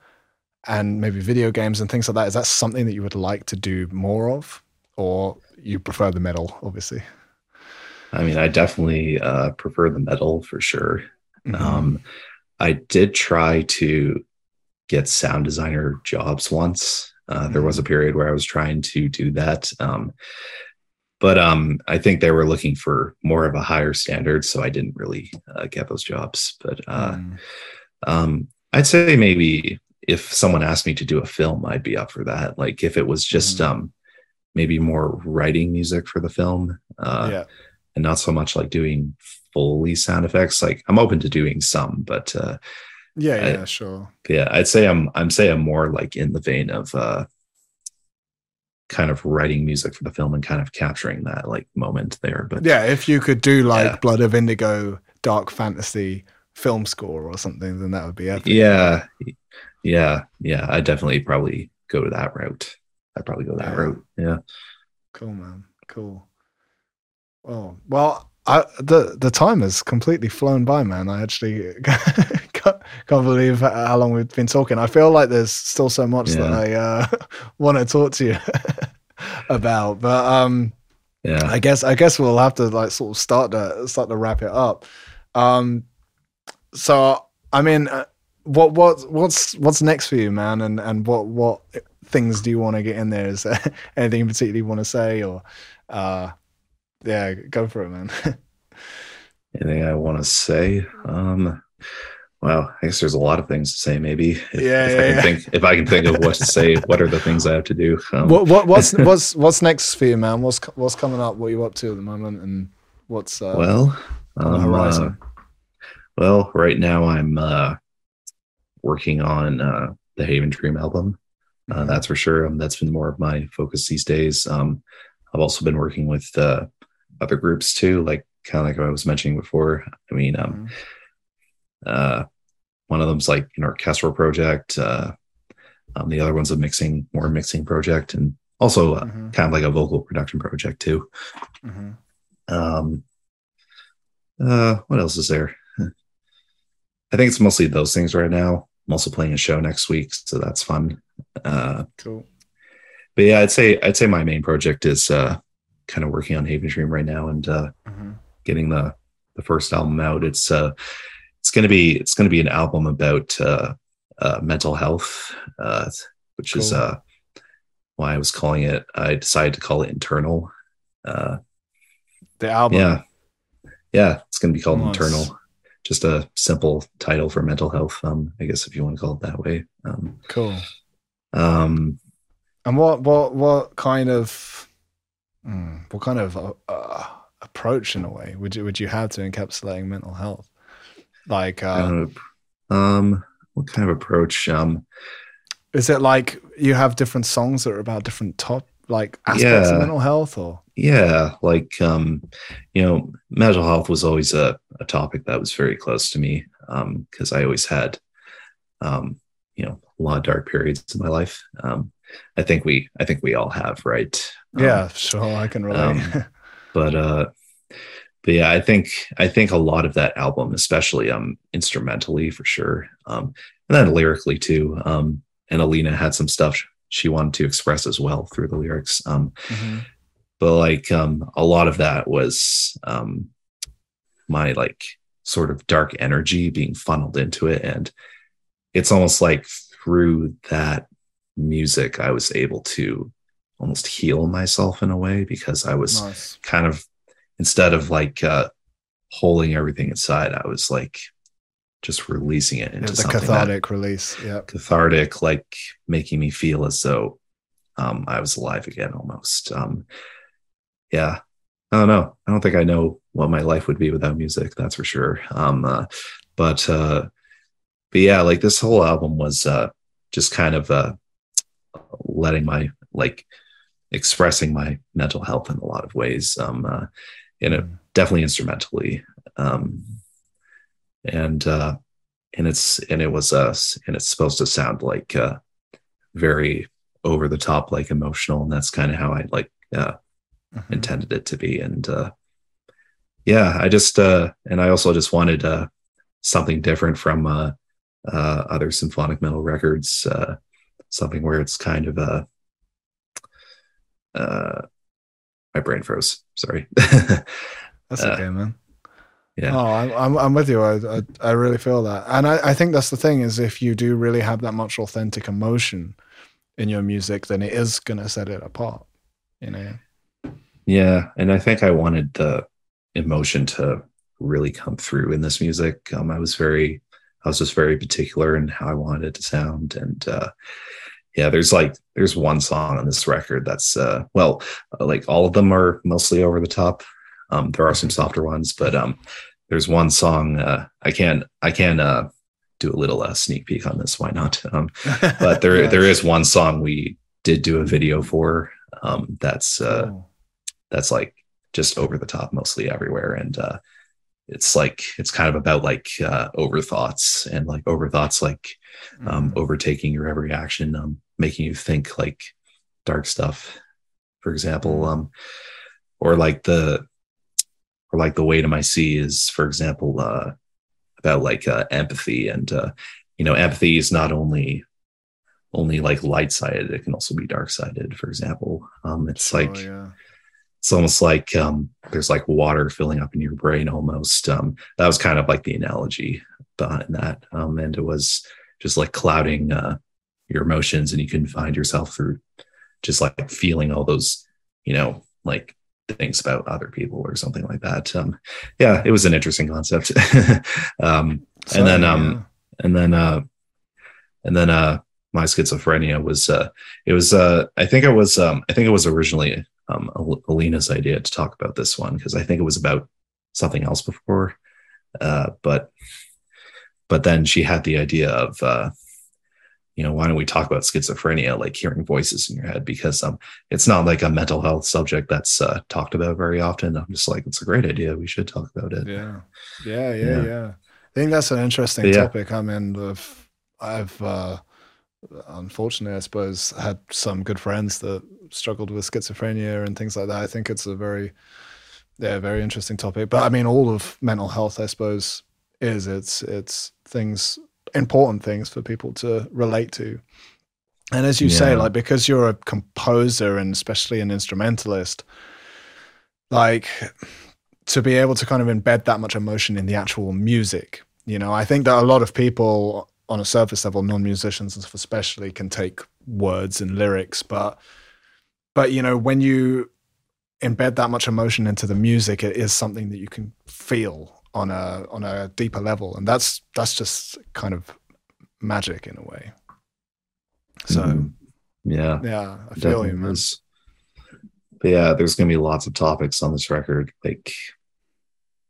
S1: and maybe video games and things like that. Is that something that you would like to do more of, or you prefer the metal, obviously?
S2: I mean, I definitely uh, prefer the metal for sure. Mm-hmm. Um, I did try to get sound designer jobs once. Uh. There was a mm-hmm. period where I was trying to do that. Um, but um, I think they were looking for more of a higher standard, so I didn't really uh, get those jobs. But uh, mm. um, I'd say maybe if someone asked me to do a film, I'd be up for that. Like if it was just mm. um, maybe more writing music for the film, uh, yeah. and not so much like doing fully sound effects. Like I'm open to doing some, but
S1: yeah, yeah, sure.
S2: Yeah, I'd say I'm I'm say I'm more like in the vein of uh kind of writing music for the film and kind of capturing that like moment there. But
S1: yeah, if you could do like yeah. Blood of Indigo, dark fantasy film score or something, then that would be epic.
S2: Yeah, yeah, yeah. I definitely probably go to that route. I'd probably go that yeah. route. Yeah.
S1: Cool, man. Cool. Oh well, I, the the time has completely flown by, man. I actually can't, believe how long we've been talking. I feel like there's still so much yeah. that I uh, want to talk to you about, but um, yeah, I guess I guess we'll have to like sort of start to start to wrap it up. Um, so I mean, uh, what what what's what's next for you, man? And and what what things do you want to get in there? Is there anything in particular you want to say, or uh, yeah, go for it, man.
S2: Anything I want to say? Um, well, I guess there's a lot of things to say. Maybe if,
S1: yeah,
S2: if
S1: yeah,
S2: I can
S1: yeah.
S2: think if I can think of what to say, what are the things I have to do?
S1: Um, what, what, what's what's what's next for you, man? What's what's coming up? What are you up to at the moment? And what's uh,
S2: well on the um, horizon? Uh, well, right now I'm uh, working on uh, the Haven Dream album. Uh, mm-hmm. That's for sure. Um, that's been more of my focus these days. Um, I've also been working with uh, other groups too, like kind of like I was mentioning before. I mean, um, mm-hmm. Uh, one of them's like an orchestral project. Uh, um, the other one's a mixing, more mixing project, and also uh, mm-hmm. kind of like a vocal production project too. Mm-hmm. Um, uh, what else is there? I think it's mostly those things right now. I'm also playing a show next week, so that's fun. Uh,
S1: cool.
S2: But yeah, I'd say I'd say my main project is uh, kind of working on Haven Dream right now and uh, mm-hmm. getting the the first album out. It's uh, it's gonna be it's gonna be an album about uh, uh, mental health, uh, which cool. is uh, why I was calling it. I decided to call it Internal. Uh,
S1: the album,
S2: yeah, yeah, it's gonna be called nice. Internal. Just a simple title for mental health. Um, I guess if you want to call it that way. Um,
S1: cool.
S2: Um,
S1: and what what what kind of Mm. What kind of uh, approach, in a way, would you would you have to encapsulating mental health? Like, uh,
S2: um, what kind of approach? Um,
S1: is it like you have different songs that are about different top like aspects yeah, of mental health, or
S2: yeah, like um, you know, mental health was always a, a topic that was very close to me um because I always had um, you know a lot of dark periods in my life. Um, I think we I think we all have, right?
S1: Yeah, um, sure, I can relate.
S2: um, but uh, but yeah, I think I think a lot of that album, especially um instrumentally for sure, um, and then lyrically too. Um, and Alina had some stuff she wanted to express as well through the lyrics. Um, mm-hmm. but like um, a lot of that was um, my like sort of dark energy being funneled into it, and it's almost like through that music, I was able to almost heal myself in a way because I was nice. kind of instead of like uh, holding everything inside, I was like just releasing it into
S1: the cathartic release. Yeah,
S2: cathartic, like making me feel as though um, I was alive again, almost. Um, yeah, I don't know. I don't think I know what my life would be without music. That's for sure. Um, uh, but uh, but yeah, like this whole album was uh, just kind of uh, letting my like expressing my mental health in a lot of ways um uh, and it definitely instrumentally um and uh and it's and it was us and it's supposed to sound like uh very over the top, like emotional, and that's kind of how I like uh,
S1: Mhm.
S2: intended it to be. And uh, yeah, I just uh, and I also just wanted uh, something different from uh, uh, other symphonic metal records, uh, something where it's kind of a. Uh, my brain froze. Sorry.
S1: That's
S2: Uh,
S1: okay, man.
S2: yeah.
S1: Oh, I'm, I'm, with you. I, I, I really feel that. And I, I think that's the thing is if you do really have that much authentic emotion in your music, then it is going to set it apart, you know?
S2: Yeah, and I think I wanted the emotion to really come through in this music. Um, I was very, I was just very particular in how I wanted it to sound, and uh, yeah, there's like there's one song on this record that's uh, well, uh, like all of them are mostly over the top. Um, there are some softer ones, but um, there's one song uh, I can I can uh, do a little uh, sneak peek on this. Why not? Um, but there
S1: Yeah.
S2: there is one song we did do a video for. Um, that's uh,
S1: Cool.
S2: that's like just over the top mostly everywhere and uh it's like it's kind of about like uh over thoughts and like overthoughts like um
S1: Mhm.
S2: overtaking your every action um making you think like dark stuff for example um or like the or like the weight of my sea is for example uh about like uh empathy and uh you know empathy is not only only like light sided it can also be dark sided for example um it's
S1: Sure,
S2: like
S1: yeah.
S2: It's almost like um, there's like water filling up in your brain almost. Um, that was kind of like the analogy behind that. Um, and it was just like clouding uh, your emotions and you can find yourself through just like feeling all those you know like things about other people or something like that. Um, yeah it was an interesting concept. Um, and then, um, and then uh and then uh my schizophrenia was uh it was uh i think it was um i think it was originally um alina's idea to talk about this one because i think it was about something else before uh but but then she had the idea of uh you know why don't we talk about schizophrenia like hearing voices in your head? Because um it's not like a mental health subject that's uh talked about very often. I'm just like it's a great idea. We should talk about it.
S1: Yeah. Yeah yeah
S2: Yeah.
S1: yeah. I think that's an interesting
S2: yeah.
S1: topic. I mean i've, I've uh unfortunately i suppose had some good friends that struggled with schizophrenia and things like that i think it's a very yeah very interesting topic but i mean all of mental health i suppose is it's it's things important things for people to relate to and as you say like because you're a composer and especially an instrumentalist like to be able to kind of embed that much emotion in the actual music. You know, I think that a lot of people on a surface level, non-musicians and stuff especially, can take words and lyrics, but but you know, when you embed that much emotion into the music, it is something that you can feel on a on a deeper level, and that's that's just kind of magic in a way. So
S2: Mhm. yeah
S1: yeah, I feel you, man.
S2: is. But yeah, there's going to be lots of topics on this record, like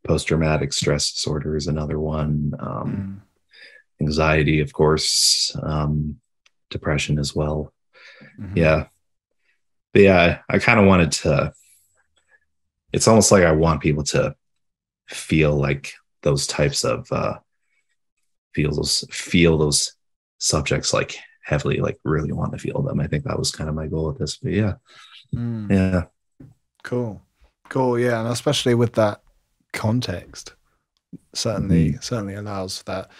S2: post traumatic stress disorder is another one, um,
S1: Mm.
S2: anxiety, of course, um, depression as well.
S1: Mhm.
S2: Yeah. But yeah, I, I kind of wanted to, it's almost like I want people to feel like those types of, uh, feel those, feel those subjects like heavily, like really want to feel them. I think that was kind of my goal with this. But yeah,
S1: Mm.
S2: yeah.
S1: Cool. Cool. Yeah. And especially with that context, certainly, certainly allows for that.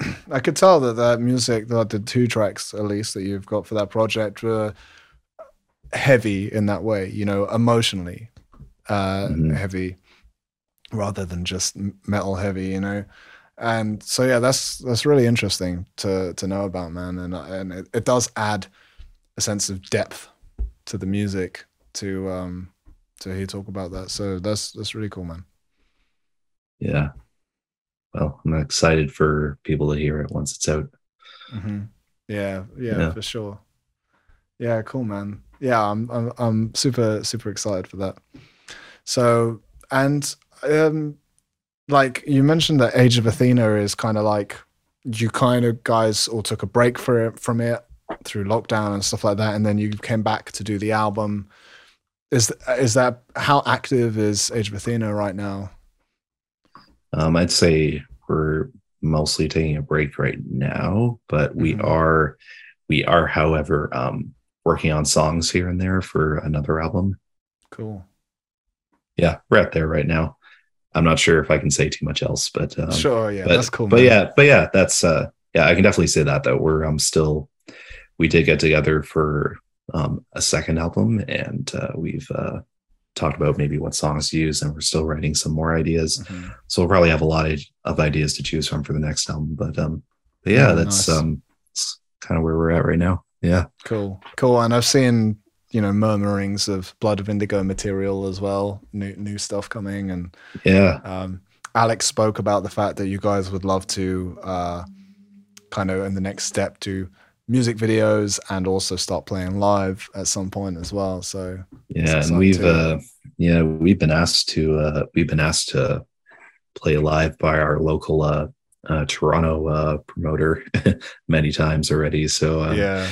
S1: I could tell that that music, that the two tracks at least that you've got for that project were heavy in that way, you know, emotionally uh,
S2: Mhm.
S1: heavy rather than just metal heavy, you know. And so yeah, that's that's really interesting to to know about, man. And and it, it does add a sense of depth to the music to um to hear you talk about that. So that's that's really cool, man.
S2: Yeah. Well, I'm excited for people to hear it once it's out.
S1: hmm Yeah, yeah,
S2: Yeah.
S1: for sure. Yeah, cool, man. Yeah, I'm I'm I'm super super excited for that. So and um like you mentioned that Age of Athena is kind of like you kind of guys all took a break for it from it through lockdown and stuff like that, and then you came back to do the album. Is is that how active is Age of Athena right now?
S2: Um, I'd say we're mostly taking a break right now, but we
S1: Mhm.
S2: are we are, however, um, working on songs here and there for another album.
S1: Cool.
S2: Yeah, we're out there right now. I'm not sure if I can say too much else, but um,
S1: sure, yeah,
S2: but,
S1: that's cool.
S2: But
S1: man.
S2: yeah, but yeah, that's uh, yeah, I can definitely say that though. We're um still we did get together for um a second album, and uh, we've uh talked about maybe what songs to use, and we're still writing some more ideas.
S1: Mhm.
S2: So we'll probably have a lot of, of ideas to choose from for the next album. But um, but yeah,
S1: Oh,
S2: that's
S1: nice.
S2: um, kind of where we're at right now. Yeah,
S1: Cool, cool. And I've seen you know murmurings of Blood of Indigo material as well, new new stuff coming, and
S2: yeah,
S1: um, Alex spoke about the fact that you guys would love to uh, kind of in the next step do music videos and also start playing live at some point as well. So
S2: yeah, and we've uh, yeah, we've been asked to uh, we've been asked to play live by our local uh, Toronto uh promoter many times already. So um,
S1: yeah,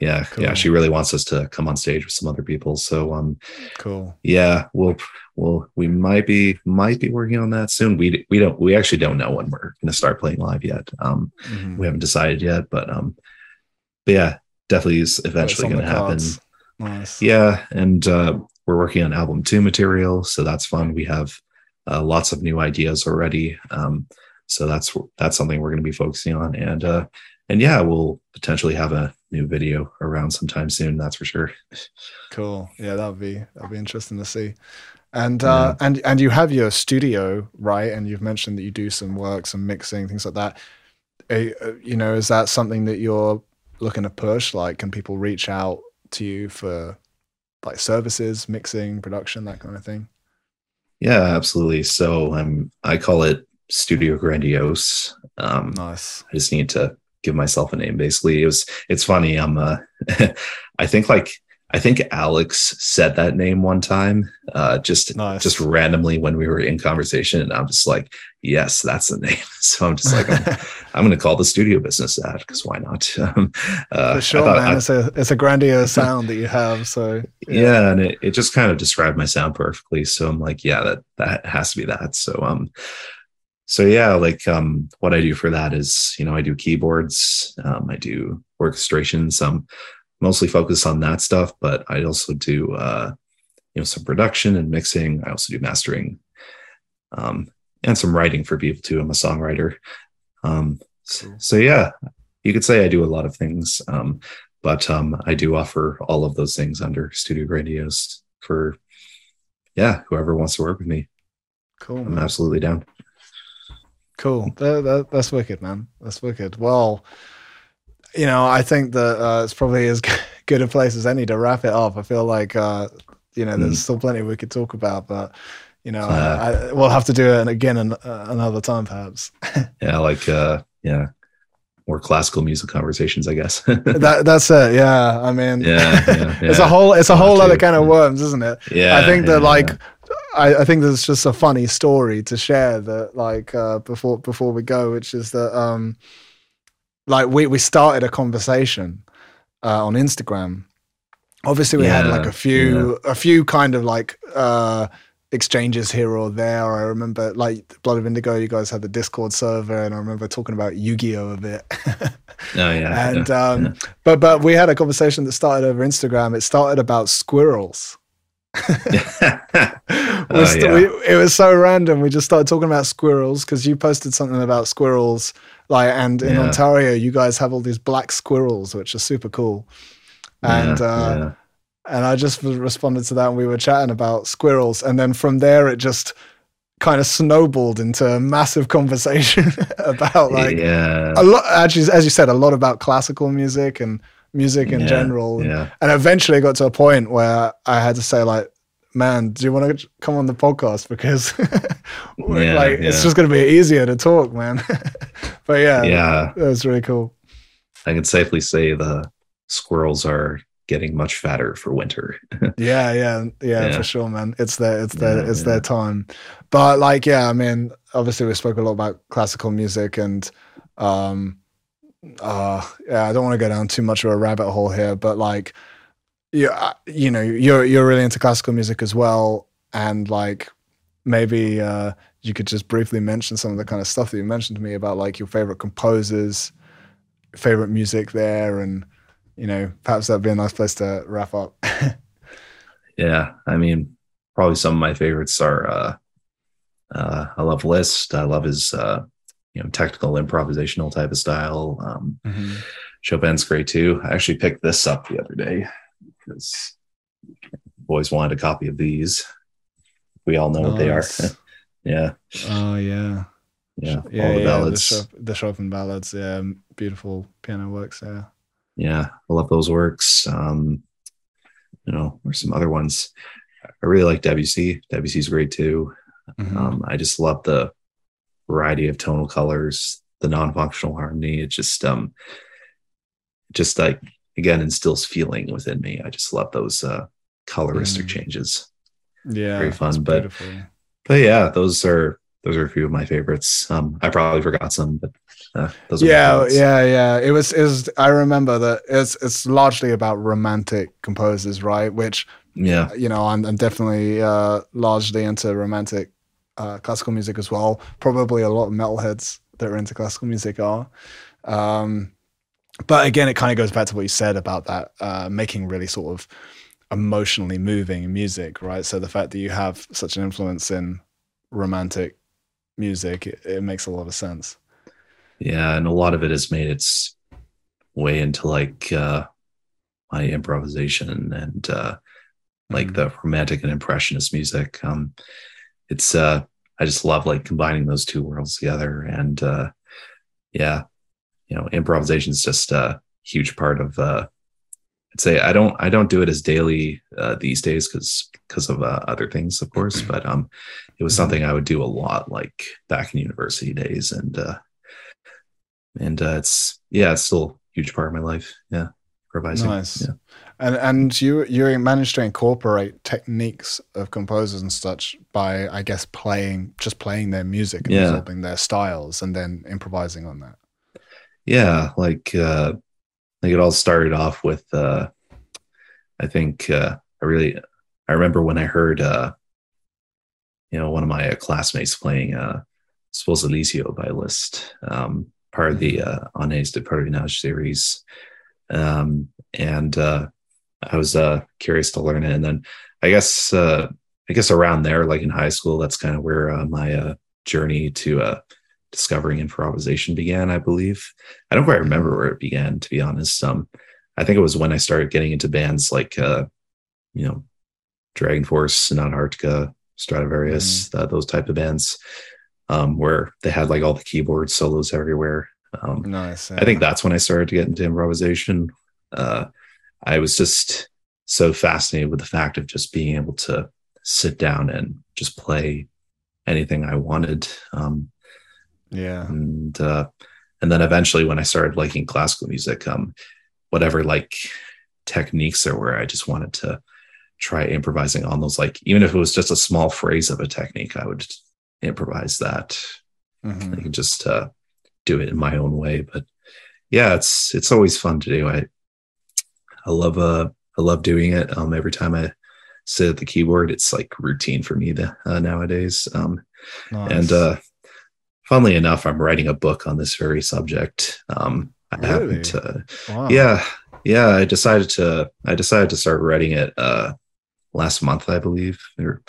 S2: yeah,
S1: Cool.
S2: yeah, she really wants us to come on stage with some other people. So um,
S1: cool.
S2: yeah, we'll we'll we might be might be working on that soon. We we don't we actually don't know when we're going to start playing live yet. Um,
S1: Mhm.
S2: we haven't decided yet, but um, but yeah, definitely is eventually going to happen.
S1: Nice.
S2: Yeah, and uh, we're working on album two material, so that's fun. We have uh, lots of new ideas already, um, so that's that's something we're going to be focusing on, and uh, and yeah, we'll potentially have a new video around sometime soon. That's for sure.
S1: Cool. Yeah, that'll be that'll be interesting to see. And uh, and and you have your studio, right? And you've mentioned that you do some work, some mixing, things like that. Uh, you know, is that something that you're looking to push? Like, can people reach out to you for like services, mixing, production, that kind of thing?
S2: Yeah, absolutely. So I'm I call it Studio Grandiose. Um,
S1: Nice.
S2: I just need to give myself a name. Basically, it was. It's funny. I'm. Uh, I think like I think Alex said that name one time, uh, just
S1: Nice.
S2: just randomly when we were in conversation, and I'm just like, yes, that's the name. So I'm just like, I'm, I'm going to call the studio business that because why not? Um, uh,
S1: For
S2: I
S1: sure,
S2: thought-
S1: man.
S2: I-
S1: it's a it's a grandiose sound that you have. So
S2: yeah, and it, it just kind of described my sound perfectly so i'm like yeah that that has to be that so um so yeah like um what i do for that is you know i do keyboards um i do orchestrations i'm mostly focused on that stuff but i also do uh you know some production and mixing i also do mastering um and some writing for people too i'm a songwriter um s-
S1: Cool.
S2: so yeah you could say i do a lot of things um but um, I do offer all of those things under Studio Grandiose for yeah, whoever wants to work with me.
S1: cool.
S2: I'm
S1: Man.
S2: absolutely down.
S1: Cool. That, that, that's wicked, man. That's wicked. Well, you know, I think that uh, it's probably as good a place as any to wrap it up. I feel like, uh, you know, there's
S2: Mm.
S1: still plenty we could talk about, but, you know,
S2: Uh,
S1: I, we'll have to do it again an, uh, another time, perhaps.
S2: Yeah, like uh, yeah, more classical music conversations, I guess.
S1: that, that's it. Yeah. I mean,
S2: Yeah, yeah,
S1: it's a whole, it's a whole other kind of worms, isn't it?
S2: yeah,
S1: I think that
S2: yeah,
S1: like
S2: yeah.
S1: I, I think there's just a funny story to share that like uh, before before we go, which is that um like we we started a conversation uh, on Instagram. Obviously, we had like a few a few kind of like uh exchanges here or there. I remember like Blood of Indigo, you guys had the Discord server, and I remember talking about Yu-Gi-Oh a bit.
S2: Oh, yeah,
S1: and
S2: yeah,
S1: um
S2: yeah.
S1: but but we had a conversation that started over Instagram. It started about squirrels.
S2: Oh,
S1: st-
S2: yeah.
S1: we, it was so random. We just started talking about squirrels because you posted something about squirrels. Like, and in
S2: Yeah.
S1: Ontario, you guys have all these black squirrels, which are super cool. And
S2: Yeah,
S1: uh,
S2: yeah.
S1: and I just responded to that, and we were chatting about squirrels. And then from there, it just kind of snowballed into a massive conversation about like a lot. Actually, as you said, a lot about classical music and music in
S2: Yeah,
S1: general. And-
S2: yeah,
S1: and eventually it got to a point where I had to say like, man, do you want to come on the podcast because
S2: Yeah,
S1: like it's just going to be easier to talk, man. but yeah,
S2: yeah.
S1: that was really cool.
S2: I can safely say the squirrels are getting much fatter for winter.
S1: Yeah, yeah, yeah,
S2: Yeah.
S1: for sure, man. It's their, it's their,
S2: Yeah,
S1: it's
S2: yeah.
S1: their time. But like, yeah, I mean, obviously we spoke a lot about classical music and, um, uh, yeah, I don't want to go down too much of a rabbit hole here, but like, yeah, you know, you're you're really into classical music as well, and like, maybe uh, you could just briefly mention some of the kind of stuff that you mentioned to me about like your favorite composers, favorite music there, and you know, perhaps that'd be a nice place to wrap up.
S2: yeah, I mean, probably some of my favorites are. uh uh, I love Liszt. I love his uh, you know technical improvisational type of style. Um, mm-hmm. Chopin's great too. I actually picked this up the other day because boys wanted a copy of these. We all know nice. what they are. yeah.
S1: Oh yeah.
S2: Yeah.
S1: Yeah. All the yeah, ballads. The, Chopin, the Chopin ballads. Yeah. Beautiful piano works. Yeah.
S2: Yeah. I love those works. Um, you know, there's some other ones. I really like Debussy. Debussy's great too. Mm-hmm. Um, I just love the variety of tonal colors, the non-functional harmony. It just um just like again instills feeling within me. I just love those uh coloristic mm. changes.
S1: Yeah.
S2: Very fun. But beautiful. but yeah, those are those are a few of my favorites. Um I probably forgot some, but uh, those
S1: yeah, yeah, yeah. It was is I remember that it's it's largely about romantic composers, right? Which
S2: yeah,
S1: you know, I'm I'm definitely uh largely into romantic uh, classical music as well. Probably a lot of metalheads that are into classical music are. Um, but again, it kind of goes back to what you said about that uh, making really sort of emotionally moving music, right? So the fact that you have such an influence in romantic music, it, it makes a lot of sense.
S2: Yeah, and a lot of it has made its way into like uh, my improvisation and uh, like mm-hmm. the romantic and impressionist music. Um, it's uh, I just love like combining those two worlds together. And uh, yeah, you know, improvisation is just a huge part of. Uh, I'd say I don't I don't do it as daily uh, these days because because of uh, other things, of course. Mm-hmm. But um, it was mm-hmm. something I would do a lot, like back in university days, and uh, and uh, it's yeah, it's still a huge part of my life. Yeah, improvising.
S1: Nice.
S2: Yeah.
S1: And and you you managed to incorporate techniques of composers and such by I guess playing just playing their music and yeah. absorbing their styles and then improvising on that.
S2: Yeah, like uh like it all started off with uh I think uh I really I remember when I heard uh you know one of my uh, classmates playing uh Sposalizio by Liszt, um part of the uh de Pèlerinage series. Um and uh I was uh, curious to learn it, and then I guess uh, I guess around there, like in high school, that's kind of where uh, my uh, journey to uh, discovering improvisation began. I believe I don't quite remember where it began, to be honest. Um, I think it was when I started getting into bands like uh, you know DragonForce, Sonata Arctica, Stratovarius, mm. uh, those type of bands, um, where they had like all the keyboard solos everywhere. Um,
S1: nice.
S2: Yeah. I think that's when I started to get into improvisation. Uh, I was just so fascinated with the fact of just being able to sit down and just play anything I wanted. Um,
S1: yeah.
S2: And, uh, and then eventually when I started liking classical music, um, whatever like techniques there were, I just wanted to try improvising on those. Like, even if it was just a small phrase of a technique, I would improvise that. Mm-hmm. I could just, uh, do it in my own way. But yeah, it's, it's always fun to do. I, I love uh I love doing it. Um, every time I sit at the keyboard, it's like routine for me to, uh, nowadays. Um, nice. and uh, funnily enough, I'm writing a book on this very subject. Um, I really? haven't. Uh, wow. Yeah, yeah. I decided to. I decided to start writing it uh, last month, I believe. Or,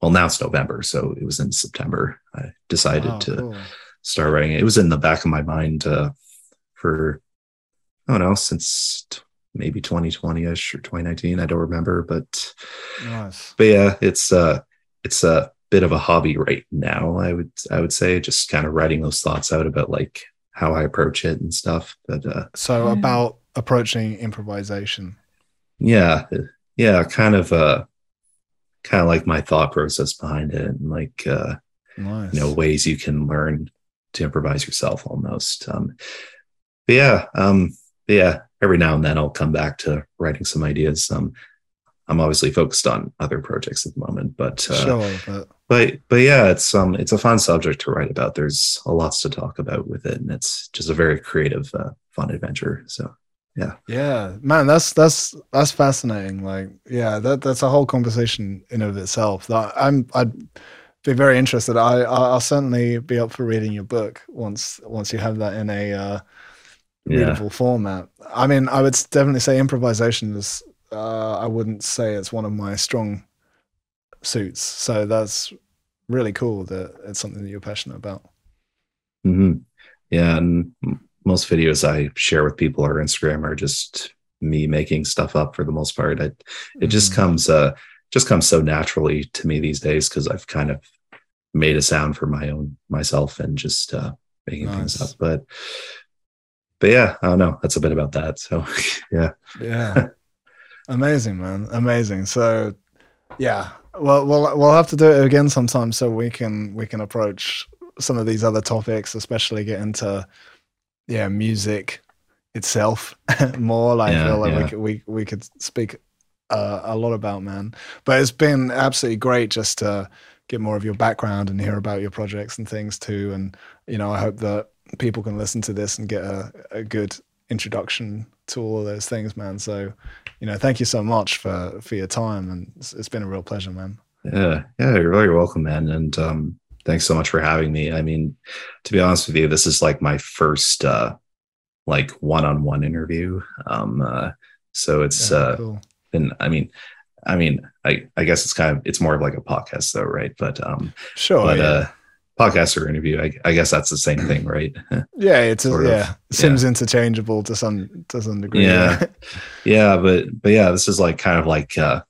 S2: well, now it's November, so it was in September. I decided wow, to cool. start writing it. It was in the back of my mind uh, for I don't know since maybe 2020ish or 2019 i don't remember but nice. but yeah it's uh it's a bit of a hobby right now i would i would say just kind of writing those thoughts out about like how i approach it and stuff but uh
S1: so about approaching improvisation
S2: yeah yeah kind of uh kind of like my thought process behind it and like uh nice. you know ways you can learn to improvise yourself almost um but yeah um yeah every now and then I'll come back to writing some ideas. Um, I'm obviously focused on other projects at the moment, but, uh, sure, but but but yeah, it's um it's a fun subject to write about. There's a lots to talk about with it, and it's just a very creative, uh, fun adventure. So yeah,
S1: yeah, man, that's that's that's fascinating. Like, yeah, that that's a whole conversation in of itself. That I'm I'd be very interested. I I'll certainly be up for reading your book once once you have that in a uh,
S2: Yeah.
S1: format. I mean, I would definitely say improvisation is. Uh, I wouldn't say it's one of my strong suits. So that's really cool that it's something that you're passionate about.
S2: Mm-hmm. Yeah, and most videos I share with people or Instagram are just me making stuff up for the most part. I, it just
S1: Mhm.
S2: comes uh just comes so naturally to me these days because I've kind of made a sound for my own myself and just uh making things up. But but yeah, I don't know. That's a bit about that. So yeah.
S1: Yeah. Amazing, man. Amazing. So yeah. Well we'll we'll have to do it again sometime so we can we can approach some of these other topics, especially get into yeah, music itself more. Like I feel like we could we we could speak uh, a lot about, man. But it's been absolutely great just to get more of your background and hear about your projects and things too. And you know, I hope that people can listen to this and get a, a good introduction to all of those things, man. So, you know, thank you so much for for your time, and it's, it's been a real pleasure, man.
S2: Yeah, yeah, you're very welcome, man. And um, thanks so much for having me. I mean, to be honest with you, this is like my first uh, like one-on-one interview. Um, uh, so it's
S1: Yeah,
S2: uh,
S1: cool.
S2: been. I mean, I mean, I I guess it's kind of it's more of like a podcast though, right? But um,
S1: Sure,
S2: but
S1: yeah.
S2: uh, podcast or interview, I, I guess that's the same thing, right?
S1: yeah, it's a,
S2: sort of,
S1: yeah, seems interchangeable to some to some degree.
S2: Yeah. yeah, but but yeah, this is like kind of like uh,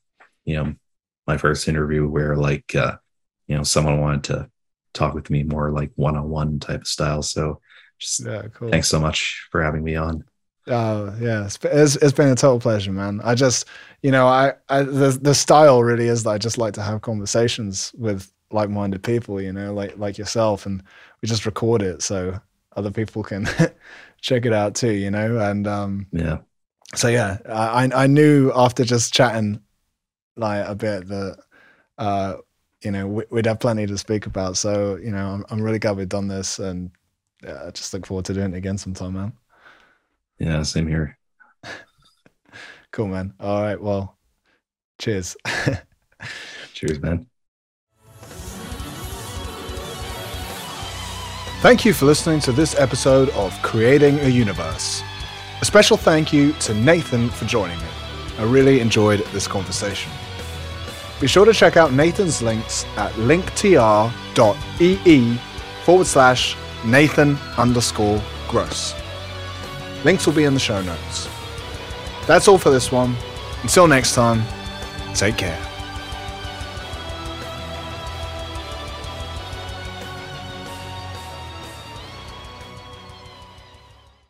S2: you know, my first interview where like uh, you know, someone wanted to talk with me more like one-on-one type of style. So just
S1: yeah, cool.
S2: thanks so much for having me on.
S1: Oh yeah, it's, it's it's been a total pleasure, man. I just, you know, I, I the the style really is that I just like to have conversations with like-minded people, you know, like like yourself, and we just record it so other people can check it out too, you know. And um,
S2: Yeah.
S1: so yeah, I I knew after just chatting like a bit that uh, you know we, we'd have plenty to speak about. So you know, I'm I'm really glad we've done this, and yeah, I just look forward to doing it again sometime, man.
S2: Yeah, same here.
S1: Cool, man. All right. Well, cheers.
S2: Cheers, man.
S1: Thank you for listening to this episode of Creating a Universe. A special thank you to Nathan for joining me. I really enjoyed this conversation. Be sure to check out Nathan's links at linktr.ee forward slash Nathan underscore gross. Links will be in the show notes. That's all for this one. Until next time, take care.